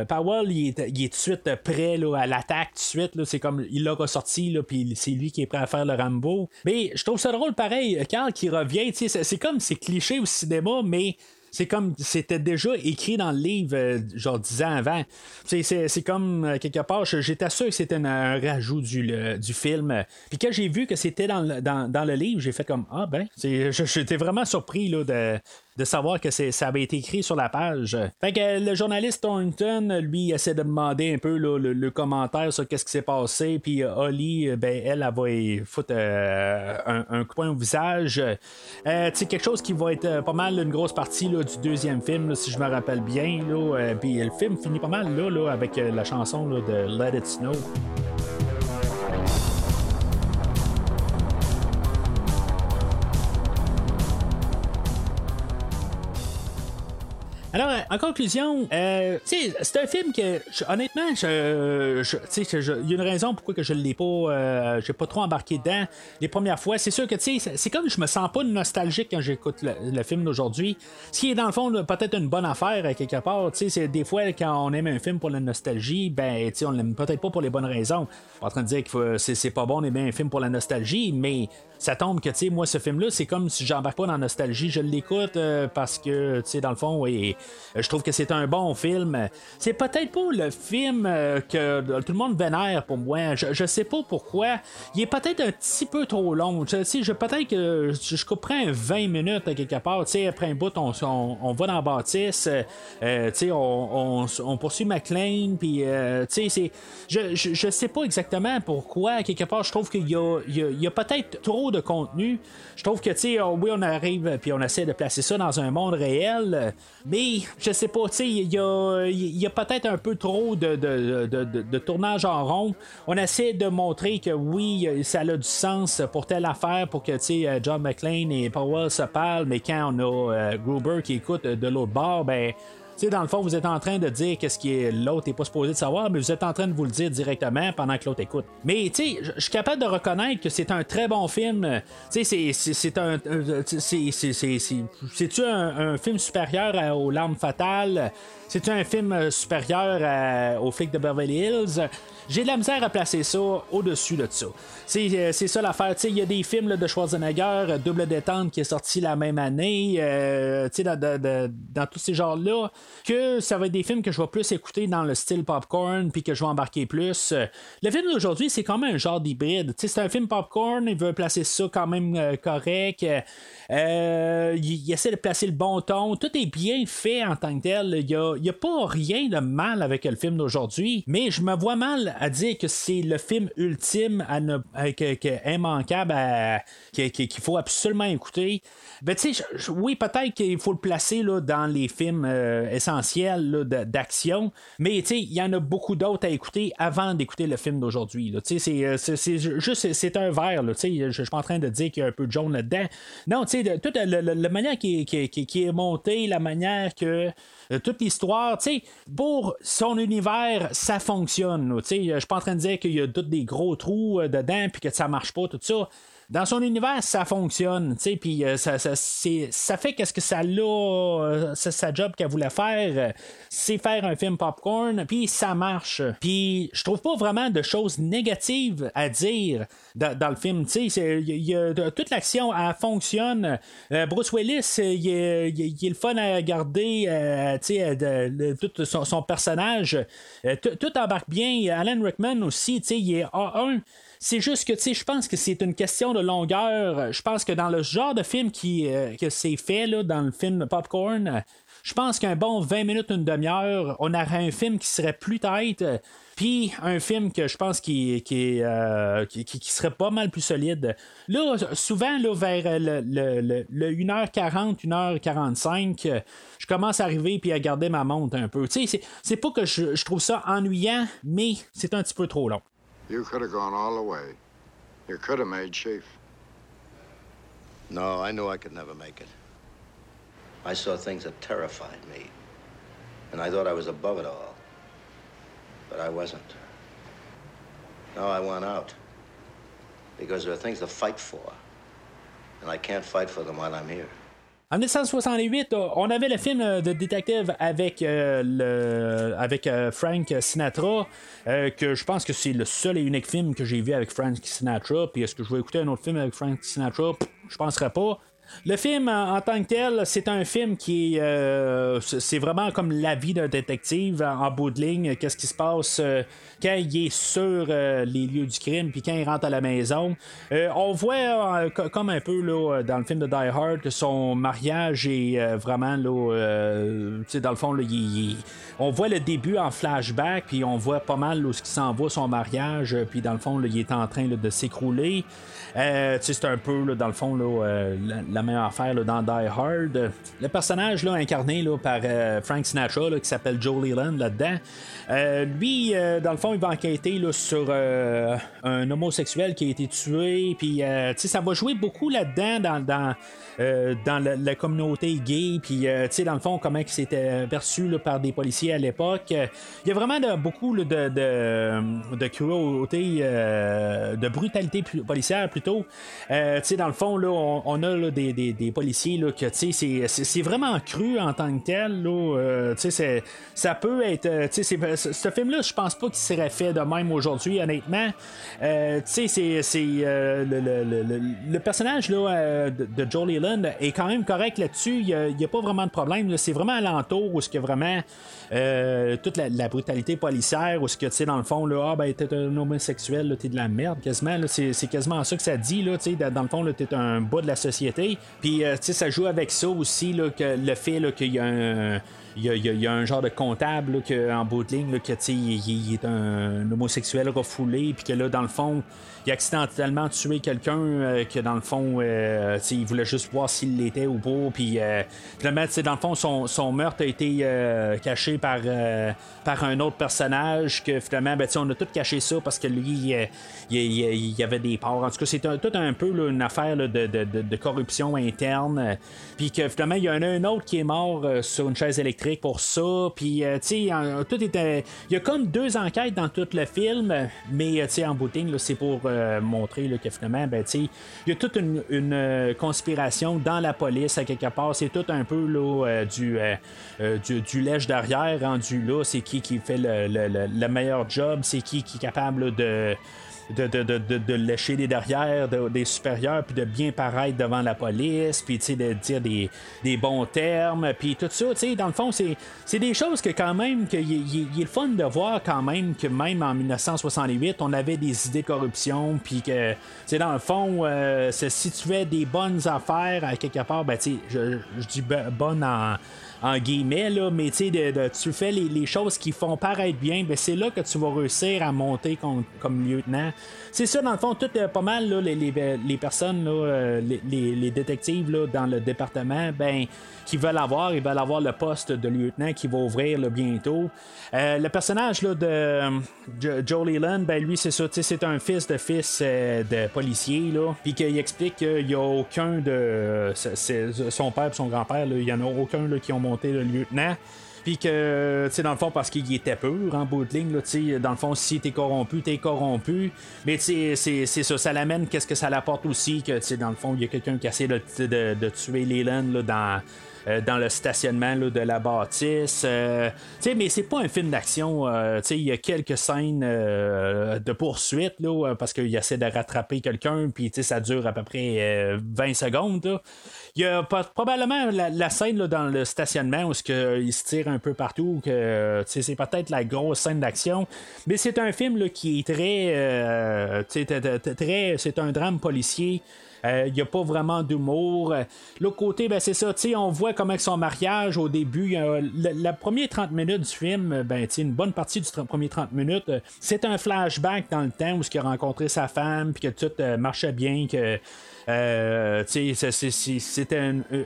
Powell, il est, tout de suite prêt là, à l'attaque, tout de suite. C'est comme il l'a ressorti puis c'est lui qui est prêt à faire le Rambo. Mais je trouve ça drôle pareil, Carl qui revient, c'est comme c'est cliché au cinéma, mais c'est comme c'était déjà écrit dans le livre, euh, genre dix ans avant. C'est comme euh, quelque part, j'étais sûr que c'était un, rajout du, du film. Puis quand j'ai vu que c'était dans, dans, le livre, j'ai fait comme Ah ben, j'étais vraiment surpris là, de, de savoir que ça avait été écrit sur la page. Fait le journaliste Thornton, lui, essaie de demander un peu le, commentaire sur qu'est-ce qui s'est passé, puis euh, Holly, euh, ben, elle, elle, va y foutre euh, un, coin au visage. c'est quelque chose qui va être pas mal une grosse partie là, du deuxième film, si je me rappelle bien. puis le film finit pas mal là avec la chanson de Let It Snow. Alors, en conclusion, euh, c'est un film que, honnêtement, je, il y a une raison pourquoi que je l'ai pas, euh, j'ai pas trop embarqué dedans les premières fois. C'est sûr que, c'est comme je me sens pas nostalgique quand j'écoute le, film d'aujourd'hui. Ce qui est dans le fond peut-être une bonne affaire quelque part. C'est des fois quand on aime un film pour la nostalgie, ben, on l'aime peut-être pas pour les bonnes raisons. Pas en train de dire que c'est pas bon d'aimer un film pour la nostalgie, mais ça tombe que, tu sais, moi, ce film-là, c'est comme si j'embarque pas dans la nostalgie. Je l'écoute euh, parce que, tu sais, dans le fond, oui, je trouve que c'est un bon film. C'est peut-être pas le film euh, que tout le monde vénère pour moi. Je, sais pas pourquoi. Il est peut-être un petit peu trop long. Tu sais, je, peut-être que je, couperais 20 minutes quelque part. Tu sais, après un bout, on, on, va dans la bâtisse. Euh, tu sais, on, on, poursuit McLean. Puis, tu sais, je, je, sais pas exactement pourquoi. Quelque part, je trouve qu'il y a, il y a peut-être trop de contenu. Je trouve que, tu sais, oh, oui, on arrive puis on essaie de placer ça dans un monde réel, mais je sais pas, il y a, peut-être un peu trop de, tournage en rond. On essaie de montrer que oui, ça a du sens pour telle affaire, pour que, sais, John McClane et Powell se parlent, mais quand on a euh, Gruber qui écoute de l'autre bord, ben dans le fond, vous êtes en train de dire qu'est-ce qui est l'autre n'est pas supposé de savoir, mais vous êtes en train de vous le dire directement pendant que l'autre écoute. Mais tu sais, je suis capable de reconnaître que c'est un très bon film. Tu sais, c'est un. C'est-tu un, film supérieur aux larmes fatales? C'est un film euh, supérieur à, aux flics de Beverly Hills? J'ai de la misère à placer ça au-dessus de ça. Euh, c'est ça l'affaire. Il y a des films de Schwarzenegger, euh, Double Détente, qui est sorti la même année, euh, dans, dans, tous ces genres-là, que ça va être des films que je vais plus écouter dans le style popcorn, puis que je vais embarquer plus. Le film d'aujourd'hui, c'est quand même un genre d'hybride. C'est un film popcorn, il veut placer ça quand même correct. il, essaie de placer le bon ton. Tout est bien fait en tant que tel. Il n'y a, a, pas rien de mal avec le film d'aujourd'hui, mais je me vois mal à dire que c'est le film ultime à ne, immanquable qu'il faut absolument écouter. Ben, oui, peut-être qu'il faut le placer là, dans les films euh, essentiels d'action, mais il y en a beaucoup d'autres à écouter avant d'écouter le film d'aujourd'hui. C'est euh, juste c'est un verre. Je suis pas en train de dire qu'il y a un peu de jaune là-dedans. Non, toute la, manière qui, qui, est montée, la manière que euh, toute l'histoire, pour son univers, ça fonctionne. Je suis pas en train de dire qu'il y a des gros trous dedans puis que ça marche pas, tout ça dans son univers, ça fonctionne, tu sais, puis euh, ça, ça, fait qu'est-ce que ça a, euh, sa job qu'elle voulait faire, c'est faire un film popcorn, puis ça marche. Puis je trouve pas vraiment de choses négatives à dire dans, le film, tu sais, toute l'action, elle fonctionne. Euh, Bruce Willis, il est, le fun à garder, tu sais, tout son, personnage, tout embarque bien. Alan Rickman aussi, tu sais, il est A1. C'est juste que, tu sais, je pense que c'est une question de longueur. Je pense que dans le genre de film qui, euh, que c'est fait, là, dans le film Popcorn, je pense qu'un bon 20 minutes, une demi-heure, on aurait un film qui serait plus tête. Puis un film que je pense qui, qui, euh, qui, serait pas mal plus solide. Là, souvent, là, vers le, le, le 1h40, 1h45, je commence à arriver puis à garder ma montre un peu. Tu sais, c'est pas que je trouve ça ennuyant, mais c'est un petit peu trop long. You could have gone all the way. You could have made chief. No, I knew I could never make it. I saw things that terrified me. And I thought I was above it all. But I wasn't. Now I want out. Because there are things to fight for. And I can't fight for them while I'm here. En 1968, euh, on avait le film euh, de détective avec, euh, le, avec euh, Frank Sinatra, que je pense que c'est le seul et unique film que j'ai vu avec Frank Sinatra. Puis est-ce que je vais écouter un autre film avec Frank Sinatra? Pff, Je penserais pas. Le film en, tant que tel, c'est un film qui euh, c'est vraiment comme la vie d'un détective en, bout de ligne. Qu'est-ce qui se passe euh, quand il est sur euh, les lieux du crime, puis quand il rentre à la maison. Euh, on voit co- comme un peu là, dans le film de Die Hard que son mariage est vraiment là, dans le fond, là, il- on voit le début en flashback, puis on voit pas mal là, ce qui s'en va son mariage, puis dans le fond, il est en train de s'écrouler. Euh, c'est un peu, dans le fond, euh, la, meilleure affaire dans Die Hard. Le personnage incarné par euh, Frank Sinatra, qui s'appelle Joe Leland là-dedans, euh, lui, dans le fond, il va enquêter sur un homosexuel qui a été tué. Puis, ça va jouer beaucoup là-dedans dans, dans, euh, dans la, communauté gay. Puis, euh, tu sais, dans le fond, comment il s'était perçu par des policiers à l'époque. Il y a vraiment beaucoup de, de, cruauté, euh, de brutalité policière plutôt. Tu sais, dans le fond, là, on, a des, policiers là, que, tu sais, c'est- vraiment cru en tant que tel. Là, tu sais, ça peut être. tu sais, ce film-là, je pense pas qu'il serait fait de même aujourd'hui, honnêtement. Tu sais, c'est- le, le, personnage là, de, de Joe Est quand même correct là-dessus. Il n'y a, pas vraiment de problème. C'est vraiment alentour où ce que vraiment euh, toute la, brutalité policière, où ce que tu sais, dans le fond, là, ah ben t'es un homosexuel, t'es de la merde quasiment. C'est, quasiment ça que ça dit, là, tu sais, dans le fond, t'es un bas de la société. Puis euh, tu sais, ça joue avec ça aussi, le fait qu'il y a un. Il y, a, un genre de comptable que, en bout de ligne il, est un homosexuel refoulé puis que là dans le fond il a accidentellement tué quelqu'un euh, que dans le fond euh, il voulait juste voir s'il l'était ou pas puis euh, finalement sais, dans le fond son, son meurtre a été euh, caché par, euh, par un autre personnage que finalement ben, on a tout caché ça parce que lui euh, il, y avait des parts. En tout cas c'est tout un peu une affaire de, de- corruption interne. Euh, puis que finalement il y en a un autre qui est mort euh, sur une chaise électrique pour ça. Puis euh, tu sais tout était il y a comme deux enquêtes dans tout le film mais euh, tu sais en bout c'est pour euh, montrer là, que finalement ben tu sais il y a toute une, conspiration dans la police à quelque part. C'est tout un peu là du, du lèche derrière rendu là. C'est qui qui fait le, le- le- le meilleur job? C'est qui qui est capable de de, de, de, de, lécher les derrière de- des supérieurs, puis de bien paraître devant la police, puis de dire des, des bons termes, puis tout ça, dans le fond, c'est, des choses que quand même, qu'il il- il- il est fun de voir quand même que même en 1968, on avait des idées de corruption, puis que, dans le fond, euh, c'est- si tu fais des bonnes affaires à quelque part, ben, je, je dis be- bonne en en guillemets, là, mais de- tu fais les, choses qui font paraître bien, ben c'est là que tu vas réussir à monter com- comme lieutenant. C'est ça, dans le fond, tout euh, pas mal, là, les, les, les personnes, là, euh, les, détectives là, dans le département, ben, qui veulent avoir, ils veulent avoir le poste de lieutenant qui va ouvrir bientôt. Euh, le personnage là, de Jo- Joe Leland, ben lui, c'est ça, c'est un fils de fils euh, de policier, puis qu'il explique qu'il n'y a aucun de. son père et son grand-père, il n'y en a aucun là, qui ont monté le lieutenant. Puis que, tu sais, dans le fond, parce qu'il était pur en bout de ligne, là, tu sais, dans le fond, si t'es corrompu, t'es corrompu. Mais tu sais, c'est- ça, ça l'amène, qu'est-ce que ça l'apporte aussi, que, tu sais, dans le fond, il y a quelqu'un qui essaie de, de, de tuer Leland là, dans. euh, dans le stationnement là, de la bâtisse. Euh, mais c'est pas un film d'action. euh, il y a quelques scènes euh, de poursuite là, euh, parce qu'il essaie de rattraper quelqu'un, puis ça dure à peu près euh, 20 secondes. là. Il y a probablement la, scène là, dans le stationnement où que, il se tire un peu partout, que sais, c'est peut-être la grosse scène d'action, mais c'est un film là, qui est très, euh, c'est un drame policier. Il n'y a pas vraiment d'humour. L'autre côté, ben, c'est ça, on voit comment son mariage au début, la, première 30 minutes du film, ben, une bonne partie du premier 30 minutes, c'est un flashback dans le temps où il a rencontré sa femme, puis que tout marchait bien, que euh, c'était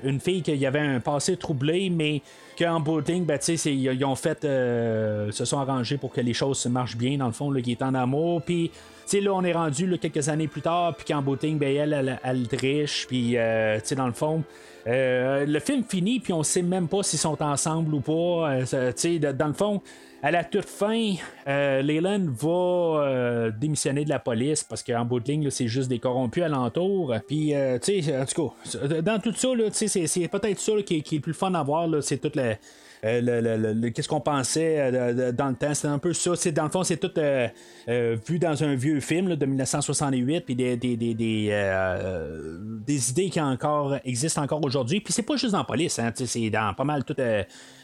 une, fille qui avait un passé troublé, mais qu'en booting, ben, ils ont fait, euh, se sont arrangés pour que les choses se marchent bien, dans le fond, qui est en amour. Puis, là, on est rendu quelques années plus tard, puis qu'en booting, ben, elle, elle, elle, triche, puis, euh, dans le fond. le film finit, puis on sait même pas s'ils sont ensemble ou pas. dans le fond, à la toute fin, euh, Leyland va euh, démissionner de la police parce qu'en bout de ligne, c'est juste des corrompus alentour. Puis, euh, tu sais, en tout cas, dans tout ça, c'est peut-être ça qui, est le plus fun à voir. C'est toute la qu'est-ce qu'on pensait dans le temps. C'est un peu ça. Dans le fond, c'est tout vu dans un vieux film de 1968, puis des, des, des, des, idées qui encore existent encore aujourd'hui. Puis c'est pas juste dans la police, hein, c'est dans pas mal tout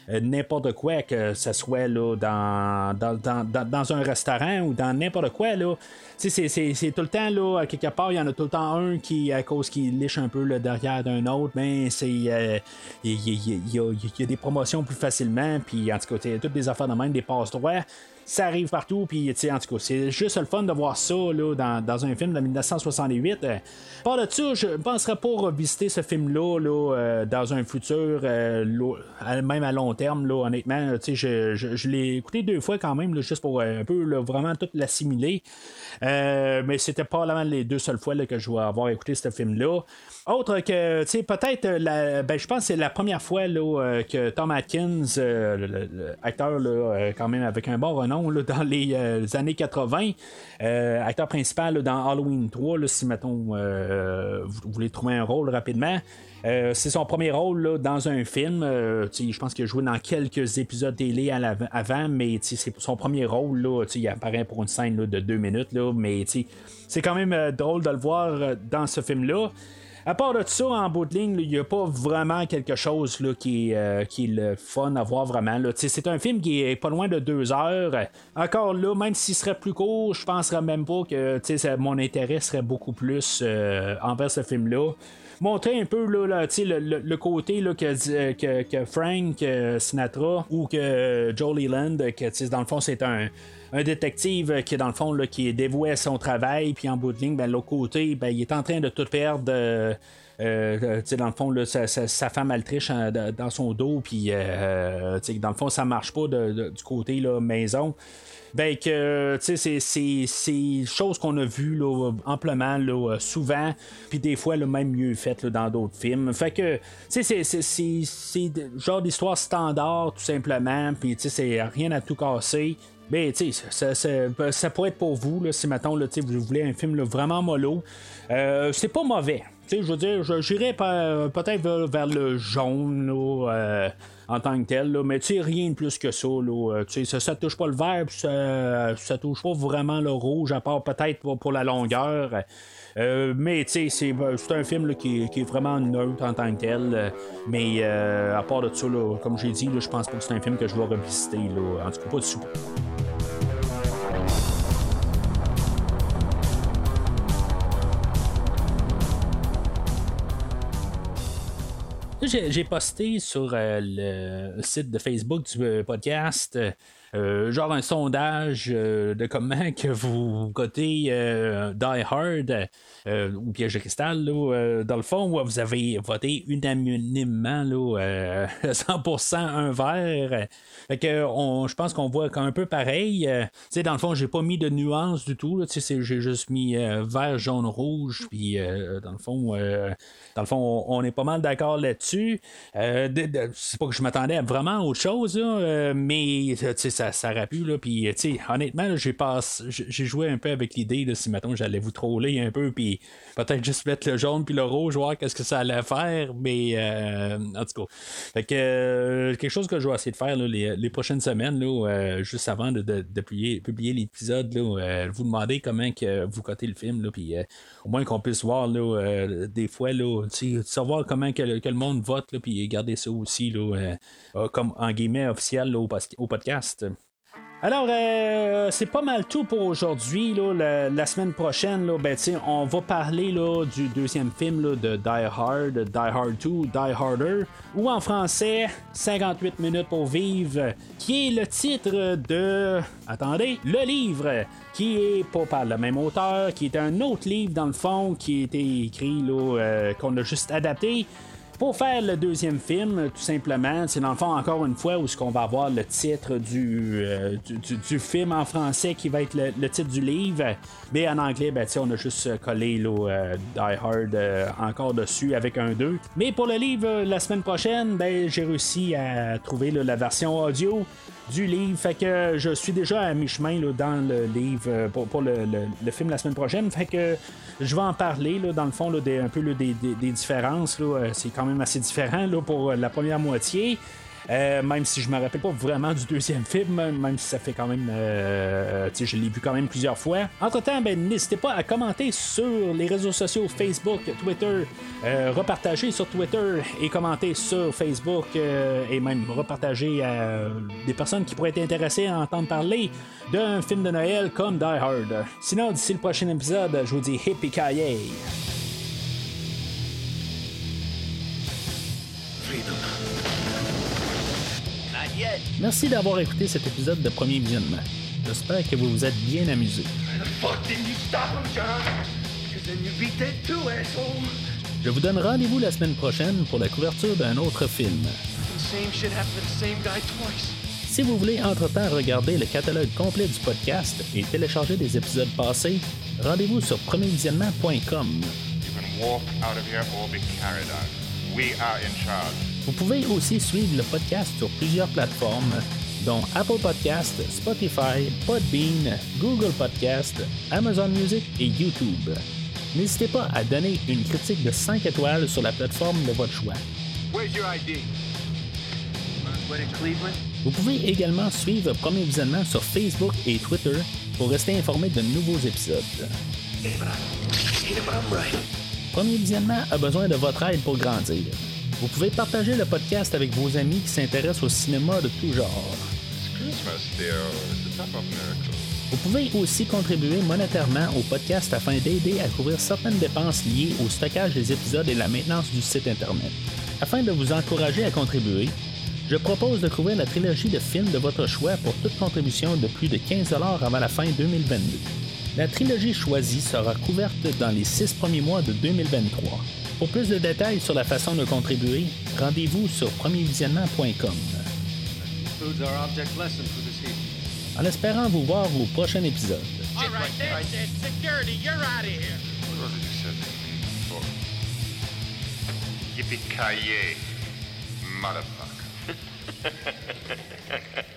n'importe quoi, que ce soit dans, un restaurant ou dans n'importe quoi. Là. C'est, tout le temps, là, quelque part, il y en a tout le temps un qui, à cause qu'il liche un peu le derrière d'un autre, mais c'est il y, a des promotions plus facilement, puis en tout cas, toutes des affaires de même, des passe-droits ça arrive partout, puis en tout cas, c'est juste le fun de voir ça là, dans, un film de 1968. Euh, par de ça, je ne penserais pas revisiter ce film-là là, euh, dans un futur, euh, même à long terme, là, honnêtement. Je, je, l'ai écouté deux fois quand même, juste pour un peu vraiment tout l'assimiler. mais c'était pas les deux seules fois que je vais avoir écouté ce film-là. Autre que, tu sais, peut-être, ben, je pense que c'est la première fois que Tom Atkins, l'acteur, quand même avec un bon renom, dans les, euh, années 80. Euh, acteur principal dans Halloween 3, si mettons euh, vous voulez trouver un rôle rapidement. c'est son premier rôle dans un film. je pense qu'il a joué dans quelques épisodes télé avant, mais c'est son premier rôle. Là, il apparaît pour une scène de deux minutes, là, mais c'est quand même drôle de le voir dans ce film-là. À part de ça, en bout de ligne, il n'y a pas vraiment quelque chose là, qui, est, euh, est le fun à voir vraiment. C'est un film qui est pas loin de deux heures. Encore là, même s'il serait plus court, je penserais même pas que mon intérêt serait beaucoup plus euh, envers ce film-là montrer un peu là, le, côté là, que, que, que, Frank euh, Sinatra ou que Joe Leland, que dans le fond c'est un, un détective qui, dans le fond, là, qui est dévoué à son travail, puis en bout de ligne, ben, l'autre côté, ben, il est en train de tout perdre. Euh, euh, dans le fond, sa, femme elle triche dans son dos, puis euh, dans le fond, ça marche pas du côté là, maison. Ben que c'est choses qu'on a là, amplement là, souvent, puis des fois le même mieux fait dans d'autres films. Fait que c'est genre d'histoire standard tout simplement, puis c'est rien à tout casser. Ben, tu sais, ça, pourrait être pour vous, là, si maintenant là, vous voulez un film vraiment mollo. Euh, c'est pas mauvais. Je veux dire, j'irais peut-être vers, le jaune euh, en tant que tel, là, mais rien de plus que ça. Là, euh, ça, ça touche pas le vert, ça, ça touche pas vraiment le rouge, à part peut-être pour, la longueur. mais tu sais, c'est un film qui, est vraiment neutre en tant que tel. mais à part de ça, comme j'ai dit, je pense pas que c'est un film que je vais revisiter. en tout cas, pas de soupe. J'ai posté sur euh, le site de Facebook du euh, podcast euh, genre un sondage de comment que vous cotez Die Hard ou Piège de cristal dans le fond vous avez voté unanimement là, [laughs] 100% un verre fait que je pense qu'on voit un peu pareil. Euh, dans le fond, j'ai pas mis de nuances du tout. J'ai juste mis euh, vert, jaune, rouge. Puis euh, dans le fond, dans le fond, on, est pas mal d'accord là-dessus. c'est pas que je m'attendais à vraiment autre chose, mais ça, ça pu. Là, puis honnêtement, j'ai j'ai joué un peu avec l'idée de si maintenant j'allais vous troller un peu, puis peut-être juste mettre le jaune puis le rouge, voir qu'est-ce que ça allait faire. Mais en tout cas, fait que quelque chose que je vais essayer de faire les, les prochaines semaines, là, euh, juste avant de, publier, l'épisode, euh, vous demandez comment que vous cotez le film, puis euh, au moins qu'on puisse voir des fois, là, savoir comment que, le monde vote, puis garder ça aussi comme en guillemets officiel au, podcast. Alors, euh, c'est pas mal tout pour aujourd'hui. La, la, semaine prochaine, là, ben, on va parler là, du deuxième film là, de Die Hard, Die Hard 2, Die Harder, ou en français, 58 minutes pour vivre, qui est le titre de. Attendez, le livre qui est pas par le même auteur, qui est un autre livre dans le fond, qui a été écrit, euh, qu'on a juste adapté pour faire le deuxième film, tout simplement, c'est dans le fond, encore une fois, où ce qu'on va avoir le titre du, euh, du, film en français qui va être le, titre du livre. Mais en anglais, ben, on a juste collé là, euh, Die Hard euh, encore dessus avec un 2. Mais pour le livre, la semaine prochaine, ben, j'ai réussi à trouver la version audio du livre. Fait que je suis déjà à mi-chemin dans le livre euh, pour, le, film la semaine prochaine. Fait que je vais en parler là, dans le fond des, un peu des, différences. Euh, c'est quand même assez différent pour la première moitié. Euh, même si je me rappelle pas vraiment du deuxième film, même si ça fait quand même. Euh, je l'ai vu quand même plusieurs fois. Entre temps, ben, n'hésitez pas à commenter sur les réseaux sociaux Facebook, Twitter, euh, repartager sur Twitter et commenter sur Facebook et même repartager à des personnes qui pourraient être intéressées à entendre parler d'un film de Noël comme Die Hard. Sinon, d'ici le prochain épisode, je vous dis hippie Merci d'avoir écouté cet épisode de Premier Visionnement. J'espère que vous vous êtes bien amusé. Je vous donne rendez-vous la semaine prochaine pour la couverture d'un autre film. Si vous voulez entre-temps regarder le catalogue complet du podcast et télécharger des épisodes passés, rendez-vous sur premiervisionnement.com. Vous pouvez aussi suivre le podcast sur plusieurs plateformes, dont Apple Podcast, Spotify, Podbean, Google Podcast, Amazon Music et YouTube. N'hésitez pas à donner une critique de 5 étoiles sur la plateforme de votre choix. Vous pouvez également suivre Premier Visionnement sur Facebook et Twitter pour rester informé de nouveaux épisodes. Premier Visionnement a besoin de votre aide pour grandir. Vous pouvez partager le podcast avec vos amis qui s'intéressent au cinéma de tout genre. Vous pouvez aussi contribuer monétairement au podcast afin d'aider à couvrir certaines dépenses liées au stockage des épisodes et la maintenance du site Internet. Afin de vous encourager à contribuer, je propose de couvrir la trilogie de films de votre choix pour toute contribution de plus de 15 avant la fin 2022. La trilogie choisie sera couverte dans les six premiers mois de 2023. Pour plus de détails sur la façon de contribuer, rendez-vous sur premiervisionnement.com. En espérant vous voir au prochain épisode. Yippee-ki-yay, motherfucker. [laughs]